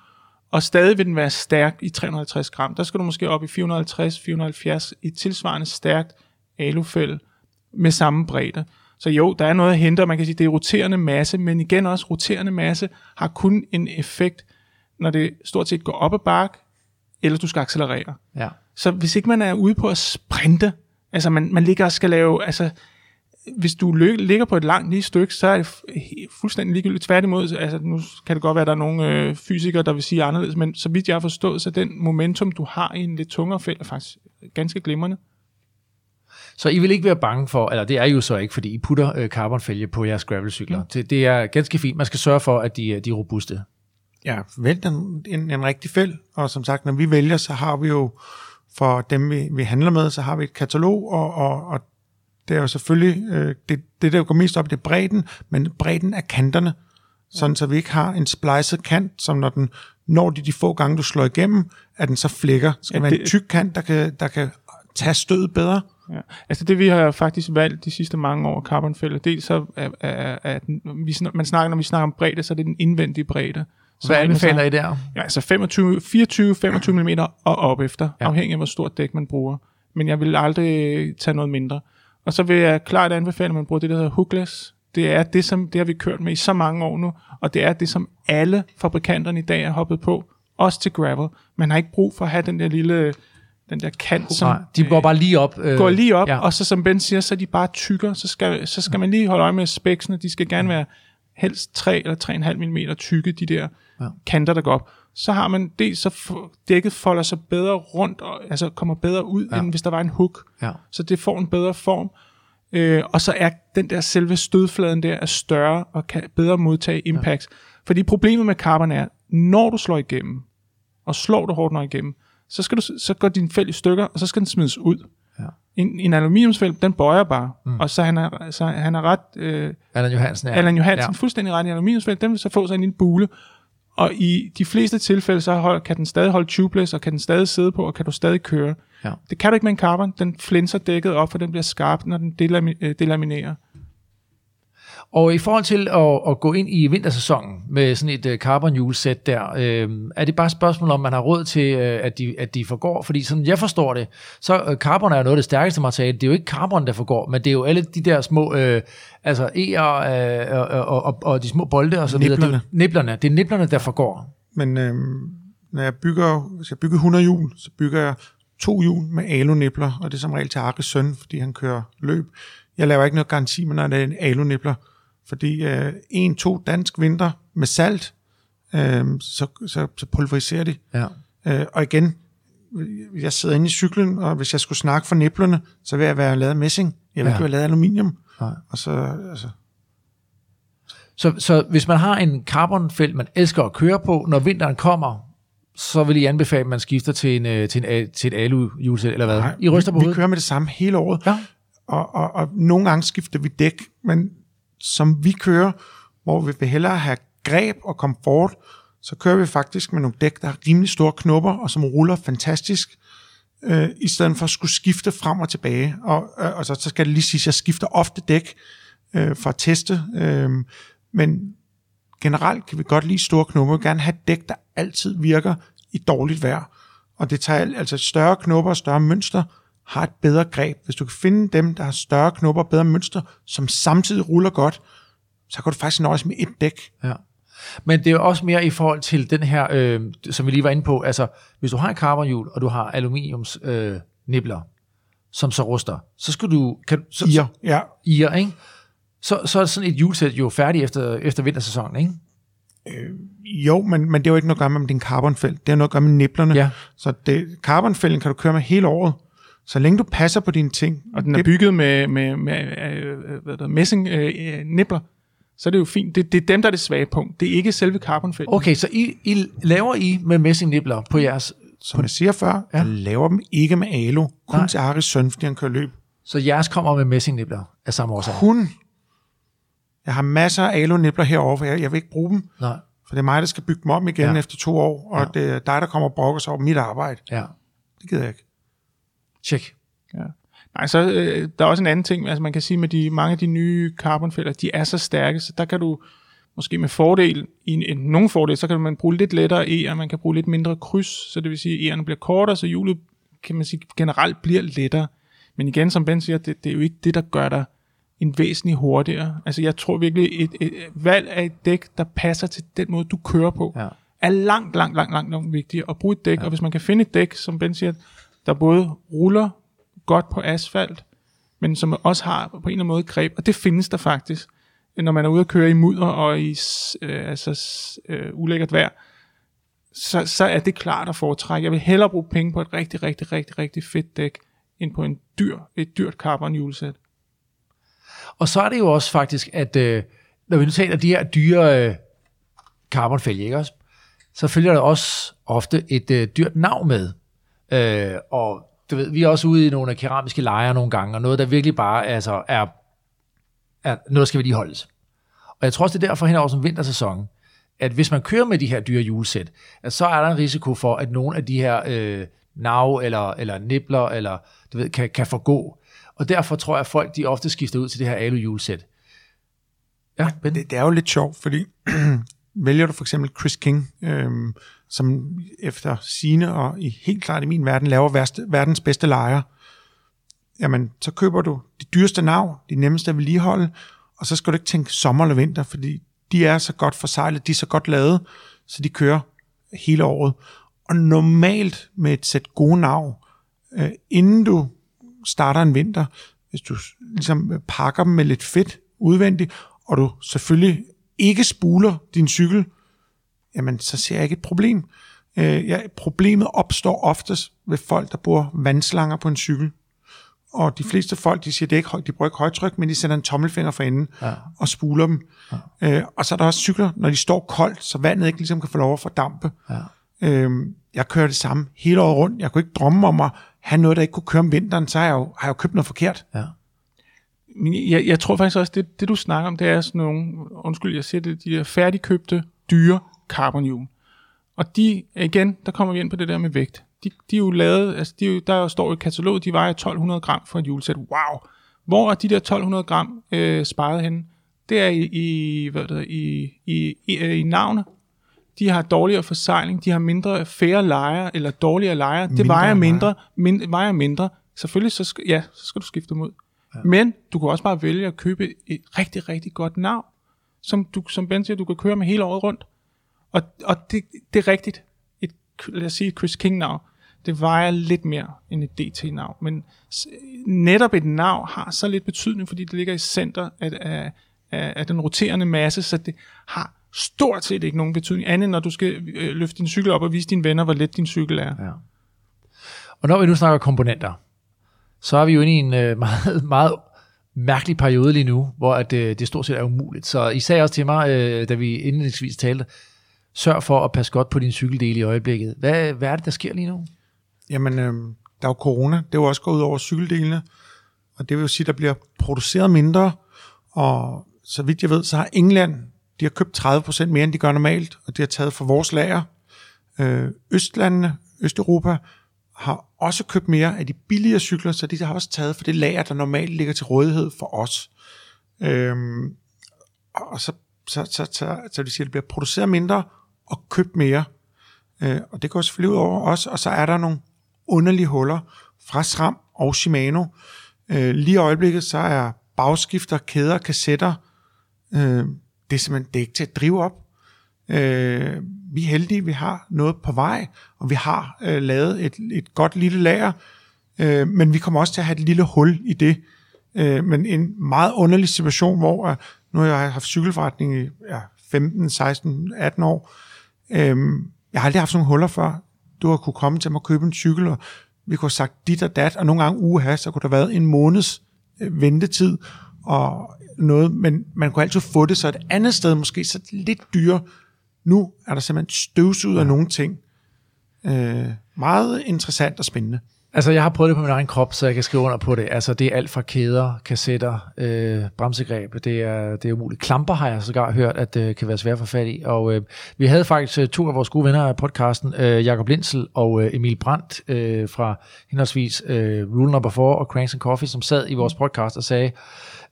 og stadig vil den være stærk i 350 gram. Der skal du måske op i 450-470 i tilsvarende stærkt alufæld med samme bredde. Så jo, der er noget at hente, og man kan sige, det er roterende masse, men igen også, roterende masse har kun en effekt, når det stort set går op ad bakke, eller du skal accelerere. Ja. Så hvis ikke man er ude på at sprinte, altså man, man ligger og skal lave, altså hvis du ly- ligger på et langt lige stykke, så er det fuldstændig ligegyldigt. Tværtimod, altså nu kan det godt være, at der er nogle øh, fysikere, der vil sige anderledes, men så vidt jeg har forstået, så den momentum, du har i en lidt tungere felt, er faktisk ganske glimrende. Så I vil ikke være bange for, eller det er I jo så ikke, fordi I putter øh, carbonfælge på jeres gravelcykler. Mm. Det, det er ganske fint. Man skal sørge for, at de, er- de er robuste. Ja, vælg en, en, en rigtig fæld, og som sagt, når vi vælger, så har vi jo, for dem vi, vi handler med, så har vi et katalog, og, og, og det er jo selvfølgelig, øh, det, det der går mest op, det er bredden, men bredden af kanterne, sådan så vi ikke har en splicet kant, som når den når de de få gange, du slår igennem, at den så flækker. Det skal Ja, være en det- tyk kant, der kan, der kan tage stødet bedre. Ja. Altså det vi har faktisk valgt de sidste mange år, carbonfælder, dels så er, er, er, vi, man snakker, når vi snakker om bredde, så er det den indvendige bredde. Så Hvad anbefaler I der? Ja, altså 25, 24-25 mm og op efter, ja. afhængig af hvor stort dæk man bruger. Men jeg vil aldrig tage noget mindre. Og så vil jeg klart anbefale, at man bruger det, der hedder hookless. Det er det, som det har vi kørt med i så mange år nu, og det er det, som alle fabrikanterne i dag er hoppet på, også til gravel. Man har ikke brug for at have den der lille, den der kant, som Nej, de går bare lige op. Øh, går lige op, ja. og så som Ben siger, så er de bare tykker, så skal, så skal man lige holde øje med spæksene, de skal gerne være helst 3 eller 3,5 mm tykke, de der Ja. kanter, der går op. Så har man dels, så dækket folder sig bedre rundt, og, altså kommer bedre ud, Ja. end hvis der var en hook. Ja. Så det får en bedre form. Øh, og så er den der selve stødfladen der er større og kan bedre modtage impacts. Ja. Fordi problemet med carbon er, når du slår igennem, og slår du hårdt nok igennem, så, skal du, så går din fælg i stykker, og så skal den smides ud. En, en aluminiumsfælg, den bøjer bare. Mm. Og så han er, så han er ret... Øh, Allan Johansen, ja. Allan Johansen, Ja. ja. fuldstændig ret i aluminiumsfælg, den vil så få sig en lille bule. Og i de fleste tilfælde, så hold, kan den stadig holde tubeless, og kan den stadig sidde på, og kan du stadig køre. Ja. Det kan du ikke med en carbon. Den flinser dækket op, for den bliver skarp, når den delami- øh, delaminerer. Og i forhold til at, at gå ind i vintersæsonen med sådan et uh, carbon hjulsæt der, øh, er det bare et spørgsmål om, man har råd til, øh, at, de, at de forgår? Fordi sådan jeg forstår det, så øh, carbon er jo noget af det stærkeste materiale. Det er jo ikke carbon, der forgår, men det er jo alle de der små, øh, altså E'er øh, og, og, og, og de små bolde og så videre. Niblerne. Det, er- niblerne. Det er niblerne, der forgår. Men øhm, når jeg bygger, hvis jeg bygger 100 hjul, så bygger jeg to hjul med alunibler, og det er som regel til Arkes søn, fordi han kører løb. Jeg laver ikke noget garanti, men når det er en alunibler, fordi øh, en, to dansk vinter med salt, øh, så, så, så pulveriserer de. Ja. Øh, og igen, jeg sidder inde i cyklen, og hvis jeg skulle snakke for niblerne, så vil jeg være lavet messing. Jeg vil Ja. ikke være lavet aluminium. Nej. Og så, altså, Så, så hvis man har en carbonfelt, man elsker at køre på, når vinteren kommer, så vil I anbefale, at man skifter til, en, øh, til, en, til et alu-hjulsæt, eller hvad? I ryster på vi, vi kører med det samme hele året. Ja. Og, og, og nogle gange skifter vi dæk, men som vi kører, hvor vi vil hellere have greb og komfort, så kører vi faktisk med nogle dæk, der har rimelig store knopper, og som ruller fantastisk, øh, i stedet for at skulle skifte frem og tilbage. Og, øh, og så, så skal det lige sige, at jeg skifter ofte dæk øh, for at teste, øh, men generelt kan vi godt lide store knopper. Vi vil gerne have dæk, der altid virker i dårligt vejr. Og det tager altså større knopper og større mønster har et bedre greb. Hvis du kan finde dem, der har større knopper og bedre mønster, som samtidig ruller godt, så kan du faktisk nøjes med et dæk. Ja. Men det er også mere i forhold til den her, øh, som vi lige var inde på, altså hvis du har et carbonhjul, og du har aluminiums øh, nibler, som så ruster, så skal du... Kan, så, Ier, ja. Ir, ikke? Så, så er sådan et hjulsæt jo færdigt efter, efter vintersæsonen, ikke? Jo, men, men det er jo ikke noget at gøre med din carbonfelt. Det har noget at gøre med niblerne. Ja. Så det, carbonfælden kan du køre med hele året. Så længe du passer på dine ting. Og den er bygget med, med, med øh, hvad der, messing øh, øh, nibler. Så er det jo fint. Det, det er dem, der er det svage punkt. Det er ikke selve carbonfælden. Okay, så I, I laver I med messingnibler på jeres... som jeg siger før, Ja. jeg laver dem ikke med alu. Kun Nej. Til Aris søn, fordi han kører løb. Så jeres kommer med messingnibler af samme årsag? Kun. Jeg har masser af alu-nibler herovre, for jeg, jeg vil ikke bruge dem. Nej, For det er mig, der skal bygge dem om igen Ja. efter to år, og ja. det er dig, der kommer og brokker sig over mit arbejde. ja. Det gider jeg ikke. Tjek. Ja. Nej, så øh, der er også en anden ting, altså man kan sige med de mange af de nye carbonfælder, de er så stærke, så der kan du måske med fordel, i en, en, nogen fordel, så kan man bruge lidt lettere E'er, man kan bruge lidt mindre kryds, så det vil sige, at E'erne bliver kortere, så hjulet kan man sige generelt bliver lettere. Men igen, som Ben siger, det, det er jo ikke det, der gør dig en væsentlig hurtigere. Altså jeg tror virkelig, et, et, et valg af et dæk, der passer til den måde, du kører på, Ja. er langt, langt, langt, langt, langt vigtigere at bruge et dæk. Ja. Og hvis man kan finde et dæk, som Ben siger, der både ruller godt på asfalt, men som også har på en eller anden måde greb, og det findes der faktisk, når man er ude at køre i mudder og i øh, altså, øh, ulækkert vejr, så, så er det klart at foretrække. Jeg vil hellere bruge penge på et rigtig, rigtig, rigtig, rigtig fedt dæk, end på en dyr, et dyrt carbon hjulsæt. Og så er det jo også faktisk, at øh, når vi nu taler de her dyre øh, carbonfælge, ikke også? så følger der også ofte et øh, dyrt navn med. Øh, og du ved, vi er også ude i nogle keramiske lejre nogle gange, og noget, der virkelig bare altså, er, er noget, der skal vedligeholdes. Og jeg tror også, det er derfor hen over som vintersæson, at hvis man kører med de her dyre hjulsæt, at så er der en risiko for, at nogle af de her øh, nav eller, eller nibler eller, du ved, kan, kan forgå. Og derfor tror jeg, at folk de ofte skifter ud til det her alu julesæt. Ja, Ben. Det, det er jo lidt sjovt, fordi <clears throat> vælger du for eksempel Chris King, øhm, som efter sine og i helt klart i min verden laver værste, verdens bedste lejer, jamen så køber du de dyreste navn, de nemmeste at vedligeholde, og så skal du ikke tænke sommer eller vinter, fordi de er så godt forsejlet, de er så godt lavet, så de kører hele året. Og normalt med et sæt gode navn, øh, inden du starter en vinter, hvis du ligesom pakker dem med lidt fedt udvendigt, og du selvfølgelig ikke spuler din cykel, jamen så ser jeg ikke et problem. Øh, ja, problemet opstår oftest ved folk, der bruger vandslanger på en cykel. Og de fleste folk, de siger, det er ikke, de bruger ikke højtryk, men de sætter en tommelfinger for enden Ja. og spuler dem. Ja. Øh, og så er der også cykler, når de står koldt, så vandet ikke ligesom kan få lov at fordampe. Ja. Øhm, jeg kører det samme hele året rundt. Jeg kunne ikke drømme om at have noget, der ikke kunne køre om vinteren, så har jeg jo, har jeg jo købt noget forkert. Ja. Jeg, jeg tror faktisk også, det, det du snakker om, det er sådan nogle, undskyld, jeg siger det, de der færdigkøbte, dyre carbonhjul. Og de, igen, der kommer vi ind på det der med vægt. De, de er jo lavet, altså de er jo, der står i kataloget, de vejer 1200 gram for et hjulsæt. Wow! Hvor er de der 1200 gram øh, sparet henne? Det er i, i, hvad det, i, i, i, øh, i navne. De har dårligere forsejling, de har mindre færre lejer, eller dårligere lejer. Det Mindre vejer mindre, mind, vejer mindre. Selvfølgelig, så skal, ja, så skal du skifte dem ud. Ja. Men du kan også bare vælge at købe et rigtig, rigtig godt navn, som, du, som Ben siger, du kan køre med hele året rundt. Og, og det, det er rigtigt. Et, lad os sige et Chris King-navn. Det vejer lidt mere end et DT-navn. Men netop et navn har så lidt betydning, fordi det ligger i center af, af, af, af den roterende masse, så det har stort set ikke nogen betydning, andet når du skal øh, løfte din cykel op og vise dine venner, hvor let din cykel er. Ja. Og når vi nu snakker komponenter, så er vi jo inde i en øh, <laughs> meget, meget mærkelig periode lige nu, hvor at, øh, det stort set er umuligt. Så I sagde også til mig, øh, da vi indledningsvis talte, sørg for at passe godt på din cykeldel i øjeblikket. Hvad, hvad er det, der sker lige nu? Jamen, øh, der er jo corona. Det er jo også gået ud over cykeldelene. Og det vil jo sige, at der bliver produceret mindre. Og så vidt jeg ved, så har England, de har købt 30% mere, end de gør normalt. Og det har taget fra vores lager. Øh, Østlandene, Østeuropa, har også købt mere af de billigere cykler, så de har også taget for det lager, der normalt ligger til rådighed for os. Øhm, og så, så, så, så, så, så det siger, at det bliver produceret mindre og købt mere. Øh, og det går selvfølgelig ud over os, og så er der nogle underlige huller fra SRAM og Shimano. Øh, lige i øjeblikket, så er bagskifter, kæder, kassetter, øh, det er simpelthen det er ikke til at drive op. Øh, vi er heldige, vi har noget på vej, og vi har øh, lavet et, et godt lille lager, øh, men vi kommer også til at have et lille hul i det. Øh, men en meget underlig situation, hvor øh, nu har jeg haft cykelforretning i ja, 15, 16, 18 år. Øh, jeg har aldrig haft sådan nogle huller før. Du har kunne komme til mig og købe en cykel, og vi kunne have sagt dit og dat, og nogle gange uge så kunne der været en måneds øh, ventetid, og noget, men man kunne altid få det så et andet sted, måske så lidt dyrere. Nu er der simpelthen støvsud af nogle ting. Øh, meget interessant og spændende. Altså, jeg har prøvet det på min egen krop, så jeg kan skrive under på det. Altså, det er alt fra kæder, kassetter, øh, bremsegreb. Det er, det er umuligt. Klamper har jeg sågar hørt, at det kan være svært at få fat i. Og øh, vi havde faktisk øh, to af vores gode venner af podcasten, øh, Jakob Lindsel og øh, Emil Brandt øh, fra henholdsvis øh, Rule Number 4 og Cranks and Coffee, som sad i vores podcast og sagde,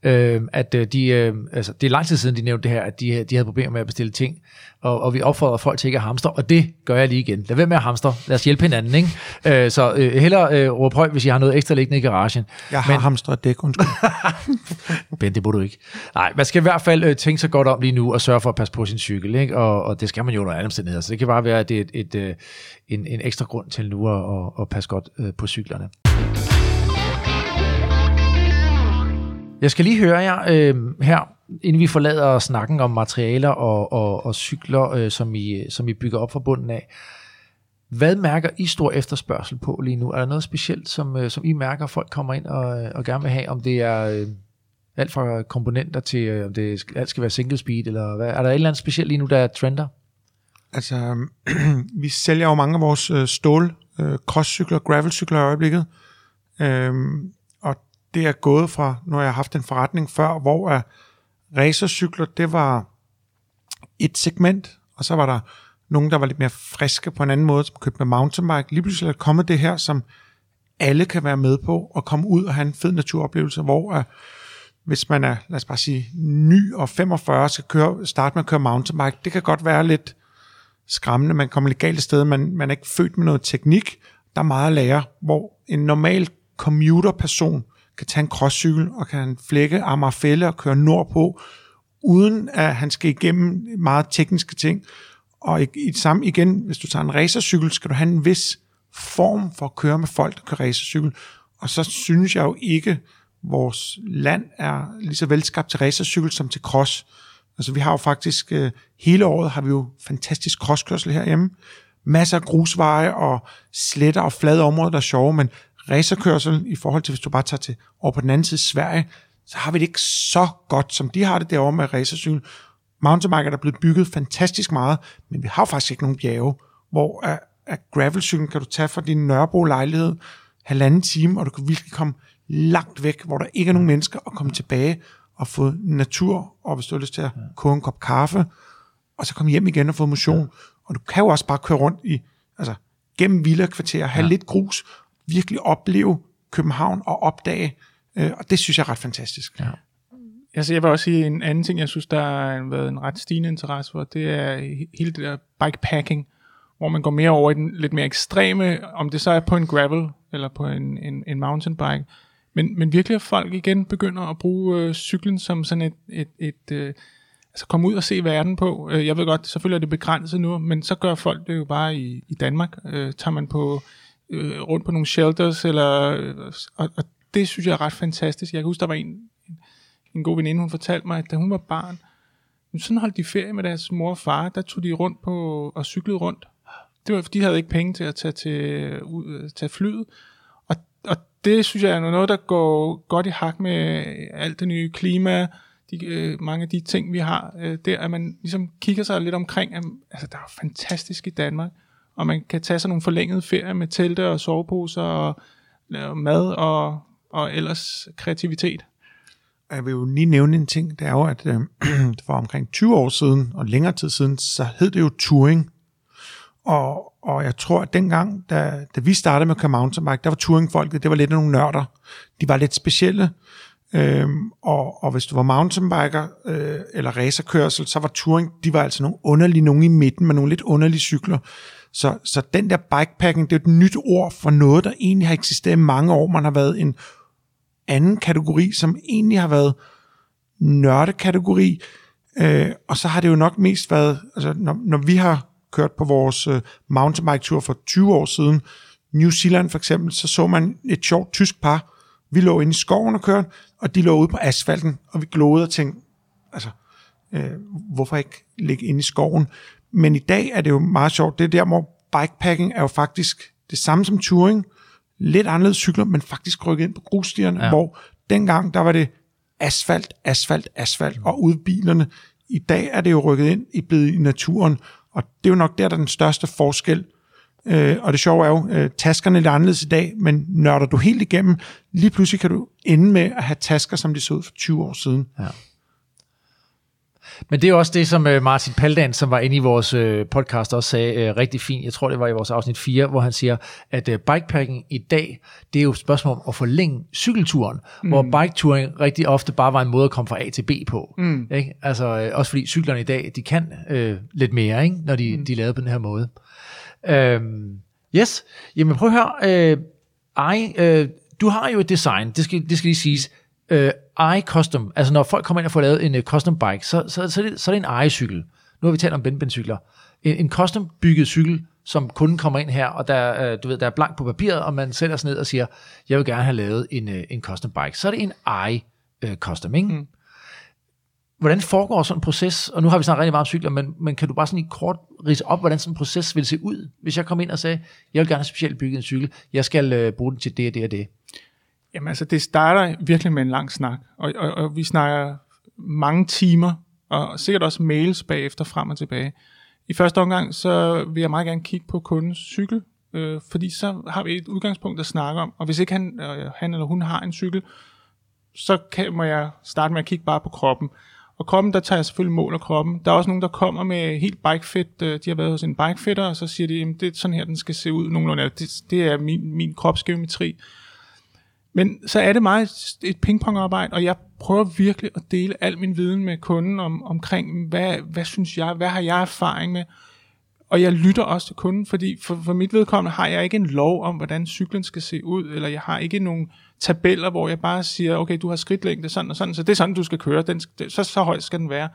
øh, at øh, de, øh, altså, det er lang tid siden, de nævnte det her, at de, de havde problemer med at bestille ting, og, og vi opfordrer folk til ikke at hamstre, og det gør jeg lige igen. Lad være med at hamstre. Lad os hjælpe hinanden, ikke? Øh, så øh, hellere øh, råb højt, hvis I har noget ekstra liggende i garagen. Jeg har Men- hamstret dæk, undskyld. <laughs> Ben, det må du ikke. Nej, man skal i hvert fald øh, tænke sig godt om lige nu og sørge for at passe på sin cykel, ikke? Og, og det skal man jo under alle omstændigheder. Så det kan bare være, at det er et, et, øh, en, en ekstra grund til nu at, at, at passe godt øh, på cyklerne. Jeg skal lige høre jer øh, her, inden vi forlader snakken om materialer og, og, og cykler, øh, som, I, som I bygger op fra bunden af. Hvad mærker I stor efterspørgsel på lige nu? Er der noget specielt, som, øh, som I mærker, folk kommer ind og, øh, og gerne vil have? Om det er øh, alt fra komponenter til, øh, om det skal, alt skal være single speed, eller hvad? Er der et eller andet specielt lige nu, der er trender? Altså, <clears throat> vi sælger jo mange af vores øh, stål, øh, crosscykler, gravelcykler i øjeblikket. Øh, det er gået fra, når jeg har haft en forretning før, hvor er racercykler, det var et segment, og så var der nogen, der var lidt mere friske på en anden måde, som købte med mountainbike. Lige pludselig er der kommet det her, som alle kan være med på og komme ud og have en fed naturoplevelse, hvor uh, hvis man er, lad os bare sige, ny og 45, skal køre, starte med at køre mountainbike, det kan godt være lidt skræmmende, man kommer lidt galt sted, man, man er ikke født med noget teknik, der er meget at lære, hvor en normal commuterperson kan tage en crosscykel og kan flække Amagerfælde og køre nordpå, uden at han skal igennem meget tekniske ting. Og i, i samme igen, hvis du tager en racercykel, skal du have en vis form for at køre med folk, der kører racercykel. Og så synes jeg jo ikke, vores land er lige så velskabt til racercykel som til cross. Altså vi har jo faktisk, øh, hele året har vi jo fantastisk crosskørsel herhjemme. Masser af grusveje og sletter og flade områder, der er sjove, men racerkørsel i forhold til, hvis du bare tager til over på den anden side Sverige, så har vi det ikke så godt, som de har det derovre med racercykel. Mountainbike er der blevet bygget fantastisk meget, men vi har faktisk ikke nogen bjerge, hvor at, at gravelcyklen kan du tage fra din Nørrebro-lejlighed halvanden time, og du kan virkelig komme langt væk, hvor der ikke er nogen mennesker, og komme tilbage og få natur, og hvis du har lyst til at koge en kop kaffe, og så komme hjem igen og få motion. Og du kan jo også bare køre rundt i, altså gennem villa-kvarterer, have ja. lidt grus, virkelig opleve København og opdage, øh, og det synes jeg er ret fantastisk. Ja. Altså, jeg vil også sige en anden ting, jeg synes, der har været en ret stigende interesse for, det er hele det der bikepacking, hvor man går mere over i den lidt mere ekstreme, om det så er på en gravel eller på en, en, en mountainbike, men, men virkelig at folk igen begynder at bruge øh, cyklen som sådan et, et, et øh, altså komme ud og se verden på. Øh, jeg ved godt, selvfølgelig er det begrænset nu, men så gør folk det jo bare i, i Danmark. Øh, tager man på øh, rundt på nogle shelters, eller, øh, og, og det synes jeg er ret fantastisk. Jeg kan huske, der var en, en, en god veninde, hun fortalte mig, at da hun var barn, sådan holdt de ferie med deres mor og far, der tog de rundt på og cyklede rundt. Det var, fordi de havde ikke penge til at tage, til, ud, øh, tage flyet. Og, og det synes jeg er noget, der går godt i hak med alt det nye klima, de, øh, mange af de ting, vi har øh, der, at man ligesom kigger sig lidt omkring, at, altså der er fantastisk i Danmark, og man kan tage sig nogle forlængede ferier med telte og soveposer og, øh, mad og, og ellers kreativitet. Jeg vil jo lige nævne en ting, det er jo, at øh, <clears throat> for omkring 20 år siden, og længere tid siden, så hed det jo touring. Og, og jeg tror, at dengang, da, da vi startede med at køre mountainbike, der var touringfolket, det var lidt nogle nørder. De var lidt specielle. Øhm, og, og hvis du var mountainbiker øh, eller racerkørsel, så var touring, de var altså nogle underlige, nogle i midten med nogle lidt underlige cykler. Så, så den der bikepacking, det er et nyt ord for noget, der egentlig har eksisteret i mange år. Man har været en anden kategori, som egentlig har været nørdekategori. Øh, og så har det jo nok mest været, altså når, når vi har kørt på vores øh, mountainbike-tur for 20 år siden, New Zealand for eksempel, så så man et sjovt tysk par. Vi lå inde i skoven og kørte, og de lå ude på asfalten, og vi glodede og tænkte, altså, øh, hvorfor ikke ligge inde i skoven? Men i dag er det jo meget sjovt. Det er der, hvor bikepacking er jo faktisk det samme som touring. Lidt anderledes cykler, men faktisk rykket ind på grusstierne, ja. hvor dengang, der var det asfalt, asfalt, asfalt, og ude bilerne. I dag er det jo rykket ind i blevet i naturen, og det er jo nok der, der er den største forskel. Øh, og det sjove er jo, øh, taskerne er lidt anderledes i dag, men nørder du helt igennem, lige pludselig kan du ende med at have tasker, som de så ud for 20 år siden. Ja. Men det er også det, som øh, Martin Paldan, som var inde i vores øh, podcast, også sagde øh, rigtig fint. Jeg tror, det var i vores afsnit 4, hvor han siger, at bikepacking i dag, det er jo et spørgsmål om at forlænge cykelturen, mm. hvor biketouring rigtig ofte bare var en måde at komme fra A til B på. Mm. Ikke? Altså, også fordi cyklerne i dag, de kan øh, lidt mere, ikke? når de, mm. de er lavet på den her måde. Øhm, yes, jamen prøv at høre, øh, ej, øh, du har jo et design, det skal, det skal lige siges, øh, i-custom, altså når folk kommer ind og får lavet en uh, custom bike, så, så, så, er det, så er det en i-cykel. Nu har vi talt om benbenzcykler. En, en custom bygget cykel, som kunden kommer ind her, og der, øh, du ved, der er blank på papiret, og man sætter sig ned og siger, jeg vil gerne have lavet en, øh, en custom bike. Så er det en i-custom, ikke? Mm. Hvordan foregår sådan en proces? Og nu har vi snart rigtig meget om cykler, men, men kan du bare sådan i kort rise op, hvordan sådan en proces vil se ud? Hvis jeg kommer ind og sagde, jeg vil gerne have specielt bygget en cykel, jeg skal øh, bruge den til det og det og det. Jamen altså, det starter virkelig med en lang snak, og, og, og vi snakker mange timer, og sikkert også mails bagefter frem og tilbage. I første omgang, så vil jeg meget gerne kigge på kundens cykel, øh, fordi så har vi et udgangspunkt at snakke om, og hvis ikke han, øh, han eller hun har en cykel, så kan, må jeg starte med at kigge bare på kroppen. Og kroppen, der tager jeg selvfølgelig mål af kroppen. Der er også nogen, der kommer med helt bikefit. Øh, de har været hos en bikefitter, og så siger de, at det er sådan her, den skal se ud nogenlunde. Det, det er min, min kropsgeometri. Men så er det meget et pingpongarbejde, og jeg prøver virkelig at dele al min viden med kunden om, omkring, hvad, hvad synes jeg, hvad har jeg erfaring med, og jeg lytter også til kunden, fordi for, for mit vedkommende har jeg ikke en lov om, hvordan cyklen skal se ud, eller jeg har ikke nogen tabeller, hvor jeg bare siger, okay, du har skridtlængde sådan og sådan, så det er sådan, du skal køre, den, så, så højt skal den være.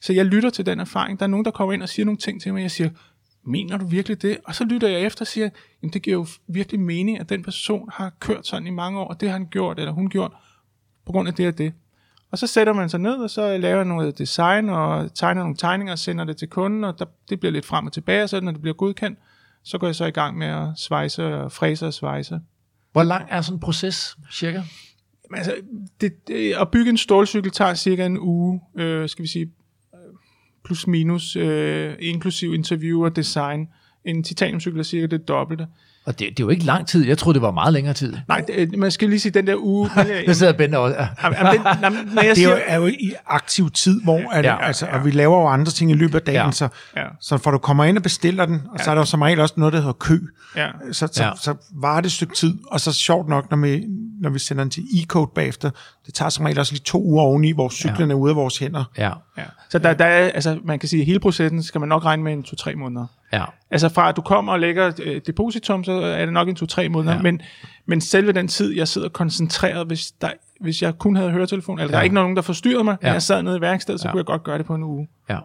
Så jeg lytter til den erfaring. Der er nogen, der kommer ind og siger nogle ting til mig, og jeg siger, mener du virkelig det? Og så lytter jeg efter og siger, jamen det giver jo virkelig mening, at den person har kørt sådan i mange år, og det har han gjort, eller hun gjort, på grund af det og det. Og så sætter man sig ned, og så laver jeg noget design, og tegner nogle tegninger, og sender det til kunden, og der, det bliver lidt frem og tilbage, og så når det bliver godkendt, så går jeg så i gang med at svejse og fræse og svejse. Hvor lang er sådan en proces, cirka? Men altså, det, det, at bygge en stålcykel tager cirka en uge, øh, skal vi sige, plus minus, øh, inklusiv interview og design. En titaniumcykel er cirka det dobbelte. Og det, det er jo ikke lang tid. Jeg troede, det var meget længere tid. Nej, det, man skal lige sige, den der uge... <laughs> Der sidder Bente også. Ja. Jamen, den, jamen, når jeg Det er jo, siger, er jo i aktiv tid, hvor at, Ja, ja, altså, og vi laver jo andre ting i løbet af dagen, Ja. ja. så, Ja. så for du kommer ind og bestiller den, og så er der jo som regel også noget, der hedder kø. ja, Så, så, Ja. ja. så varer det et stykke tid, og så sjovt nok, når vi, når vi sender den til e-code bagefter, det tager som regel også lige to uger oveni, hvor cyklen er ude af vores hænder. Ja, ja. Så der, der er, altså, man kan sige, at hele processen skal man nok regne med en to-tre måneder. Ja. Altså fra at du kommer og lægger øh, depositum, så er det nok en to-tre måneder. Ja. Men, men selve den tid, jeg sidder koncentreret, hvis, der, hvis jeg kun havde høretelefon, eller ja. der er ikke nogen, der forstyrrede mig, ja. Men jeg sad nede i værkstedet, så ja. kunne jeg godt gøre det på en uge. Ja.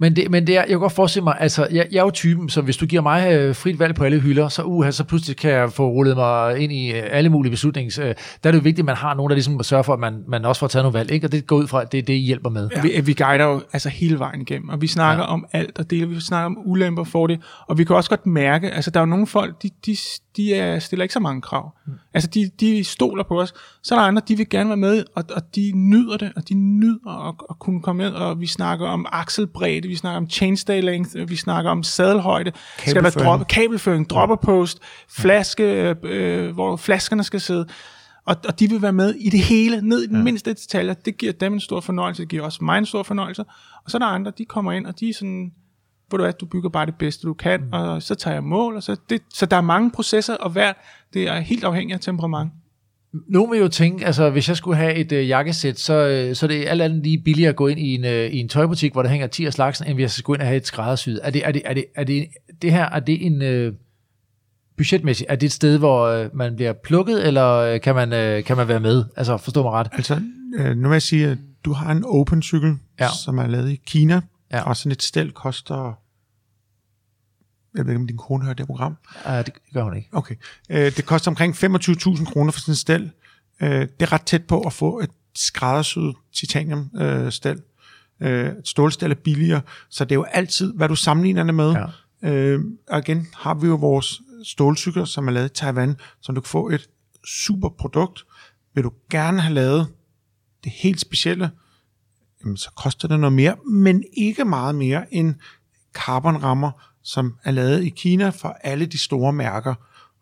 Men, det, men det er, jeg kan godt forestille mig, altså, jeg, jeg er jo typen, så hvis du giver mig øh, frit valg på alle hylder, så, uh, så pludselig kan jeg få rullet mig ind i øh, alle mulige beslutnings... Øh, der er det jo vigtigt, at man har nogen, der ligesom sørger for, at man, man også får taget nogle valg, ikke? og det går ud fra, at det er det, I hjælper med. Ja. Vi, vi guider jo altså hele vejen igennem, og vi snakker Ja. ja. om alt, og det, vi snakker om ulemper for det, og vi kan også godt mærke, altså der er jo nogle folk, de, de, de er, stiller ikke så mange krav. Mm. Altså de, de stoler på os. Så er der andre, de vil gerne være med, og, og de nyder det, og de nyder at, at kunne komme med, og vi snakker om akselbredde, vi snakker om chainstay length, vi snakker om sadelhøjde, skal der Kabelføring. droppe, kabelføring, dropperpost, flaske, øh, hvor flaskerne skal sidde. Og, og de vil være med i det hele, ned i den ja. mindste detaljer. Det giver dem en stor fornøjelse, det giver også mig en stor fornøjelse. Og så er der andre, de kommer ind, og de er sådan, ved du hvad, du bygger bare det bedste, du kan, mm. og så tager jeg mål. Og så, det, så der er mange processer, og hver, det er helt afhængigt af temperament. Nogle vil jo tænke, altså hvis jeg skulle have et øh, jakkesæt, så, øh, så er det alt andet lige billigere at gå ind i en, øh, i en tøjbutik, hvor der hænger 10 af slagsen, end hvis jeg skal gå ind og have et skræddersyet. Er det, er det, er det, er det, det her, er det en øh, budgetmæssigt, er det et sted, hvor øh, man bliver plukket, eller øh, kan man, øh, kan man være med? Altså forstå mig ret. Altså, øh, nu vil jeg sige, at du har en open cykel, ja. som er lavet i Kina, Ja. og sådan et stel koster, jeg ved ikke, om din kone hører det program. Ja, det gør hun ikke. Okay. Øh, det koster omkring 25.000 kroner for sådan et stel. Øh, det er ret tæt på at få et skræddersyet titanium øh, stel. Øh, stålstel er billigere, så det er jo altid, hvad du sammenligner det med. Ja. Øh, og igen har vi jo vores stålcykler, som er lavet i Taiwan, så du kan få et super produkt. Vil du gerne have lavet det helt specielle, jamen, så koster det noget mere, men ikke meget mere end carbonrammer, som er lavet i Kina for alle de store mærker.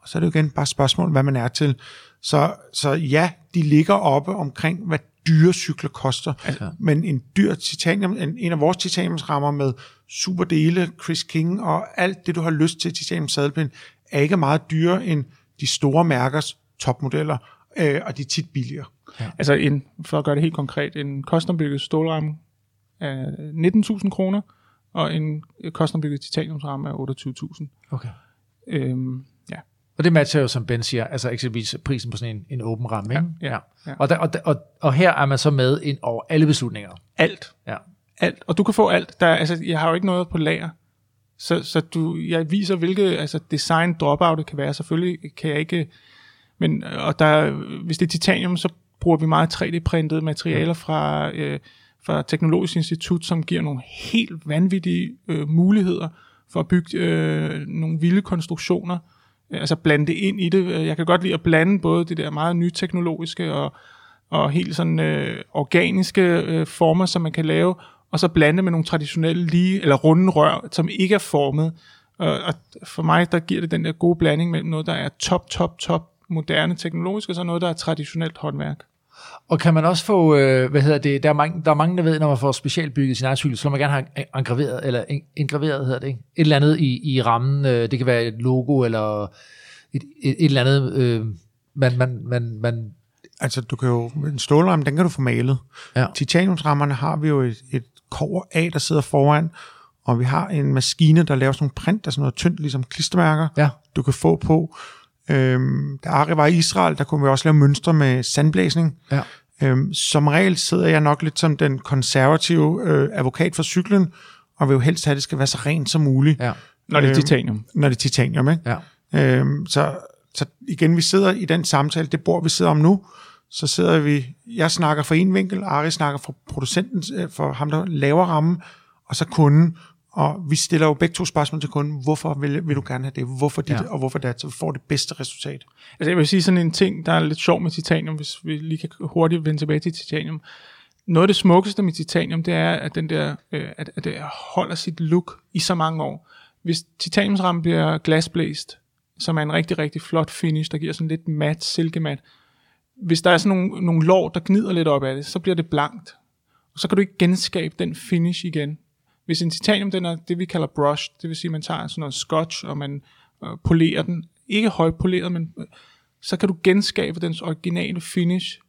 Og så er det jo igen bare spørgsmål, hvad man er til. Så, så ja, de ligger oppe omkring, hvad dyre cykler koster. Ja. Men en dyr titanium, en, en af vores titaniumsrammer med superdele, Chris King og alt det, du har lyst til titanium sadelpind, er ikke meget dyrere end de store mærkers topmodeller, øh, og de er tit billigere. Altså en, for at gøre det helt konkret, en custombygget stålramme er 19.000 kroner, og en custombygget titaniumsramme er 28.000. Okay. Øhm, ja. Og det matcher jo, som Ben siger, altså eksempelvis prisen på sådan en, en åben ramme. Ikke? Ja, ja. Og, der, og, og, og her er man så med ind over alle beslutninger. Alt. Ja. alt. Og du kan få alt. Der, er- altså, jeg har jo ikke noget på lager. Så, så du, jeg viser, hvilke altså design dropout det kan være. Selvfølgelig kan jeg ikke... Men, og der, hvis det er titanium, så bruger vi meget 3D-printede materialer fra, øh, fra Teknologisk Institut, som giver nogle helt vanvittige øh, muligheder for at bygge øh, nogle vilde konstruktioner. Øh, Altså blande det ind i det. Jeg kan godt lide at blande både det der meget nyteknologiske og, og helt sådan øh, organiske øh, former, som man kan lave, og så blande med nogle traditionelle lige eller runde rør, som ikke er formet. Og, og for mig, der giver det den der gode blanding mellem noget, der er top, top, top moderne teknologisk, og så noget, der er traditionelt håndværk. Og kan man også få, øh, hvad hedder det, der er, mange, der er mange, der ved, når man får specialbygget sin egen cykel, så man gerne have engraveret, eller engraveret hedder det, ikke? Et eller andet i, i rammen, øh, det kan være et logo, eller et, et, et eller andet, øh, man, man, man, man Altså, du kan jo, en stålramme, den kan du få malet. Ja. Titaniumsrammerne har vi jo et, et kover af, der sidder foran, og vi har en maskine, der laver sådan nogle print, der er sådan noget tyndt, ligesom klistermærker, Ja. du kan få på. Øhm, da Ari var i Israel, der kunne vi også lave mønstre med sandblæsning. Ja. Øhm, som regel sidder jeg nok lidt som den konservative øh, advokat for cyklen, og vil jo helst have, at det skal være så rent som muligt, Ja. Når det er Øhm, titanium. når det er titanium. Ikke? Ja. Øhm, så, så igen, vi sidder i den samtale, det bord, vi sidder om nu, så sidder vi, jeg snakker fra en vinkel, Ari snakker fra producenten, øh, for ham, der laver rammen, og så kunden, og vi stiller jo begge to spørgsmål til kunden, hvorfor vil, vil du gerne have det, hvorfor dit, Ja. og hvorfor dat, så vi får det bedste resultat. Altså jeg vil sige sådan en ting, der er lidt sjov med titanium, hvis vi lige kan hurtigt vende tilbage til titanium. Noget af det smukkeste med titanium, det er, at, den der, øh, at, at det holder sit look i så mange år. Hvis titaniumsrammen bliver glasblæst, som er en rigtig, rigtig flot finish, der giver sådan lidt mat, silkemat. Hvis der er sådan nogle, nogle lår, der gnider lidt op af det, så bliver det blankt. Og så kan du ikke genskabe den finish igen. Hvis en titanium, den er det, vi kalder brushed, det vil sige, at man tager sådan noget scotch, og man øh, polerer den, ikke højpoleret, men øh, så kan du genskabe dens originale finish,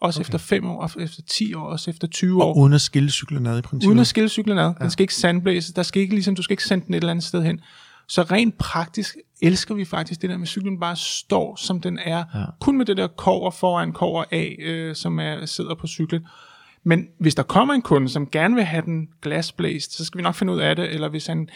også okay. efter 5 år, også efter 10 år, også efter 20 år. Og uden at skille cyklen ad i princippet. Uden at skille cyklen ad. Den skal ikke sandblæses. Der skal ikke, ligesom, du skal ikke sende den et eller andet sted hen. Så rent praktisk elsker vi faktisk det der med, at cyklen bare står, som den er. Ja. Kun med det der kover foran, kover af, øh, som er, sidder på cyklen. Men hvis der kommer en kunde, som gerne vil have den glasblæst, så skal vi nok finde ud af det. Eller hvis han,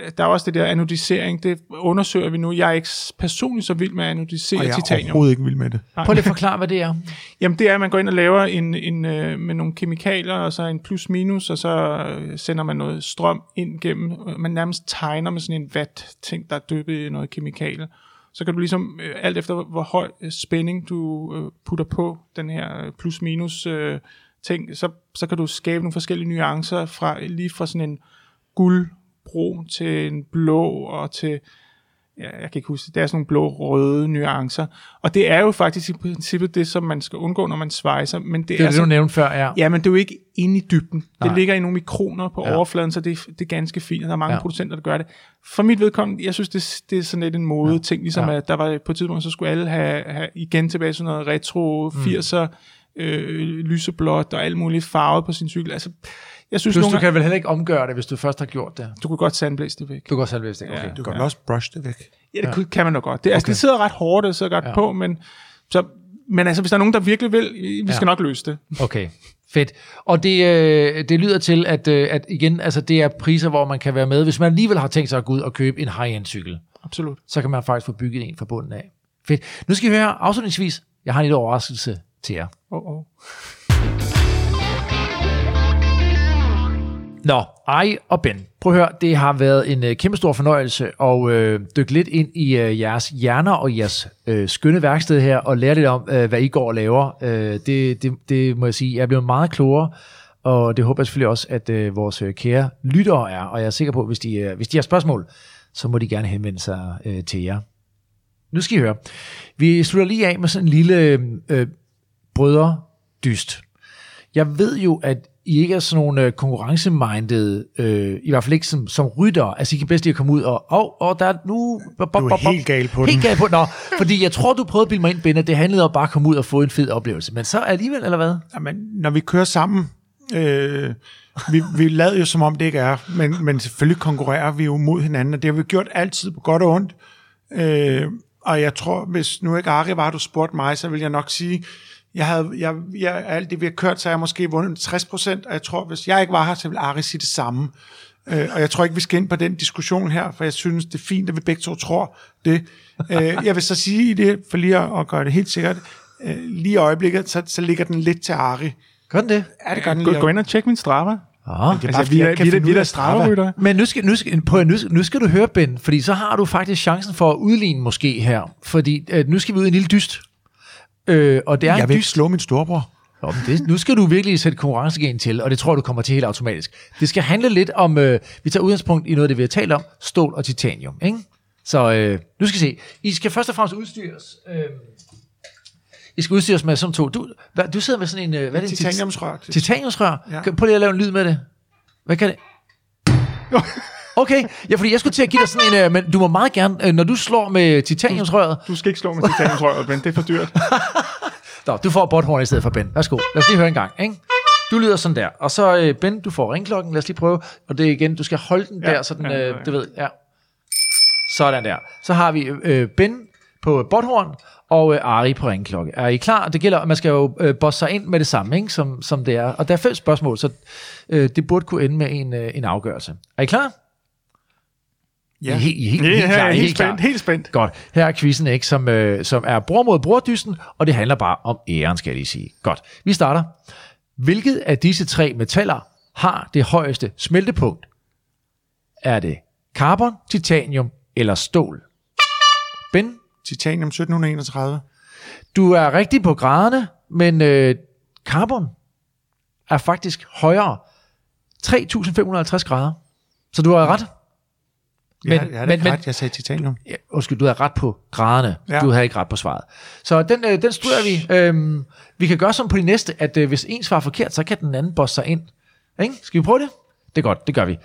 øh, der er også det der anodisering, det undersøger vi nu. Jeg er ikke personligt så vild med at og anodisere jeg er titanium. overhovedet ikke vild med det. Prøv lige at forklare, hvad det er. Jamen det er, at man går ind og laver en, en, øh, med nogle kemikalier, og så en plus-minus, og så øh, sender man noget strøm ind gennem. Man nærmest tegner med sådan en vat-ting, der er dyppet i noget kemikalie. Så kan du ligesom, alt efter hvor- høj spænding du putter på den her plus-minus øh, ting, så, så kan du skabe nogle forskellige nuancer, fra, lige fra sådan en guldbrun til en blå og til ja, jeg kan ikke huske det, er sådan nogle blå-røde nuancer. Og det er jo faktisk i princippet det, som man skal undgå, når man svejser. Men det, Det er er det, så, du nævnte før, ja. Ja, men det er jo ikke inde i dybden. Nej. Det ligger i nogle mikroner på Ja. ja. overfladen, så det, er- det er ganske fint, og der er mange Ja. ja. producenter, der gør det. For mit vedkommende, jeg synes, det, det er sådan lidt en mode ting, ligesom Ja. ja. at der var på et tidspunkt, så skulle alle have, have igen tilbage sådan noget retro 80'er, øh, lyseblåt og alt muligt farvet på sin cykel. Altså, jeg synes, Plus, nogle du gange, kan vel heller ikke omgøre det, hvis du først har gjort det. du kunne godt sandblæse det væk. Du går selv det. Okay. Ja. Du kan Ja. også brush det væk. Ja, det ja. kan man nok godt. Det, altså, Okay. det sidder ret hårdt, det sidder godt ja. på, men, så, men altså, hvis der er nogen, der virkelig vil, vi Ja. skal nok løse det. Okay, fedt. Og det, øh, det lyder til, at, øh, at igen, altså det er priser, hvor man kan være med. Hvis man alligevel har tænkt sig at gå ud og købe en high-end cykel, Absolut. så kan man faktisk få bygget en fra bunden af. Fedt. Nu skal vi høre afslutningsvis. Jeg har en lille overraskelse til jer. Oh, oh. Nå, Ej og Ben, prøv at høre, det har været en øh, kæmpe stor fornøjelse at øh, dykke lidt ind i øh, jeres hjerner og jeres øh, skønne værksted her, og lære lidt om, øh, hvad I går og laver. Øh, det, det, det må jeg sige, jeg er blevet meget klogere, og det håber jeg selvfølgelig også, at øh, vores øh, kære lyttere er, og jeg er sikker på, at hvis de, øh, hvis de har spørgsmål, så må de gerne henvende sig øh, til jer. Nu skal I høre. Vi slutter lige af med sådan en lille øh, brødredyst. Jeg ved jo, at I ikke er sådan nogle øh, konkurrencemindet, øh, i hvert fald ikke som, som rytter. Altså, I kan bedst lige at komme ud og, og, og der er nu... Bop, Du er helt gal på Helt den. gal på Nå, fordi jeg tror, du prøvede at bilde mig ind, Ben, at det handlede om bare at komme ud og få en fed oplevelse. Men så alligevel, eller hvad? Jamen, når vi kører sammen, øh, vi, vi lader jo som om det ikke er, men, men selvfølgelig konkurrerer vi jo mod hinanden, og det har vi gjort altid på godt og ondt. Øh, og jeg tror, hvis nu ikke Ari var, du spurgte mig, så vil jeg nok sige, jeg havde, jeg, jeg, alt det vi har kørt, så har jeg måske vundet 60 procent, og jeg tror, hvis jeg ikke var her, så vil Ari sige det samme. Øh, og jeg tror ikke, vi skal ind på den diskussion her, for jeg synes, det er fint, at vi begge to tror det. Øh, jeg vil så sige i det, for lige at, at gøre det helt sikkert, øh, lige i øjeblikket, så, så ligger den lidt til Ari. Gør den det? Ja, det gør den Gå, lige. gå ind og tjek min Strava. Ah. Det er bare, Altså, vi er, vi er, vi er. Strava-rytter. Men nu skal, nu, skal, på, nu, nu skal du høre, Ben, fordi så har du faktisk chancen for at udligne måske her. Fordi øh, nu skal vi ud i en lille dyst. Øh, og det er Jeg vil ikke slå min storebror. Nå, det, nu skal du virkelig sætte konkurrencegen til, og det tror jeg, du kommer til helt automatisk. Det skal handle lidt om, øh, vi tager udgangspunkt i noget af det, vi har talt om, stål og titanium. Ikke? Så øh, nu skal I se. I skal først og fremmest udstyres. Øh, I skal udstyre os med sådan to. Du, hvad, du sidder med sådan en... øh, Hvad er det? Titaniumsrør. Titaniumsrør? Ja. Prøv lige at lave en lyd med det. Hvad kan det? <laughs> Okay, ja, fordi jeg skulle til at give dig sådan en, øh, men du må meget gerne, øh, når du slår med titaniumsrøret, Du skal ikke slå med titaniumsrøret, Ben. Det er for dyrt. <laughs> Nå, du får botthorn i stedet for Ben. Værsgo, lad os lige høre en gang. Ikke? Du lyder sådan der. Og så, øh, Ben, du får ringklokken. Lad os lige prøve. Og det er igen, du skal holde den Ja, der, så den, ja, ja, øh, ja. du ved, ja. Sådan der. Så har vi øh, Ben på botthorn, og øh, Ari på ringklokke. Er I klar? Det gælder, man skal jo øh, bosse sig ind med det samme, ikke? Som, som det er. Og der er fem spørgsmål, så øh, det burde kunne ende med en, øh, en afgørelse. Er I klar? I Ja. helt, I er helt, Ja, helt, klar, I helt, helt spændt, helt spændt. Godt. Her er quizzen, ikke, som, øh, som er bror mod brordysten, og det handler bare om æren, skal jeg lige sige. Godt. Vi starter. Hvilket af disse tre metaller har det højeste smeltepunkt? Er det carbon, titanium eller stål? Ben, Titanium 1731. du er rigtig på graderne, men øh, carbon er faktisk højere. 3.550 grader. Så du har ret. Men, jeg, jeg er men- men, men- ret, jeg sagde titanium. Ja, undskyld, du havde ret på graderne. Ja. Du havde ikke ret på svaret. Så den, øh, den studerer vi. Øhm, vi kan gøre sådan på de næste, at øh, hvis en svarer forkert, så kan den anden bosse sig ind. Ikke? Skal vi prøve det? Det er godt, det gør vi.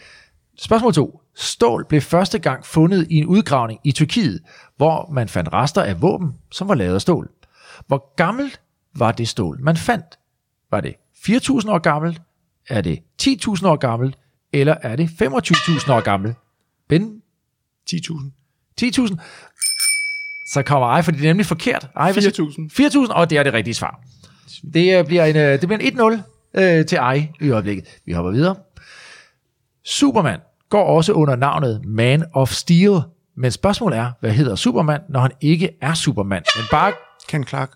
Spørgsmål 2. Stål blev første gang fundet i en udgravning i Tyrkiet, hvor man fandt rester af våben, som var lavet af stål. Hvor gammelt var det stål, man fandt? Var det 4.000 år gammelt? Er det 10.000 år gammelt? Eller er det 25.000 år gammelt? Ben, 10.000. 10.000. Så kommer ej, for det er nemlig forkert. Ej, hvad siger- 4.000. 4.000, og det er det rigtige svar. Det øh, bliver en, øh, det bliver en 1-0 øh, til ej i øjeblikket. Vi hopper videre. Superman går også under navnet Man of Steel. Men spørgsmålet er, hvad hedder Superman, når han ikke er Superman, men bare... Ken Clark.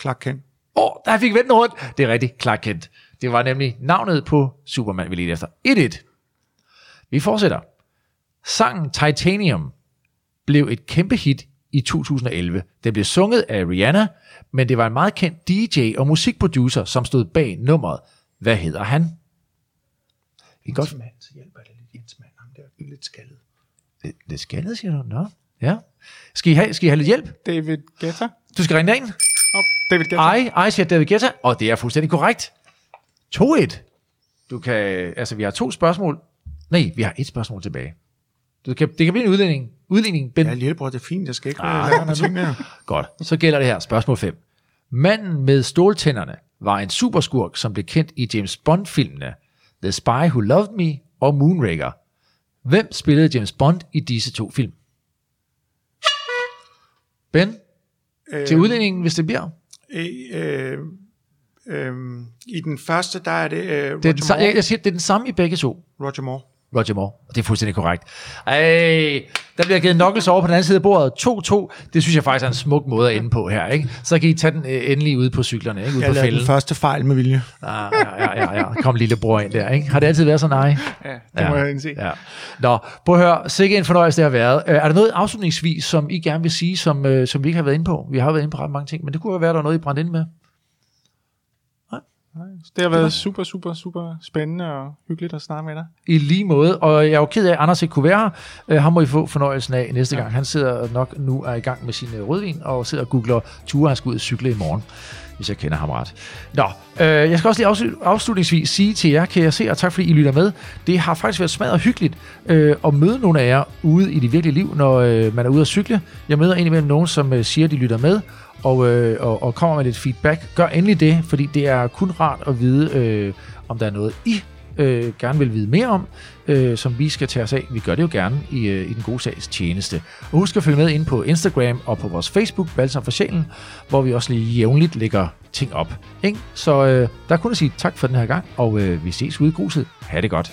Clark Kent. Åh, oh, der fik vendt rundt. Det er rigtigt, Clark Kent. Det var nemlig navnet på Superman, vi lige efter. 1-1. Vi fortsætter. Sangen Titanium blev et kæmpe hit i 2011. Den blev sunget af Rihanna, men det var en meget kendt DJ og musikproducer, som stod bag nummeret. Hvad hedder han? Vi godt... Mand, så hjælper det lidt Jens Mand. Ham der er lidt skaldet. Det, det skaldet, siger du? Nå, ja. Skal I, have, skal I have lidt hjælp? David Guetta. Du skal ringe ind. Oh, David Guetta. Ej, ej, siger David Guetta, og det er fuldstændig korrekt. 2-1. Du kan, altså vi har to spørgsmål. Nej, vi har et spørgsmål tilbage. Du kan, det kan blive en udligning. Udligning, Ben. Ja, lillebror, det er fint. Jeg skal ikke Ah. ah, lære tingene. Godt, så gælder det her. Spørgsmål 5. Manden med ståltænderne var en superskurk, som blev kendt i James Bond-filmene The Spy Who Loved Me og Moonraker. Hvem spillede James Bond i disse to film? Ben, til udligningen, hvis det bliver. Øh, øh, øh, I den første, der er det øh, Roger, Det er, den, Moore. jeg, jeg siger, det er den samme i begge to. Roger Moore. Roger Moore. Og det er fuldstændig korrekt. Ej, der bliver givet knuckles over på den anden side af bordet. 2-2. Det synes jeg faktisk er en smuk måde at ende på her. Ikke? Så kan I tage den øh, endelig ude på cyklerne. Ikke? Ude Jeg på fælden. den første fejl med vilje. Ah, ja, ja, ja, ja. Kom lillebror ind der. Ikke? Har det altid været sådan, nej? Ja, det må jeg indse. Ja. Nå, prøv at høre. Sikke en fornøjelse, det har været. Øh, Er der noget afslutningsvis, som I gerne vil sige, som, øh, som vi ikke har været inde på? Vi har været inde på ret mange ting, men det kunne jo være, der er noget, I brændte ind med. Det har været super, super, super spændende og hyggeligt at snakke med dig. I lige måde, og jeg er jo ked af, at Anders ikke kunne være her. Øh, ham må I få fornøjelsen af næste gang. Han sidder nok nu er i gang med sin øh, rødvin, og sidder og googler ture, han skal ud og cykle i morgen, hvis jeg kender ham ret. Nå, øh, jeg skal også lige afslutningsvis sige til jer, kan jeg se, og tak fordi I lytter med. Det har faktisk været smadret hyggeligt øh, at møde nogle af jer ude i det virkelige liv, når øh, man er ude at cykle. Jeg møder indimellem nogen, som øh, siger, at de lytter med, og, øh, og, og kommer med lidt feedback. Gør endelig det, fordi det er kun rart at vide, øh, om der er noget, I øh, gerne vil vide mere om, øh, som vi skal tage os af. Vi gør det jo gerne i, øh, i den gode sags tjeneste. Og husk at følge med ind på Instagram og på vores Facebook, Balsam for Sjælen, hvor vi også lige jævnligt lægger ting op. Ikke? Så øh, der kunne jeg sige tak for den her gang, og øh, vi ses ude i gruset. Ha' det godt.